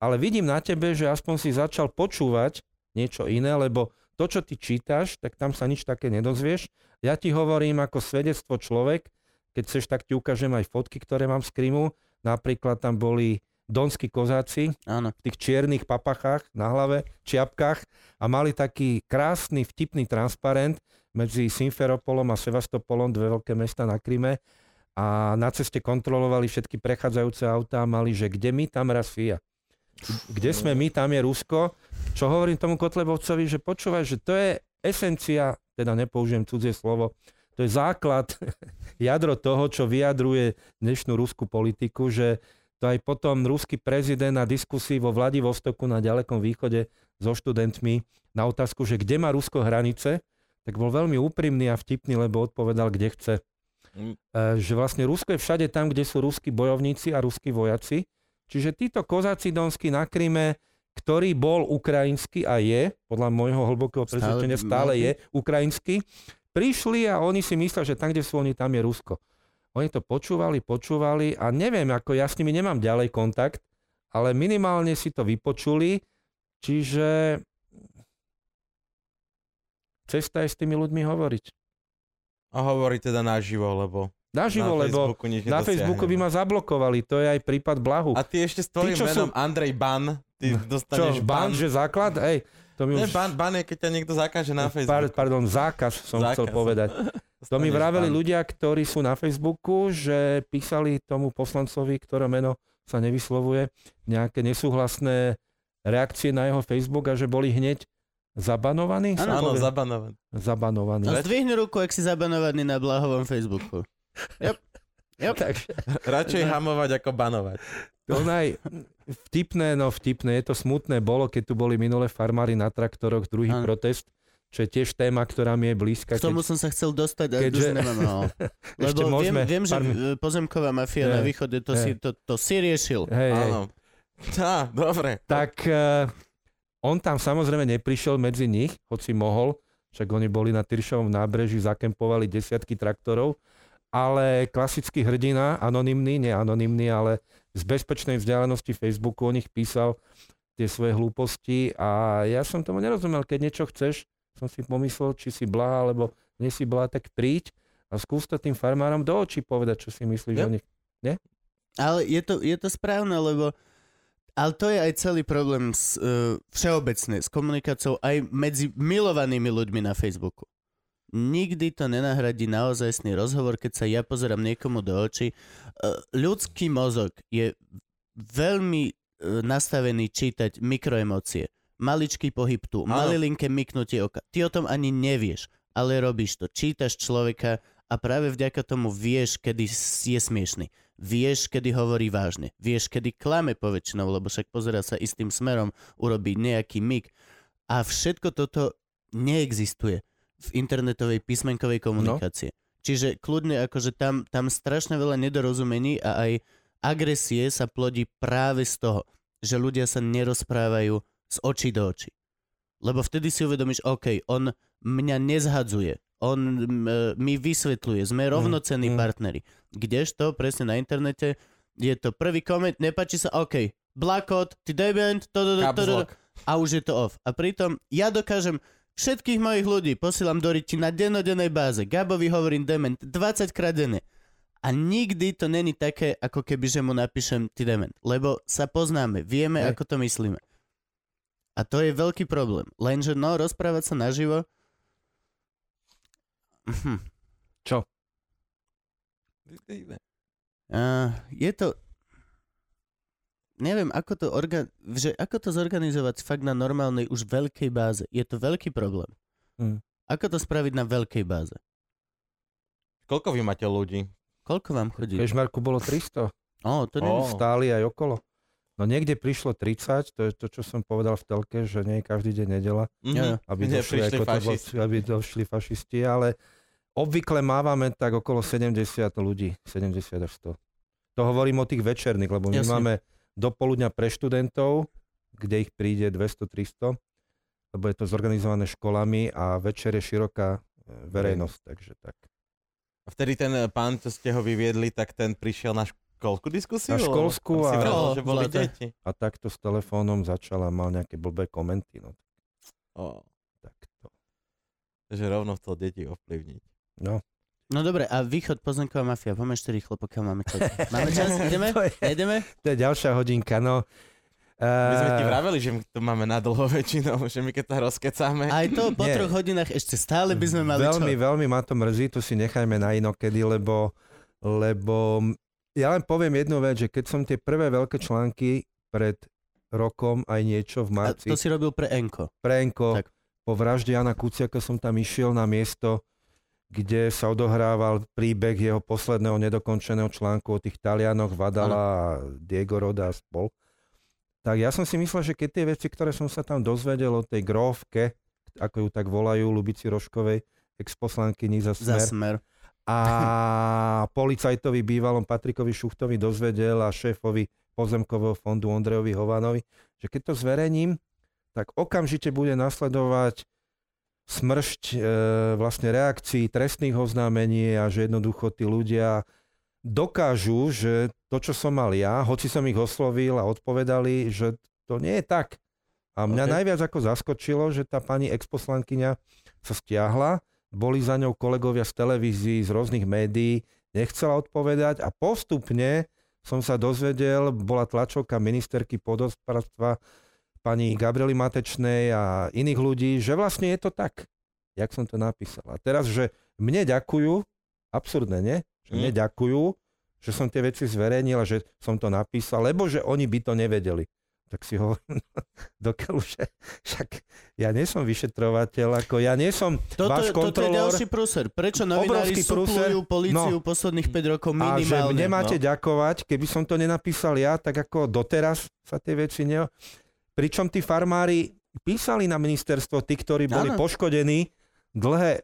ale vidím na tebe, že aspoň si začal počúvať niečo iné, lebo to, čo ty čítaš, tak tam sa nič také nedozvieš. Ja ti hovorím ako svedectvo človek, keď chceš, tak ti ukážem aj fotky, ktoré mám z Krymu. Napríklad tam boli donskí kozáci Áno. v tých čiernych papachách na hlave, čiapkách a mali taký krásny, vtipný transparent medzi Simferopolom a Sevastopolom, dve veľké mesta na Kryme a na ceste kontrolovali všetky prechádzajúce autá a mali, že kde my, tam raz FIA. Kde sme my, tam je Rusko. Čo hovorím tomu Kotlebovcovi, že počúvaj, že to je esencia, teda nepoužijem cudzie slovo, to je základ, (laughs) jadro toho, čo vyjadruje dnešnú ruskú politiku, že to aj potom ruský prezident na diskusii vo Vladivostoku na ďalekom východe so študentmi na otázku, že kde má Rusko hranice, tak bol veľmi úprimný a vtipný, lebo odpovedal, kde chce. Mm. E, že vlastne Rusko je všade tam, kde sú ruskí bojovníci a ruskí vojaci. Čiže títo kozáci donskí na Kryme, ktorý bol ukrajinský a je, podľa môjho hlbokého presvedčenia stále je ukrajinský, prišli a oni si myslia, že tam, kde sú oni, tam je Rusko. Oni to počúvali, počúvali a neviem, ako ja s nimi nemám ďalej kontakt, ale minimálne si to vypočuli, čiže cesta je s tými ľuďmi hovoriť. A hovorí teda naživo, lebo Naživo, na lebo Facebooku na Facebooku by ma zablokovali, to je aj prípad Blahu. A ty ešte s tvojím čo menom sú- Andrej Ban, ty Čo, dostaneš ban, že základ? Hej, to mi Ne, už... ban, ban je, keď ťa niekto zakáže na Par, Facebooku. pardon, zákaz som Zákaz. chcel povedať. (laughs) To mi vraveli ban. ľudia, ktorí sú na Facebooku, že písali tomu poslancovi, ktoré meno sa nevyslovuje, nejaké nesúhlasné reakcie na jeho Facebook a že boli hneď zabanovaní? sa Áno, povie? zabanovaný. zabanovaní. No zdvihni ruku, ak si zabanovaný na Blahovom Facebooku. Yep. Takže Radšej hamovať ako banovať. to naj... vtipné, no vtipné, je to smutné bolo, keď tu boli minulé farmári na traktoroch, druhý Áno. protest, čo je tiež téma, ktorá mi je blízka. K tomu som sa chcel dostať, ale keďže- už nemám. (laughs) Ešte Lebo viem, môžeme viem, že pár mi- e, pozemková mafia Hej. na východe to, Hej. si, to, to si riešil. Hej. Áno. Tá, dobre. tak eh, on tam samozrejme neprišiel medzi nich, hoci mohol, však oni boli na Tyršovom nábreží, zakempovali desiatky traktorov, ale klasický hrdina, anonymný, nie anonymný, ale z bezpečnej vzdialenosti Facebooku o nich písal tie svoje hlúposti a ja som tomu nerozumel, keď niečo chceš, som si pomyslel, či si blá, alebo nie si blá, tak príď a skús to tým farmárom do očí povedať, čo si myslíš Yep. o nich. Ale je to, je to správne, lebo ale to je aj celý problém s, uh, všeobecne s komunikáciou aj medzi milovanými ľuďmi na Facebooku. Nikdy to nenahradí naozajstný rozhovor, keď sa ja pozerám niekomu do očí. Uh, ľudský mozog je veľmi uh, nastavený čítať mikroemócie. Maličký pohyb tu, Áno. malilinké myknutie oka. Ty o tom ani nevieš, ale robíš to. Čítaš človeka a práve vďaka tomu vieš, kedy je smiešný. Vieš, kedy hovorí vážne. Vieš, kedy klame poväčšinou, lebo však pozera sa istým smerom, urobí nejaký mik. A všetko toto neexistuje v internetovej písmenkovej komunikácie. Čiže kľudne akože tam, tam strašne veľa nedorozumení a aj agresie sa plodí práve z toho, že ľudia sa nerozprávajú z očí do očí. Lebo vtedy si uvedomíš, OK, on mňa nezhadzuje, on m, mi vysvetľuje, sme rovnocenní mm. partneri. Kdežto presne na internete je to prvý koment, nepáči sa, OK, blakot, ty debent, to, to, to, to, a už je to off. A pritom ja dokážem všetkých mojich ľudí posielam do riti na dennodennej báze. Gabovi hovorím dement 20 krát denne. A nikdy to není také, ako keby, že mu napíšem ty dement. Lebo sa poznáme, vieme, Hej. ako to myslíme. A to je veľký problém. Lenže no, rozprávať sa naživo... Hm. Uh, je to... Neviem, ako to, orga... že ako to zorganizovať fakt na normálnej už veľkej báze. Je to veľký problém. Hm. Ako to spraviť na veľkej báze? Koľko vy máte ľudí? Koľko vám chodí? Kežmarku bolo 300. Ó, to nie stáli aj okolo. No niekde prišlo 30, to je to, čo som povedal v telke, že nie je každý deň nedela, Mhm. aby došli, to bol, fašisti. aby došli fašisti, ale obvykle mávame tak okolo 70 ľudí, 70 až 100. To hovorím o tých večerných, lebo my Jasne. máme do poludňa pre študentov, kde ich príde 200-300, lebo je to zorganizované školami a večer je široká e, verejnosť, takže tak. A vtedy ten eh, pán, čo ste ho vyviedli, tak ten prišiel na školskú diskusiu? Na školskú a- vravel, No, že boli zlaté. deti. A takto s telefónom začal a mal nejaké blbé komenty, no Ó, tak to. takže rovno chcel deti ovplyvniť. No. No dobre, a východ pozemková mafia, poďme ešte rýchlo, pokiaľ máme čas. (laughs) Máme čas? (laughs) Ideme? To je, Nejdeme? to je ďalšia hodinka, no. My sme ti Eh, vraveli, že my to máme na dlho (laughs) väčšinou, že my keď sa rozkecáme. Aj to po Nie. troch hodinách ešte stále by sme mali veľmi, čo? veľmi ma to mrzí, to si nechajme na inokedy, lebo, lebo ja len poviem jednu vec, že keď som tie prvé veľké články pred rokom aj niečo v A marci, to si robil pre Enko. Prenko, Tak. po vražde Jana Kuciaka som tam išiel na miesto, kde sa odohrával príbeh jeho posledného nedokončeného článku o tých Talianoch, Vadala a Diego Roda a spol. Tak ja som si myslel, že keď tie veci, ktoré som sa tam dozvedel o tej grófke, ako ju tak volajú, Lubici Roškovej, ex-poslankyni za Za smer, smer. a (laughs) policajtovi bývalom Patrikovi Šuchtovi dozvedel a šéfovi pozemkového fondu Ondrejovi Hovanovi, že keď to zverejním, tak okamžite bude nasledovať smršť e, vlastne reakcií, trestných oznámení a že jednoducho tí ľudia dokážu, že to, čo som mal ja, hoci som ich oslovil a odpovedali, že to nie je tak. A mňa OK. okay. najviac ako zaskočilo, že tá pani exposlankyňa sa stiahla, boli za ňou kolegovia z televízií, z rôznych médií, nechcela odpovedať a postupne som sa dozvedel, bola tlačovka ministerky podospodárstva pani Gabriely Matečnej a iných ľudí, že vlastne je to tak, jak som to napísal. A teraz, že mne ďakujú, absurdné, nie? Že mne Mm. ďakujú, že som tie veci zverejnil a že som to napísal, lebo že oni by to nevedeli. Tak si hovorím, (laughs) dokiaľ že však ja nie som vyšetrovateľ, ako ja nie som Toto, váš toto je kontrolór. ďalší prúser. Prečo novinári suplujú políciu No. posledných 5 rokov A že minimálne? mne máte no? ďakovať, keby som to nenapísal ja, tak ako doteraz sa tie veci ne... Pričom tí farmári písali na ministerstvo, tí, ktorí boli Áno. poškodení dlhé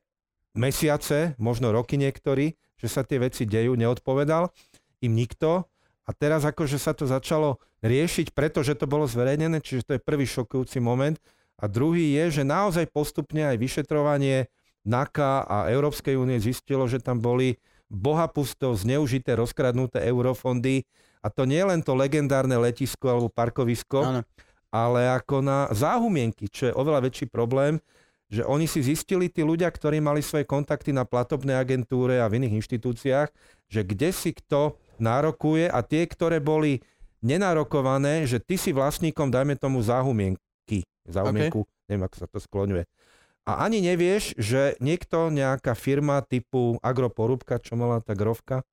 mesiace, možno roky niektorí, že sa tie veci dejú, neodpovedal im nikto. A teraz akože sa to začalo riešiť, pretože to bolo zverejnené, čiže to je prvý šokujúci moment. A druhý je, že naozaj postupne aj vyšetrovanie NAKA a Európskej únie zistilo, že tam boli bohapusto zneužité, rozkradnuté eurofondy. A to nie len to legendárne letisko alebo parkovisko, Áno. Ale ako na záhumienky, čo je oveľa väčší problém, že oni si zistili, tí ľudia, ktorí mali svoje kontakty na platobnej agentúre a v iných inštitúciách, že kde si kto nárokuje a tie, ktoré boli nenárokované, že ty si vlastníkom, dajme tomu záhumienky. Záhumienku, okay. neviem, ako sa to skloňuje. A ani nevieš, že niekto, nejaká firma typu Agroporúbka, čo mala tá grovka,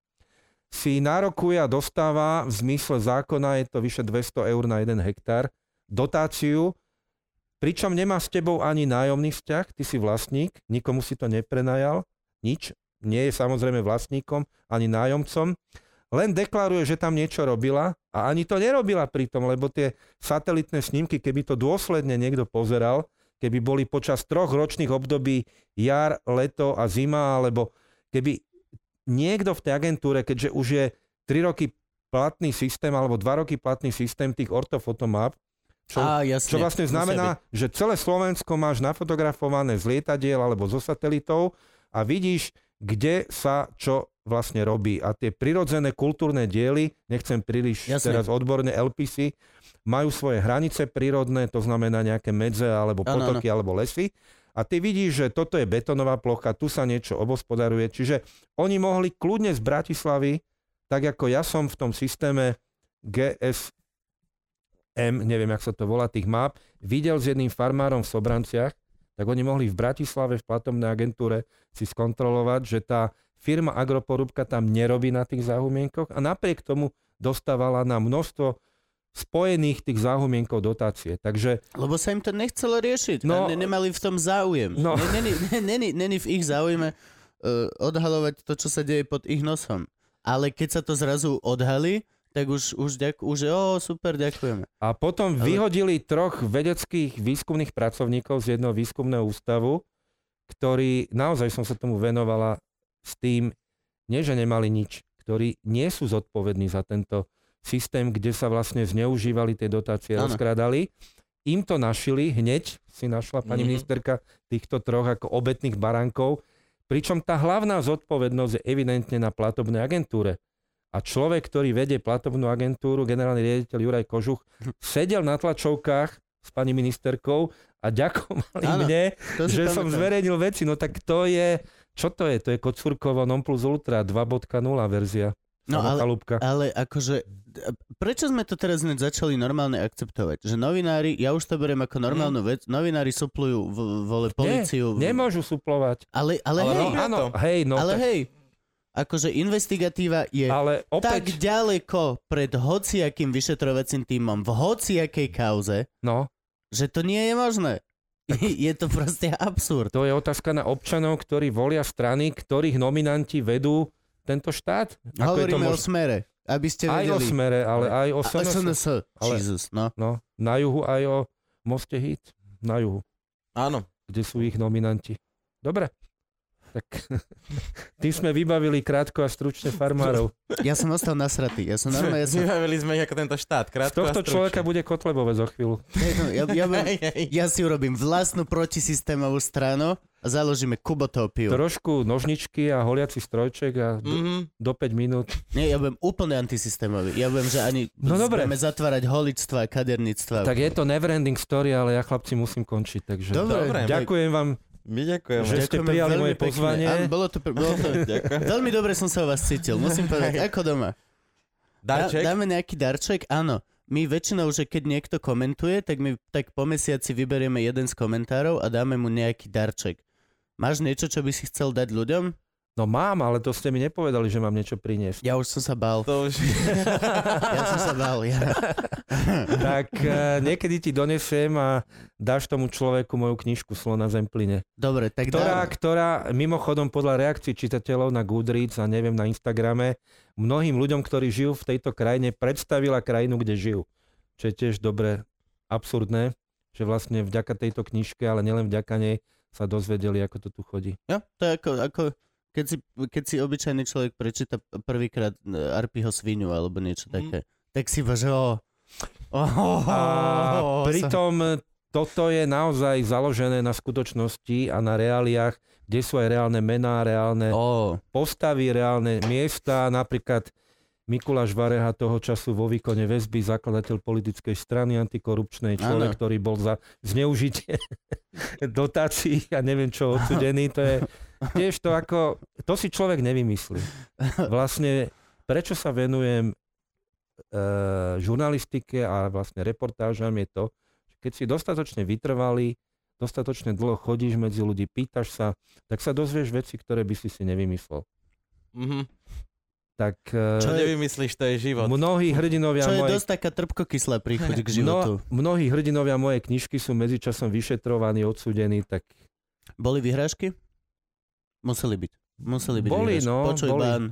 si nárokuje a dostáva v zmysle zákona, je to vyše 200 eur na jeden hektár, dotáciu, pričom nemá s tebou ani nájomný vzťah, ty si vlastník, nikomu si to neprenajal, nič, nie je samozrejme vlastníkom ani nájomcom, len deklaruje, že tam niečo robila a ani to nerobila pritom, lebo tie satelitné snímky, keby to dôsledne niekto pozeral, keby boli počas troch ročných období jar, leto a zima, alebo keby niekto v tej agentúre, keďže už je 3 roky platný systém alebo 2 roky platný systém tých ortofotomap, čo, Á, jasne. čo vlastne znamená, že celé Slovensko máš nafotografované z lietadiel alebo zo satelitov a vidíš, kde sa čo vlastne robí. A tie prirodzené kultúrne diely, nechcem príliš Jasne. teraz odborne LPC, majú svoje hranice prírodné, to znamená nejaké medze alebo potoky alebo lesy. A ty vidíš, že toto je betónová plocha, tu sa niečo obospodaruje. Čiže oni mohli kľudne z Bratislavy, tak ako ja som v tom systéme GSM, neviem, jak sa to volá, tých map, videl s jedným farmárom v Sobranciach, tak oni mohli v Bratislave v platobnej agentúre si skontrolovať, že tá firma Agroporúbka tam nerobí na tých záhumienkoch a napriek tomu dostávala na množstvo spojených tých záhumienkov dotácie. Takže Lebo sa im to nechcelo riešiť. No, a ne- nemali v tom záujem. No. Ne- Není, ne- není, není v ich záujme uh, odhalovať to, čo sa deje pod ich nosom. Ale keď sa to zrazu odhalí, tak už, už, ďaku, už je, o, super, ďakujeme. A potom Ale- vyhodili troch vedeckých výskumných pracovníkov z jedného výskumného ústavu, ktorí, naozaj som sa tomu venovala s tým, nie že nemali nič, ktorí nie sú zodpovední za tento systém, kde sa vlastne zneužívali tie dotácie, Áno. rozkradali. Im to našili hneď, si našla pani Mhm. ministerka týchto troch ako obetných baránkov, pričom tá hlavná zodpovednosť je evidentne na platobnej agentúre. A človek, ktorý vedie platobnú agentúru, generálny riaditeľ Juraj Kožuch, (laughs) sedel na tlačovkách s pani ministerkou a ďakovali Áno, mne, že som pamätám. zverejnil veci. No tak to je, čo to je? To je Kocúrkovo non plus ultra 2.0 verzia. No ale, Samochalúbka. ale akože, prečo sme to teraz hneď začali normálne akceptovať? Že novinári, ja už to beriem ako normálnu vec, novinári suplujú v, vole policiu. Nie, nemôžu suplovať. ale, ale, Ale hej, No áno, hej, no ale tak, hej, akože investigatíva je ale tak opäť, ďaleko pred hociakým vyšetrovacím týmom v hociakej kauze, no, že to nie je možné. (laughs) je to proste absurd. to je otázka na občanov, ktorí volia strany, ktorých nominanti vedú tento štát. Ako je to Hovoríme o možné? smere, aby ste Aj o vedeli. smere, ale aj o SNS. SNS. Ale- Jesus, no. No, na juhu aj o Moste Hit. Na juhu, Áno. kde sú ich nominanti. Dobre. Tak (laughs) tým sme vybavili krátko a stručne farmárov. (laughs) Ja som ostal nasratý. Ja som normálne, ja som... Vybavili sme ich ako tento štát. Z Krátko tohto a stručne. človeka bude Kotlebové za chvíľu. Ja, ja, hej. ja si urobím vlastnú protisystémovú stranu a založíme kubotópiu. Trošku nožničky a holiaci strojček a do, Mhm. do 5 minút. Nie, ja budem úplne antisystémový. Ja budem, že ani No dobre. budeme zatvárať holičstva a kaderníctva. Tak je to neverending story, ale ja chlapci musím končiť. Takže Dobre. Dobre. ďakujem vám. My ďakujeme. Že ste prijali moje pekne. pozvanie. Áno, bolo to, bolo to... (laughs) Veľmi dobre som sa o vás cítil, musím povedať. Ako doma? Dá, Darček? dáme nejaký darček? Áno. My väčšinou, že keď niekto komentuje, tak my tak po mesiaci vyberieme jeden z komentárov a dáme mu nejaký darček. Máš niečo, čo by si chcel dať ľuďom? No mám, ale to ste mi nepovedali, že mám niečo priniesť. Ja už som sa bál. To už... (laughs) Ja som sa bál. Ja. (laughs) tak eh, niekedy ti donesiem a dáš tomu človeku moju knižku Slona Zempline. Dobre, tak Ktorá, dá... ktorá mimochodom podľa reakcií čitateľov na Goodreads a neviem na Instagrame, mnohým ľuďom, ktorí žijú v tejto krajine, predstavila krajinu, kde žijú. Čo je tiež dobre absurdné, že vlastne vďaka tejto knižke, ale nielen vďaka nej, sa dozvedeli, ako to tu chodí. Ja, to je ako, ako keď, si, keď si obyčajný človek prečíta prvýkrát e, Arpiho svinu alebo niečo Mhm. také, tak si iba, že o... Oh, A pritom toto je naozaj založené na skutočnosti a na reáliách, kde sú aj reálne mená, reálne Oh, postavy, reálne miesta, napríklad Mikuláš Vareha toho času vo výkone väzby, zakladateľ politickej strany antikorupčnej, človek, Áno. ktorý bol za zneužitie (laughs) dotácií a neviem čo odsudený, to je tiež to ako, to si človek nevymyslí. Vlastne, prečo sa venujem e, žurnalistike a vlastne reportážam je to, že keď si dostatočne vytrvalý, dostatočne dlho chodíš medzi ľudí, pýtaš sa, tak sa dozvieš veci, ktoré by si si nevymyslel. Mhm. Tak Čo e, nevymyslíš, to je život. mnohí hrdinovia čo je mojej, dosť taká trpkokyslá príchuť k (laughs) životu. no, mnohí hrdinovia mojej knižky sú medzičasom vyšetrovaní, odsudení, tak Boli vyhrážky? Museli byť. Museli byť Boli, vyhrážky. no, Počuj, boli. ban.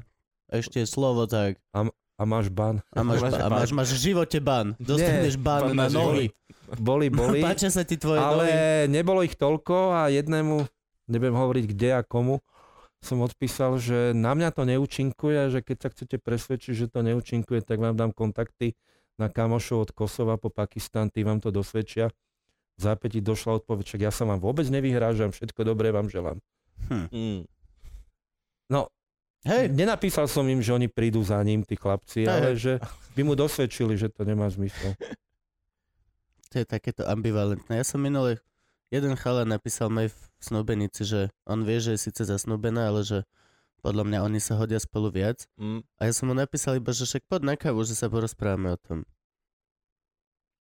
Ešte slovo tak. a máš ban. A máš, Máš ba- a máš, máš v živote ban. Dostaneš ban ban na nohy. Boli, (laughs) boli, Páčia sa ti tvoje ale nohy. nebolo ich toľko a jednému, neviem hovoriť kde a komu, som odpísal, že na mňa to neúčinkuje a že keď sa chcete presvedčiť, že to neúčinkuje, tak vám dám kontakty na kamošov od Kosova po Pakistan, tí vám to dosvedčia. V zápäti došla odpoveď, však ja sa vám vôbec nevyhrážam, všetko dobré vám želám. Mm. No, Hej, nenapísal som im, že oni prídu za ním, tí chlapci, Hej. ale že by mu dosvedčili, že to nemá zmysel. to je takéto ambivalentné. Ja som minule, jeden chala napísal mej v snúbenici, že on vie, že je síce zasnúbená, ale že podľa mňa oni sa hodia spolu viac. Mm. A ja som mu napísal iba, že však poď na kávu, že sa porozprávame o tom.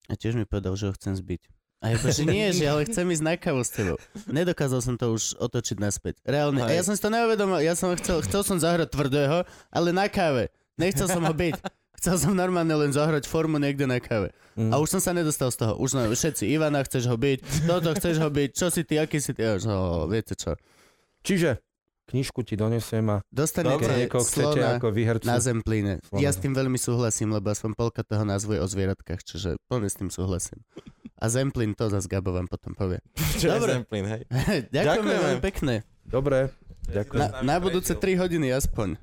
A tiež mi povedal, že ho chcem zbiť. A ja že nie, že ale chcem ísť na kávu s tebou. Nedokázal som to už otočiť naspäť. Reálne. A ja som si to neuvedomil, ja som chcel, chcel som zahrať tvrdého, ale na káve. Nechcel som ho byť. Chcel som normálne len zahrať formu niekde na káve. Mm. A už som sa nedostal z toho. Už no, všetci, Ivana, chceš ho byť, toto chceš ho byť, čo si ty, aký si ty. Ja, už, no, viete čo. Čiže knižku ti donesem a Dostanete niekoho chcete slona ako vyhercu. na zemplíne. Slona. Ja s tým veľmi súhlasím, lebo aspoň polka toho názvu je o zvieratkách, čiže plne s tým súhlasím. A zemplín to zase Gabo vám potom povie. (laughs) Čo Dobre. je Zemplín, hej? (laughs) Ďakujeme. veľmi pekne. Dobre, ďakujem. Na, na budúce 3 hodiny aspoň.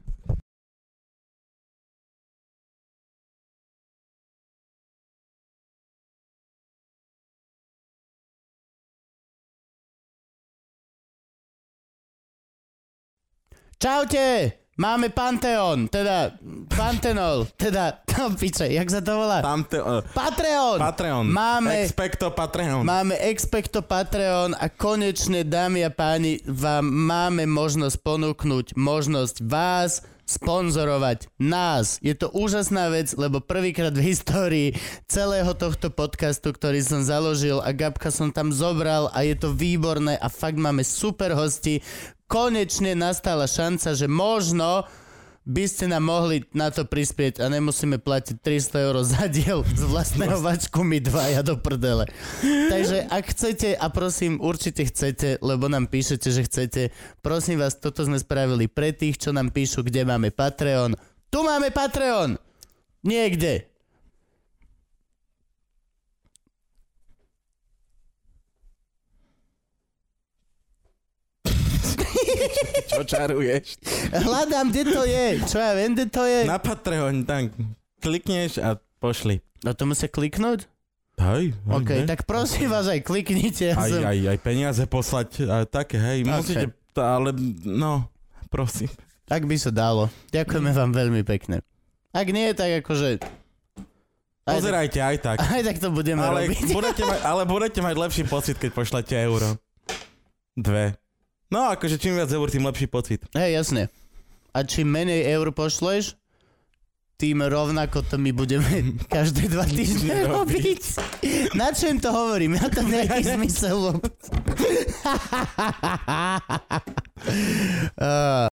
Čaute! Máme Panteón, teda Pantenol, teda, no piče, jak sa to volá? Pante- uh, Patreon! Patreon. Máme- Expecto Patreon. Máme Expecto Patreon a konečne, dámy a páni, vám máme možnosť ponúknuť možnosť vás sponzorovať nás. Je to úžasná vec, lebo prvýkrát v histórii celého tohto podcastu, ktorý som založil a Gabka som tam zobral a je to výborné a fakt máme super hosti. Konečne nastala šanca, že možno by ste nám mohli na to prispieť a nemusíme platiť 300 eur za diel z vlastného vačku my dvaja do prdele. Takže ak chcete, a prosím, určite chcete, lebo nám píšete, že chcete, prosím vás, toto sme spravili pre tých, čo nám píšu, kde máme Patreon. Tu máme Patreon! Niekde. Čo čaruješ. Hľadám, kde to je. Čo ja viem, kde to je. Na Patreon, tak klikneš a pošli. No to musia kliknúť? Hej, hej, OK, hej. tak prosím vás aj kliknite. Ja Aj, som... aj, aj peniaze poslať, a také, hej, Ok. musíte, tá, ale no, prosím. Tak by sa dalo. Ďakujeme vám veľmi pekne. Ak nie, tak akože... Aj Pozerajte aj tak. aj tak to budeme Ale robiť. budete, mať, ale budete mať lepší pocit, keď pošlete euro. Dve. No akože čím viac eur, tým lepší pocit. Hej, jasne. A čím menej eur pošleš, tým rovnako to my budeme (laughs) každé dva týždne (laughs) robiť. Na čo im to hovorím? Ja to nejaký (laughs) zmysel. Ah.